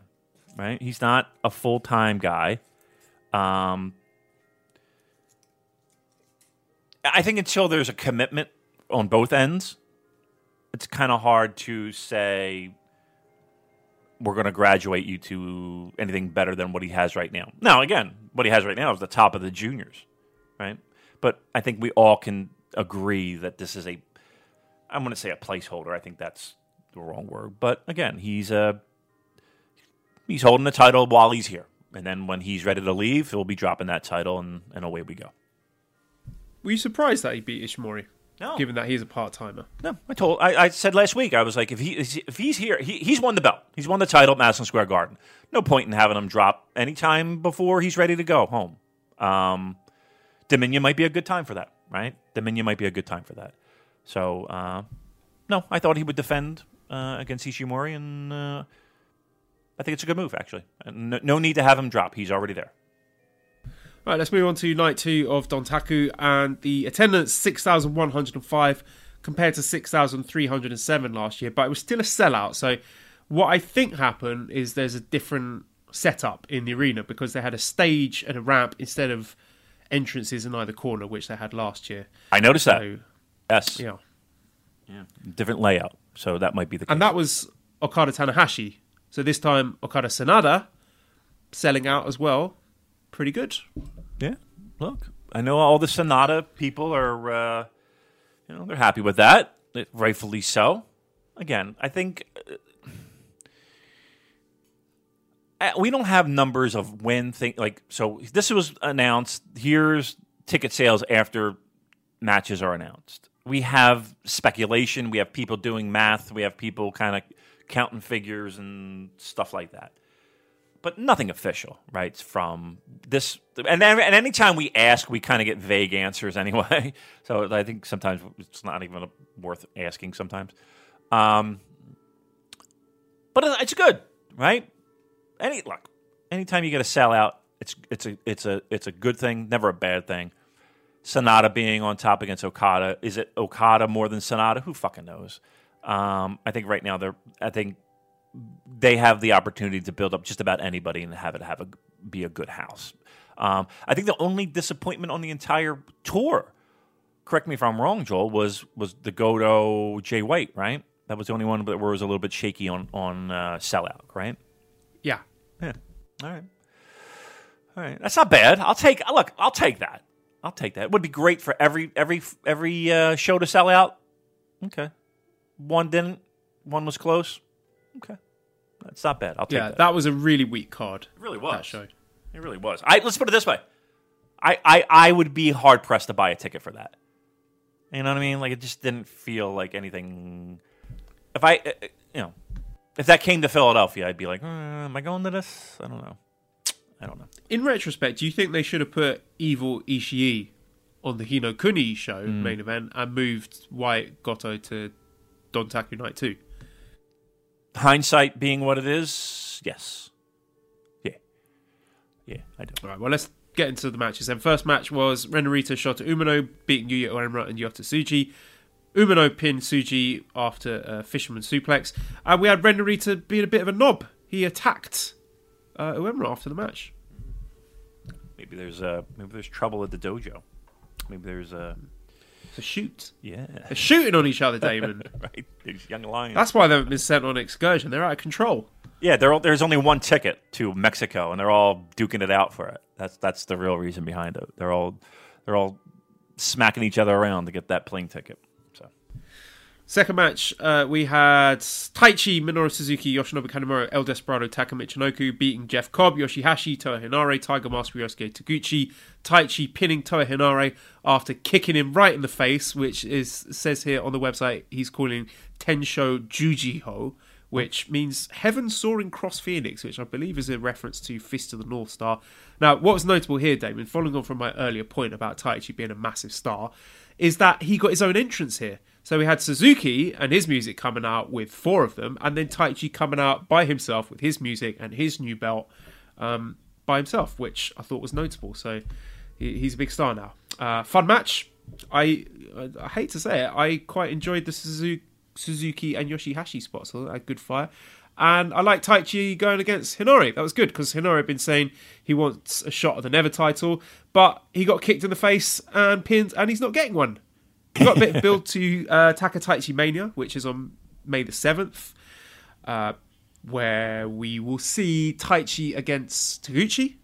Right? He's not a full time guy. Um, I think until there's a commitment on both ends, it's kind of hard to say we're going to graduate you to anything better than what he has right now. Now, again, what he has right now is the top of the juniors, right? But I think we all can agree that this is a, I'm going to say a placeholder. I think that's the wrong word. But again, he's a, he's holding the title while he's here. And then when he's ready to leave, he'll be dropping that title, and, and away we go. Were you surprised that he beat Ishimori? No. Given that he's a part timer. No, I told I, I said last week I was like if he if he's here he, he's won the belt he's won the title at Madison Square Garden no point in having him drop anytime before he's ready to go home um, Dominion might be a good time for that right Dominion might be a good time for that so uh, no I thought he would defend uh, against Ishimori and uh, I think it's a good move actually uh, no, no need to have him drop he's already there Right, let's move on to night two of Dontaku, and the attendance six thousand one hundred and five compared to six thousand three hundred and seven last year, but it was still a sellout. So, what I think happened is there's a different setup in the arena because they had a stage and a ramp instead of entrances in either corner, which they had last year. I noticed that So, yes yeah, different layout so that might be the case. and that was Okada Tanahashi. So this time Okada Sanada selling out as well. Pretty good. Yeah, look, I know all the Sanada people are, uh, you know, they're happy with that, rightfully so. Again, I think uh, we don't have numbers of when thing like so. This was announced. Here's ticket sales after matches are announced. We have speculation. We have people doing math. We have people kind of counting figures and stuff like that but nothing official, right? From this, and then, and anytime we ask, we kind of get vague answers anyway. So I think sometimes it's not even worth asking. Sometimes, um, but it's good, right? Any look, anytime you get a sellout, it's it's a it's a it's a good thing, never a bad thing. Sanada being on top against Okada, is it Okada more than Sanada? Who fucking knows? Um, I think right now they're. I think they have the opportunity to build up just about anybody and have it have a be a good house. Um, I think the only disappointment on the entire tour, correct me if I'm wrong, Joel, was was the Goto Jay White, right? That was the only one that was a little bit shaky on on uh, sellout, right? Yeah. Yeah. All right. All right. That's not bad. I'll take. Look, I'll take that. I'll take that. It would be great for every every every uh, show to sell out. Okay. One didn't. One was close. Okay. That's not bad. I'll take Yeah, that. that was a really weak card. It really was. That show. It really was. I let's put it this way. I, I, I would be hard pressed to buy a ticket for that. You know what I mean? Like it just didn't feel like anything. If I, uh, you know, if that came to Philadelphia, I'd be like, uh, am I going to this? I don't know. I don't know. In retrospect, do you think they should have put Evil Ishii on the Hino Kuni show Hmm. main event and moved White Goto to Dontaku Night 2? Hindsight being what it is, yes. Yeah. Yeah, I do. All right, well, let's get into the matches then. First match was Ren Narita Shota Umino beating Yuya Uemura and Yota Tsuji. Umino pinned Tsuji after a fisherman suplex. And we had Ren Narita being a bit of a knob. He attacked uh, Uemura after the match. Maybe there's uh maybe there's trouble at the dojo. Maybe there's uh A shoot. yeah. They're shooting on each other, Damon. right. There's young lions. That's why they haven't been sent on excursion. They're out of control. Yeah, there there's only one ticket to Mexico, and they're all duking it out for it. That's that's the real reason behind it. They're all they're all smacking each other around to get that plane ticket. Second match, uh, we had Taichi, Minoru Suzuki, Yoshinobu Kanemaru, El Desperado, Taka Michinoku beating Jeff Cobb, Yoshihashi, Toa Henare, Tiger Mask, Ryosuke Taguchi. Taichi pinning Toa Henare after kicking him right in the face, which is says here on the website he's calling Tensho Jujiho, which means Heaven Soaring Cross Phoenix, which I believe is a reference to Fist of the North Star. Now, what was notable here, Damon, following on from my earlier point about Taichi being a massive star, is that he got his own entrance here. So we had Suzuki and his music coming out with four of them, and then Taichi coming out by himself with his music and his new belt um, by himself, which I thought was notable. So he, he's a big star now. Uh, fun match. I, I I hate to say it, I quite enjoyed the Suzuki, and Yoshihashi spots. Thought they good fire. And I like Taichi going against Henare. That was good because Henare had been saying he wants a shot at the Never title, but he got kicked in the face and pinned, and he's not getting one. We've got a bit of build to uh, Takataichi Mania, which is on May the 7th, uh, where we will see Taichi against Taguchi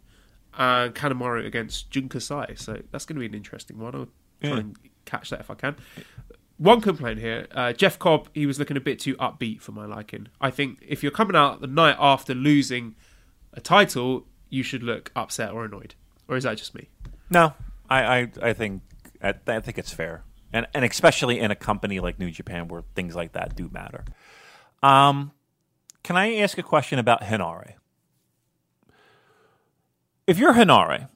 and Kanemaru against Jun Kasai. So that's going to be an interesting one. I'll try Yeah. and catch that if I can. One complaint here uh, Jeff Cobb, he was looking a bit too upbeat for my liking. I think if you're coming out the night after losing a title, you should look upset or annoyed. Or is that just me? No, I, I, I think I, I think it's fair, and and especially in a company like New Japan where things like that do matter. Um, can I ask a question about Henare? If you're Henare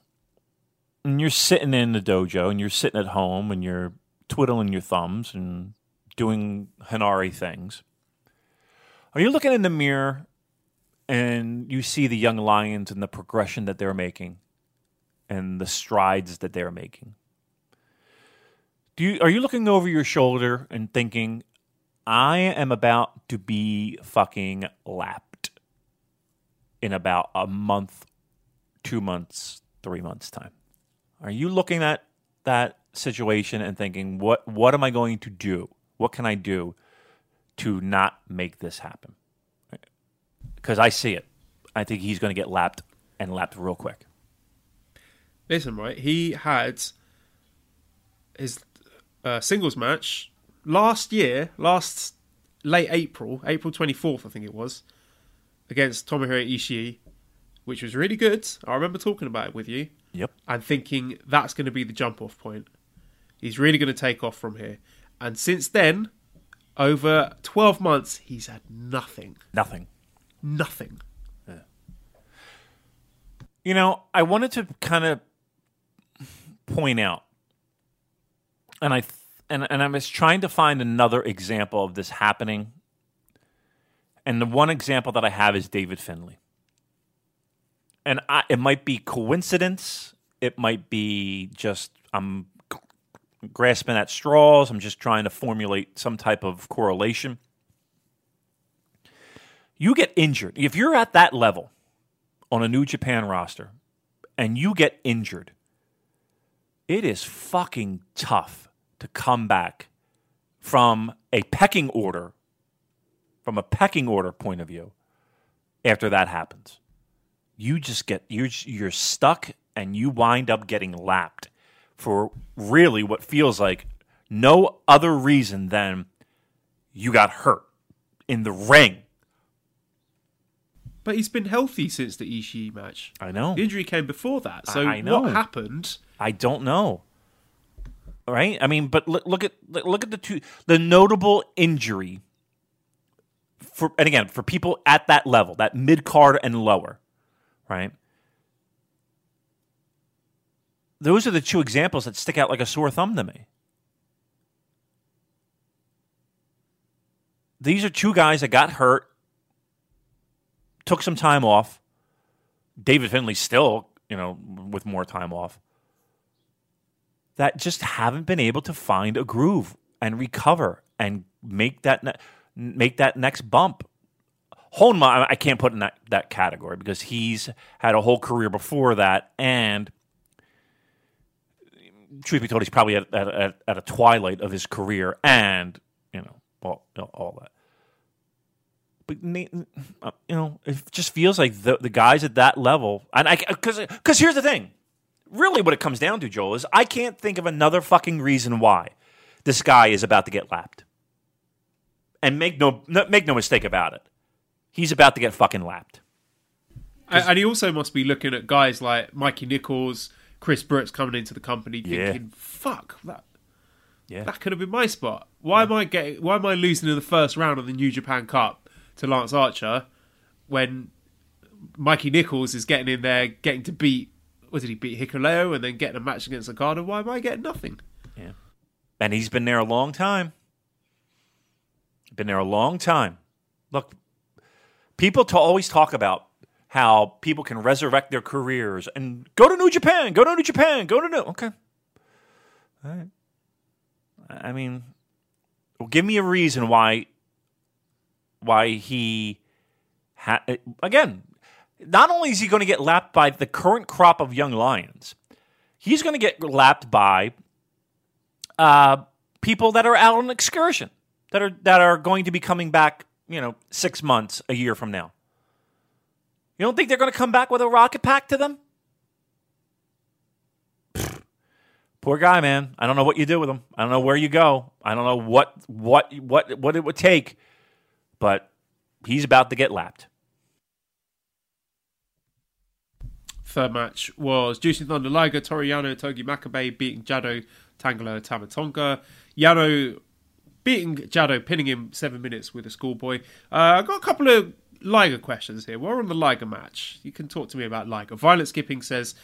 and you're sitting in the dojo and you're sitting at home and you're twiddling your thumbs and doing Henare things, are you looking in the mirror and you see the young lions and the progression that they're making? and the strides that they're making. Do you are you looking over your shoulder and thinking, I am about to be fucking lapped in about a month, two months, three months time? Are you looking at that situation and thinking, what what am I going to do? What can I do to not make this happen? Because I see it. I think he's going to get lapped and lapped real quick. Listen, right? He had his uh, singles match last year, last late April, April 24th, I think it was, against Tomohiro Ishii, which was really good. I remember talking about it with you Yep. and thinking that's going to be the jump off point. He's really going to take off from here. And since then, over 12 months, he's had nothing. Nothing. Nothing. You know, I wanted to kind of point out, and I and and I was trying to find another example of this happening. And the one example that I have is David Finley. And I, it might be coincidence. It might be just I'm grasping at straws. I'm just trying to formulate some type of correlation. You get injured. If you're at that level, on a New Japan roster and you get injured, it is fucking tough to come back from a pecking order, from a pecking order point of view, after that happens. You just get you're you're stuck and you wind up getting lapped for really what feels like no other reason than you got hurt in the ring. But he's been healthy since the Ishii match. I know. The injury came before that. So I know. what happened? I don't know. Right? I mean, but look, look at look at the two the notable injury for and again for people at that level, that mid card and lower, right? Those are the two examples that stick out like a sore thumb to me. These are two guys that got hurt, took some time off. David Finley still, you know, with more time off that just haven't been able to find a groove and recover and make that ne- make that next bump. Honma, I can't put in that, that category because he's had a whole career before that, and truth be told, he's probably at, at, at, a twilight of his career, and you know, all, all that. But uh, you know, it just feels like the the guys at that level, and I because because here's the thing, really what it comes down to, Joel, is I can't think of another fucking reason why this guy is about to get lapped. And make no, no make no mistake about it, he's about to get fucking lapped. And, he also must be looking at guys like Mikey Nicholls, Chris Brooks coming into the company, Yeah. thinking, "Fuck that! Yeah, That could have been my spot. Why am I getting? Why am I losing in the first round of the New Japan Cup to Lance Archer when Mikey Nicholls is getting in there, getting to beat? Was it he beat Hikuleo and then getting a match against Okada? Why am I getting nothing? yeah. And he's been there a long time. Been there a long time. Look, people to always talk about how people can resurrect their careers and go to New Japan, go to New Japan, go to New. Okay, all right. I mean, well, give me a reason why why he ha- again. Not only is he going to get lapped by the current crop of young lions, he's going to get lapped by uh, people that are out on excursion that are that are going to be coming back, you know, six months, a year from now. You don't think they're going to come back with a rocket pack to them? Poor guy, man. I don't know what you do with him. I don't know where you go. I don't know what what what what it would take, but he's about to get lapped. Third match was Jushin Thunder Liger, Toru Yano, Togi Makabe beating Jado, Tanga Loa, Tamatonga. Yano beating Jado, pinning him seven minutes with a schoolboy. Uh, I've got a couple of Liger questions here. We're on the Liger match. You can talk to me about Liger. Violent Skipping says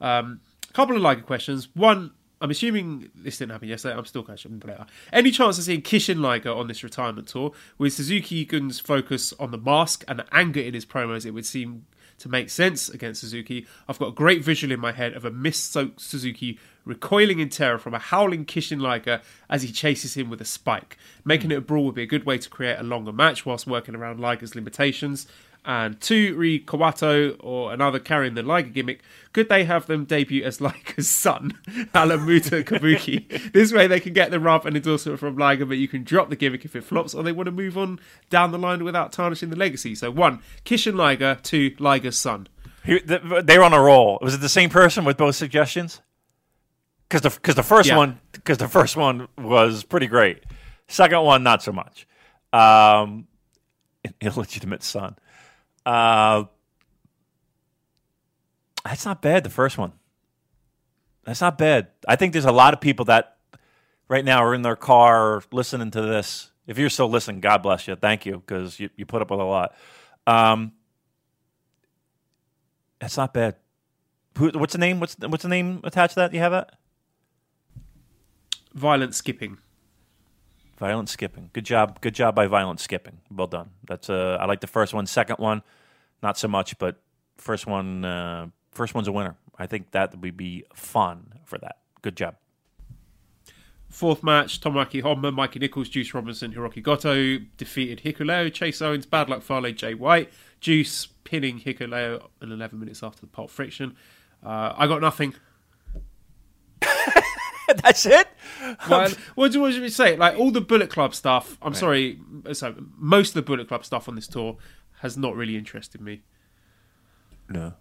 um, a couple of Liger questions. One, I'm assuming this didn't happen yesterday. I'm still questioning. Any chance of seeing Kishin Liger on this retirement tour? With Suzuki Gun's focus on the mask and the anger in his promos, it would seem to make sense against Suzuki. I've got a great visual in my head of a mist-soaked Suzuki recoiling in terror from a howling Kishin Liger as he chases him with a spike. Making it a brawl would be a good way to create a longer match whilst working around Liger's limitations. And two, Ri Kawato or another carrying the Liger gimmick, could they have them debut as Liger's son, Alamuta Kabuki? this way they can get the rub and endorsement from Liger, but you can drop the gimmick if it flops, or they want to move on down the line without tarnishing the legacy. So one, Kishin Liger, two, Liger's son. They were on a roll. Was it the same person with both suggestions? Because the because the first Yeah. one because the first one was pretty great. Second one, not so much. Um, an illegitimate son. Uh, that's not bad. The first one. That's not bad. I think there's a lot of people that right now are in their car listening to this. If you're still listening, God bless you. Thank you because you, you put up with a lot. Um, that's not bad. Who, what's the name? What's what's the name attached to that? Do you have that? Violent Skipping. Violent skipping. Good job. Good job by violent skipping. Well done. That's uh, I like the first one. Second one, not so much, but first one. Uh, first one's a winner. I think that would be fun for that. Good job. Fourth match, Tomoaki Honma, Mikey Nicholls, Juice Robinson, Hiroki Goto defeated Hikuleo, Chase Owens, Bad Luck Fale, Jay White, Juice pinning Hikuleo in 11 minutes after the pulp friction. Uh, I got nothing. That's it. Well, what do what do you say? Like all the Bullet Club stuff. I'm sorry, so most of the Bullet Club stuff on this tour has not really interested me. No.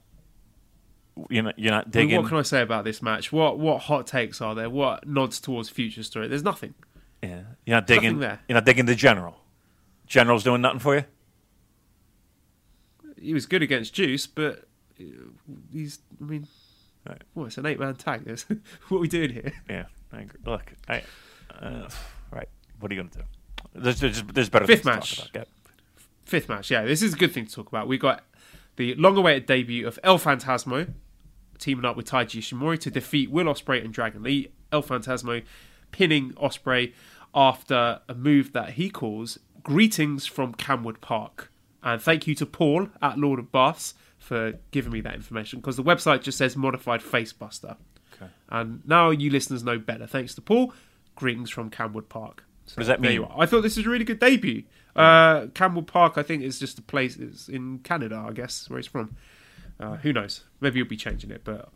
You're not, you're not I mean, digging. what can I say about this match? What what hot takes are there? What nods towards future story? There's nothing. yeah. You're not digging. Nothing there. You're not digging the general. General's doing nothing for you. He was good against Juice, but uh, he's. I mean, Right. well, it's an eight man tag. What are we doing here? Yeah. I agree. Look. I. Uh, right. What are you going to do? There's, there's, there's better Fifth match. about. Fifth match, yeah, this is a good thing to talk about. We got the long-awaited debut of El Fantasmo teaming up with Taiji Ishimori to defeat Will Ospreay and Dragon Lee. El Fantasmo pinning Ospreay after a move that he calls "Greetings from Camwood Park." And thank you to Paul at Lord of Baths for giving me that information because the website just says modified facebuster. Okay. And now you listeners know better. Thanks to Paul. Greetings from Camwood Park. So What does that mean? you. I thought this was a really good debut. Uh, Campbell Park, I think, is just a place it's in Canada, I guess, where he's from. Uh, who knows? Maybe you'll be changing it, but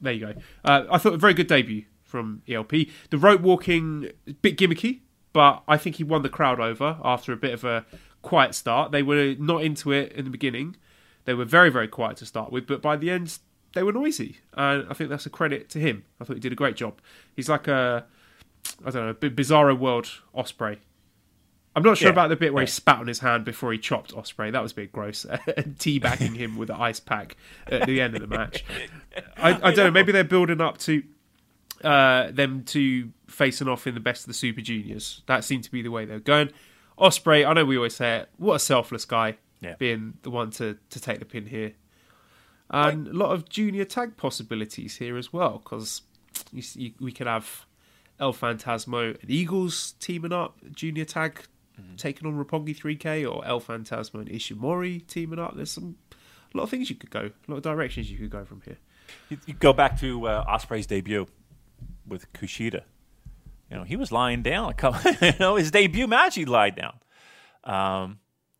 there you go. Uh, I thought a very good debut from ELP. The rope walking, a bit gimmicky, but I think he won the crowd over after a bit of a quiet start. They were not into it in the beginning. They were very, very quiet to start with, but by the end, they were noisy. And I think that's a credit to him. I thought he did a great job. He's like a, I don't know, bi- bizarro world Ospreay. I'm not sure Yeah, about the bit where yeah. he spat on his hand before he chopped Ospreay. That was a bit gross. and teabagging him with an ice pack at the end of the match. I, I don't know. Maybe they're building up to uh, them to facing off in the best of the Super Juniors. That seemed to be the way they're going. Ospreay, I know we always say it. What a selfless guy, Yeah. being the one to, to take the pin here. And a lot of junior tag possibilities here as well, because we could have El Fantasmo and Eagles teaming up, junior tag taking on Roppongi 3K, or El Fantasmo and Ishimori teaming up. There's some a lot of things you could go, a lot of directions you could go from here. You, you go back to uh, Ospreay's debut with Kushida. You know, he was lying down. A couple, you know, his debut match, he lied down. Um,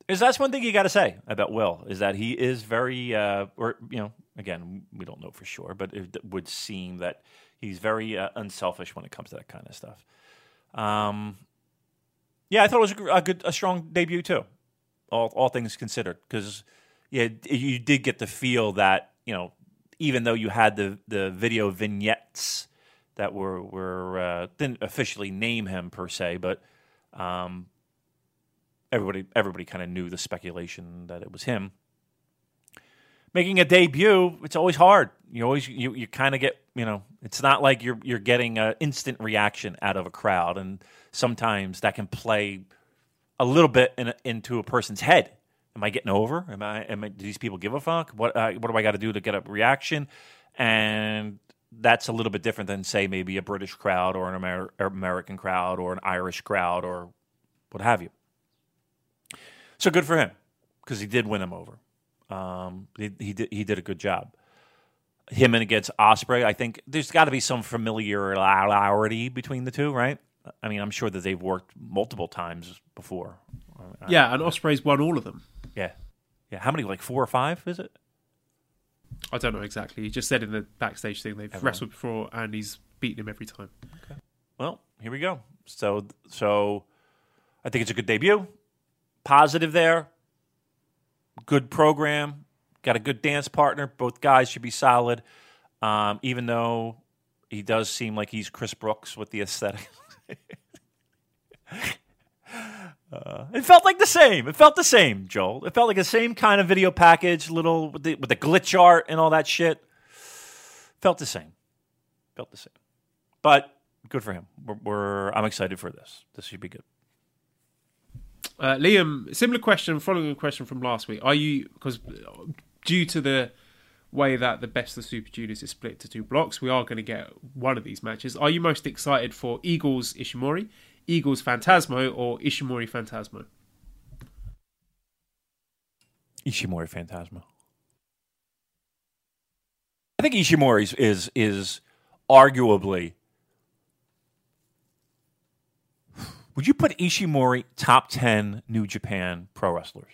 is that's one thing you got to say about Will is that he is very, uh, or you know, again, we don't know for sure, but it would seem that he's very uh, unselfish when it comes to that kind of stuff. Um, yeah, I thought it was a good, a strong debut too. All all things considered, because yeah, you did get the feel that you know, even though you had the the video vignettes that were were uh, didn't officially name him per se, but um, everybody everybody kind of knew the speculation that it was him. Making a debut, it's always hard. You always you, you kind of get you know it's not like you're you're getting an instant reaction out of a crowd, and sometimes that can play a little bit in a, into a person's head. Am I getting over? Am I? Am I do these people give a fuck? What uh, What do I got to do to get a reaction? And that's a little bit different than say maybe a British crowd or an Amer- American crowd or an Irish crowd or what have you. So good for him because he did win him over. Um, he, he did he did a good job. Him and against Ospreay, I think there's got to be some familiarity between the two, right? I mean, I'm sure that they've worked multiple times before. Yeah, and Ospreay's won all of them. Yeah, yeah. How many? Like four or five? Is it? I don't know exactly. He just said in the backstage thing they've Everyone. wrestled before and he's beaten him every time. Okay. Well, here we go. So, so I think it's a good debut. Positive there. Good program. Got a good dance partner. Both guys should be solid. Um, even though he does seem like he's Chris Brooks with the aesthetic. Uh, it felt like the same. It felt the same, Joel. It felt like the same kind of video package, little with the, with the glitch art and all that shit. Felt the same. Felt the same. But good for him. We're, we're I'm excited for this. This should be good. Uh, Liam, similar question, following a question from last week. Are you because due to the way that the best of the Super Juniors is split to two blocks, we are going to get one of these matches. Are you most excited for Eagles Ishimori, Eagles Fantasmo, or Ishimori Fantasmo? Ishimori Phantasma. I think Ishimori is is, is arguably. Would you put Ishimori top ten New Japan pro wrestlers?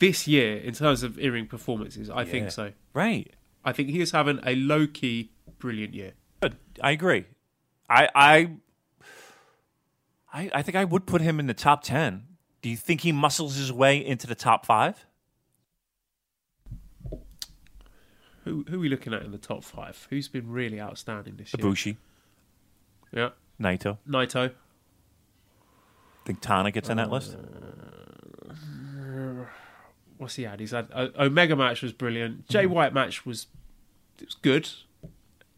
This year, in terms of in-ring performances, I Yeah. think so. Right. I think he is having a low-key brilliant year. Good. I agree. I I I I think I would put him in the top ten. Do you think he muscles his way into the top five? Who who are we looking at in the top five? Who's been really outstanding this year? Ibushi, Yeah, Naito. Naito. Think Tana gets in that list. Uh, what's he had? He's had o- Omega match was brilliant. Jay hmm. White match was it was good.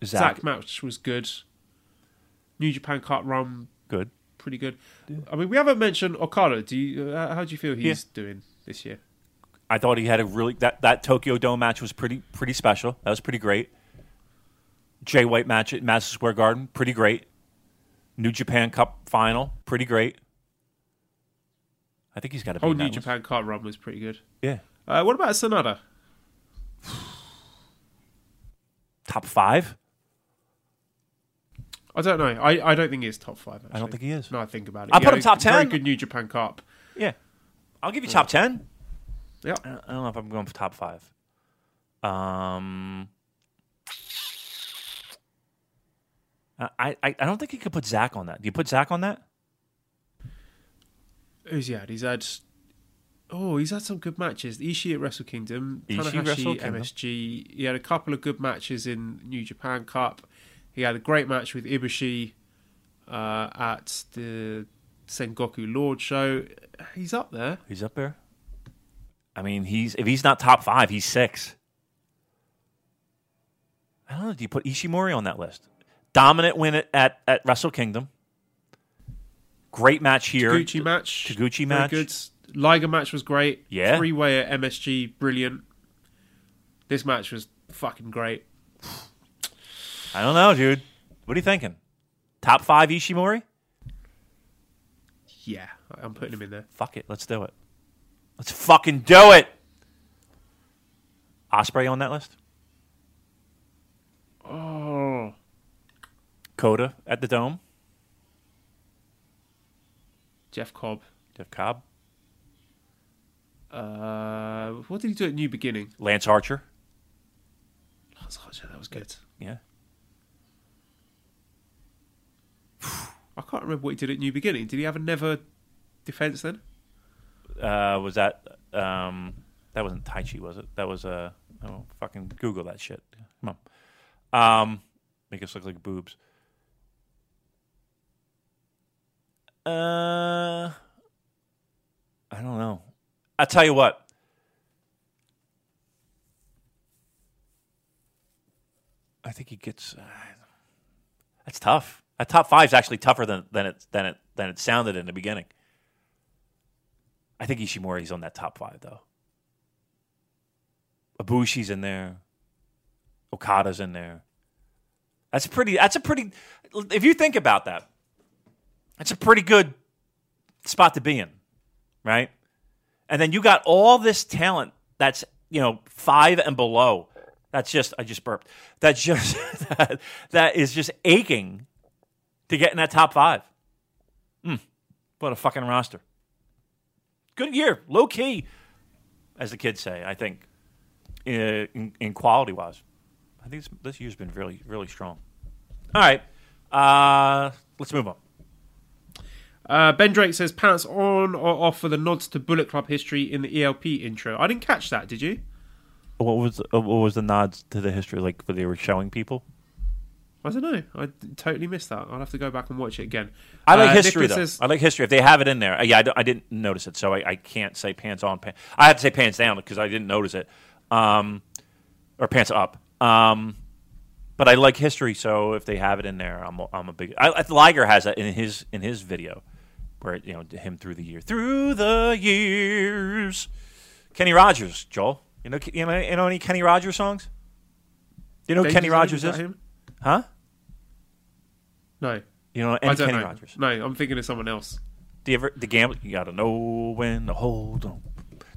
Zach, Zack match was good. New Japan Cup run good. pretty good. I mean, we haven't mentioned Okada. Do you? Uh, how do you feel he's doing this year? I thought he had a really that, that Tokyo Dome match was pretty pretty special. That was pretty great. Jay White match at Madison Square Garden, pretty great. New Japan Cup final, pretty great. I think he's got to be Whole New. Japan Cup run was pretty good. Yeah, Uh, what about Sanada? top five. I don't know. I, I don't think he's top five. Actually. I don't think he is. No, I think about it. I'll put him top a Very 10. good New Japan Cup. Yeah, I'll give you top ten. Yeah. I don't know if I'm going for top five. Um, I I, I don't think you could put Zack on that. Do you put Zack on that? Who's he had? He's had. Oh, he's had some good matches. Ishii at Wrestle Kingdom, Ishii, Tanahashi, Wrestle Kingdom. MSG. He had a couple of good matches in New Japan Cup. He had a great match with Ibushi uh, at the Sengoku Lord show. He's up there. He's up there. I mean, he's if he's not top five, he's six. I don't know. Do you put Ishimori on that list? Dominant win at at, Wrestle Kingdom. Great match here. Taguchi match. Taguchi very. Good. Liger match was great. Yeah. Three way at MSG, brilliant. This match was fucking great. I don't know, dude. What are you thinking? Top five Ishimori? Yeah, I'm putting him in there. Fuck it. Let's do it. Let's fucking do it. Ospreay on that list. Oh, Coda at the Dome. Jeff Cobb. Jeff Cobb. Uh, what did he do at New Beginning? Lance Archer. Lance Archer, that was good. Yeah. I can't remember what he did at New Beginning. Did he have a never defense then? Uh, was that um, that wasn't Taichi, was it? That was uh, oh, fucking Google that shit. Come on, um, make us look like boobs. Uh, I don't know. I'll tell you what. I think he gets. Uh, that's tough. A top five is actually tougher than than it than it than it sounded in the beginning. I think Ishimori's on that top five though. Ibushi's in there. Okada's in there. That's pretty. That's a pretty. If you think about that, that's a pretty good spot to be in, right? And then you got all this talent that's you know five and below. That's just I just burped. That's just that, that is just aching to get in that top five. Mm, what a fucking roster. Good year, low key, as the kids say. I think in, in, in quality wise, I think this, this, year's been really really strong. All right, uh, let's move on. Uh, ben Drake says pants on or off for the nods to Bullet Club history in the ELP intro. I didn't catch that. Did you? What was uh, what was the nods to the history like? Where they were showing people? I don't know. I totally missed that. I'll have to go back and watch it again. I like uh, history though. Says, I like history. If they have it in there, uh, yeah, I, I didn't notice it, so I, I, can't say pants on. Pants. I had to say pants down because I didn't notice it, um, or pants up. Um, but I like history, so if they have it in there, I'm I'm a big. I, Liger has it in his in his video, where you know him through the year, through the years. Kenny Rogers, Joel. You know you know, you know any Kenny Rogers songs? Do you know Kenny Rogers is? Him? Huh? No. You know any Kenny know. Rogers? No, I'm thinking of someone else. Do you ever the gamble? You gotta know when to hold on,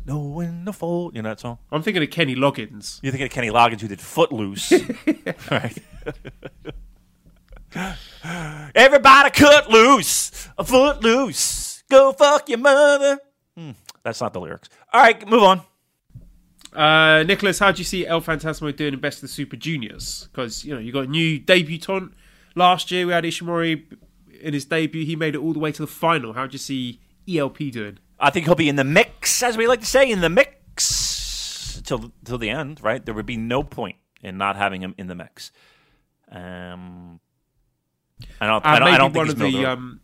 know when to fold. You know that song? I'm thinking of Kenny Loggins. You're thinking of Kenny Loggins who did Footloose, right? Everybody cut loose, a foot loose. Go fuck your mother. Hmm, that's not the lyrics. All right, move on. Uh, Nicholas, how do you see El Phantasmo doing in Best of the Super Juniors? Because you know you got a new debutant Last year we had Ishimori in his debut. He made it all the way to the final. How do you see ELP doing? I think he'll be in the mix, as we like to say, in the mix till till the end. Right? There would be no point in not having him in the mix. Um, I don't. I don't, I don't think one of the. Um,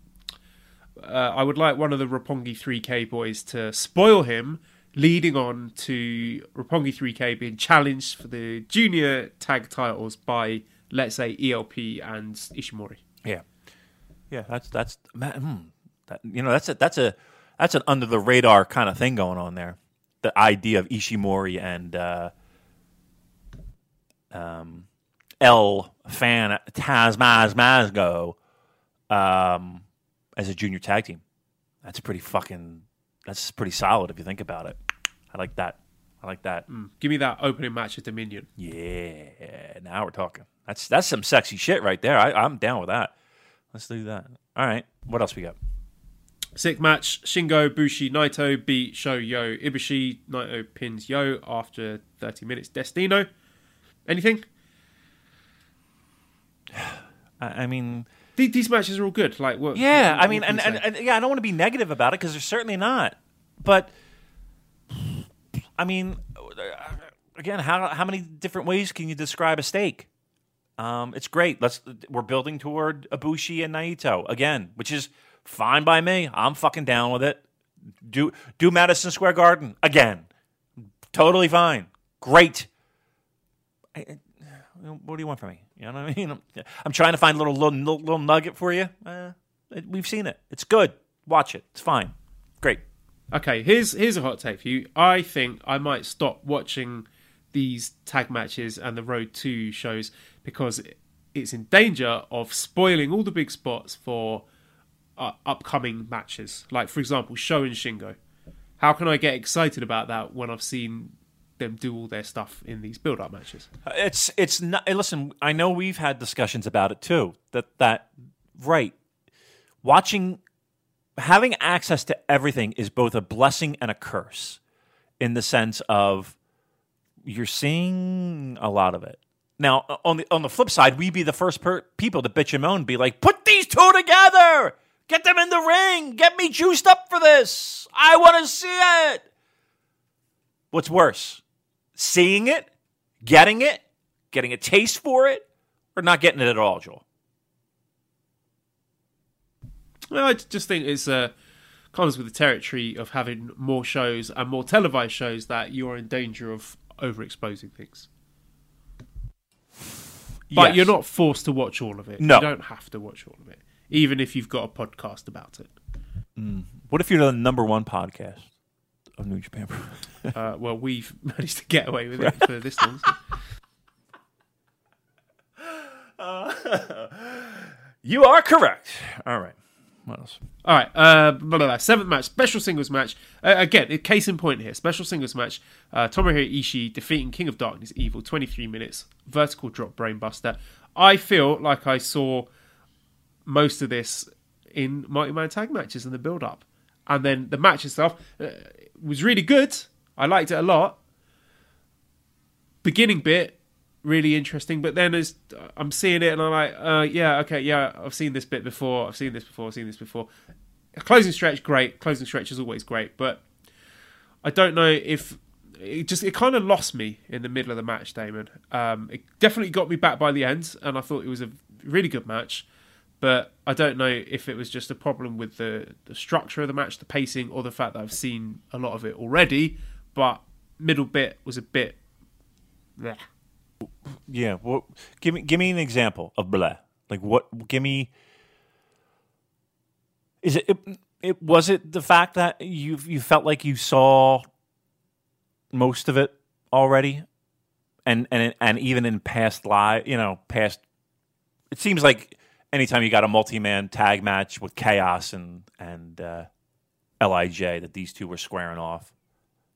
uh, I would like one of the Roppongi 3K boys to spoil him, leading on to Roppongi 3K being challenged for the junior tag titles by let's say ELP and Ishimori. Yeah, yeah, that's that's hmm, that, you know that's a that's a that's an under the radar kind of thing going on there. The idea of Ishimori and uh, um, El Fan Taz Maz Mazgo um, as a junior tag team. That's pretty fucking. That's pretty solid if you think about it. I like that. I like that. Mm. Give me that opening match at Dominion. Yeah, now we're talking. That's that's some sexy shit right there. I, am down with that. Let's do that. All right. What else we got? Sick match. Shingo, Bushi, Naito beat Sho Yoh Ibushi. Naito pins Yoh after 30 minutes. Destino. Anything? I mean, these, matches are all good. Like, what, yeah. What, I mean, and, and, and, yeah, I don't want to be negative about it because they're certainly not. But I mean, again, how how many different ways can you describe a steak? Um, it's great. Let's we're building toward Ibushi and Naito again, which is fine by me. I'm fucking down with it. Do do Madison Square Garden again. Totally fine. Great. I, what do you want from me? You know what I mean? I'm, I'm trying to find a little little, little nugget for you. Uh, we've seen it. It's good. Watch it. It's fine. Great. Okay, here's here's a hot take for you. I think I might stop watching these tag matches and the Road to shows because it's in danger of spoiling all the big spots for uh, upcoming matches. Like, for example, Sho and Shingo. How can I get excited about that when I've seen them do all their stuff in these build-up matches? It's it's not. Listen, I know we've had discussions about it too. That that right, watching, having access to everything is both a blessing and a curse, in the sense of you're seeing a lot of it. Now, on the on the flip side, we be the first per- people to bitch and moan, be like, "Put these two together. Get them in the ring. Get me juiced up for this. I want to see it. What's worse? Seeing it, getting it, getting a taste for it, or not getting it at all, Joel? Well, I just think it's uh, comes with the territory of having more shows and more televised shows that you're in danger of overexposing things. But Yes. you're not forced to watch all of it. No. You don't have to watch all of it, even if you've got a podcast about it. What if you're the number one podcast of New Japan? Uh, well, we've managed to get away with it for this one. so- you are correct. All right. What else? All right, uh, blah, blah, blah. seventh match, special singles match. Uh, again, case in point here. Special singles match. Uh, Tomohiro Ishii defeating King of Darkness Evil, 23 minutes, vertical drop brainbuster. I feel like I saw most of this in multi-man tag matches in the build-up, and then the match itself uh, was really good. I liked it a lot. Beginning bit really interesting, but then as I'm seeing it and I'm like, uh, yeah, okay, yeah, I've seen this bit before. I've seen this before. I've seen this before. Closing stretch, great. Closing stretch is always great, but I don't know if it just it kind of lost me in the middle of the match, Damon. Um, it definitely got me back by the end, and I thought it was a really good match. But I don't know if it was just a problem with the, the structure of the match, the pacing, or the fact that I've seen a lot of it already. But middle bit was a bit. bleh. Yeah. Well, give me give me an example of blah. Like what? Give me. Is it, it? It was it the fact that you you felt like you saw most of it already, and and and even in past live, you know, past. It seems like anytime you got a multi-man tag match with Chaos and and uh, LIJ, that these two were squaring off.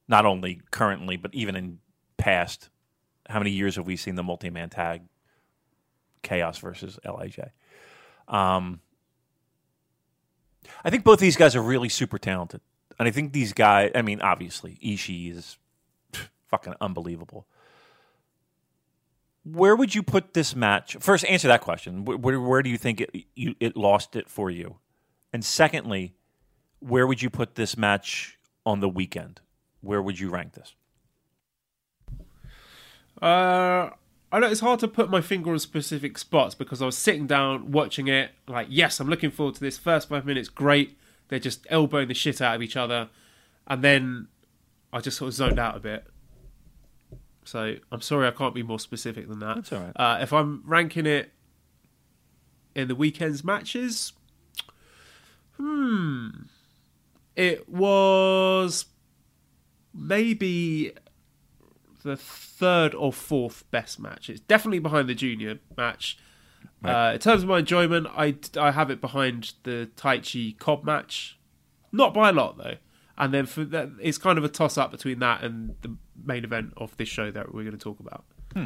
Not only currently, but even in past how many years have we seen the multi-man tag chaos versus LIJ um, i think both these guys are really super talented and i think these guys i mean obviously ishii is fucking unbelievable where would you put this match first answer that question where, where, do you think it, you, it lost it for you and secondly where would you put this match on the weekend where would you rank this Uh, I know it's hard to put my finger on specific spots because I was sitting down watching it. Like, yes, I'm looking forward to this. First five minutes, great. They're just elbowing the shit out of each other, and then I just sort of zoned out a bit. So I'm sorry I can't be more specific than that. That's all right. Uh, if I'm ranking it in the weekend's matches, hmm, it was maybe the third or fourth best match. It's definitely behind the junior match. Uh, in terms of my enjoyment, I, I have it behind the Taichi Cobb match. Not by a lot though. And then for that, it's kind of a toss up between that and the main event of this show that we're going to talk about.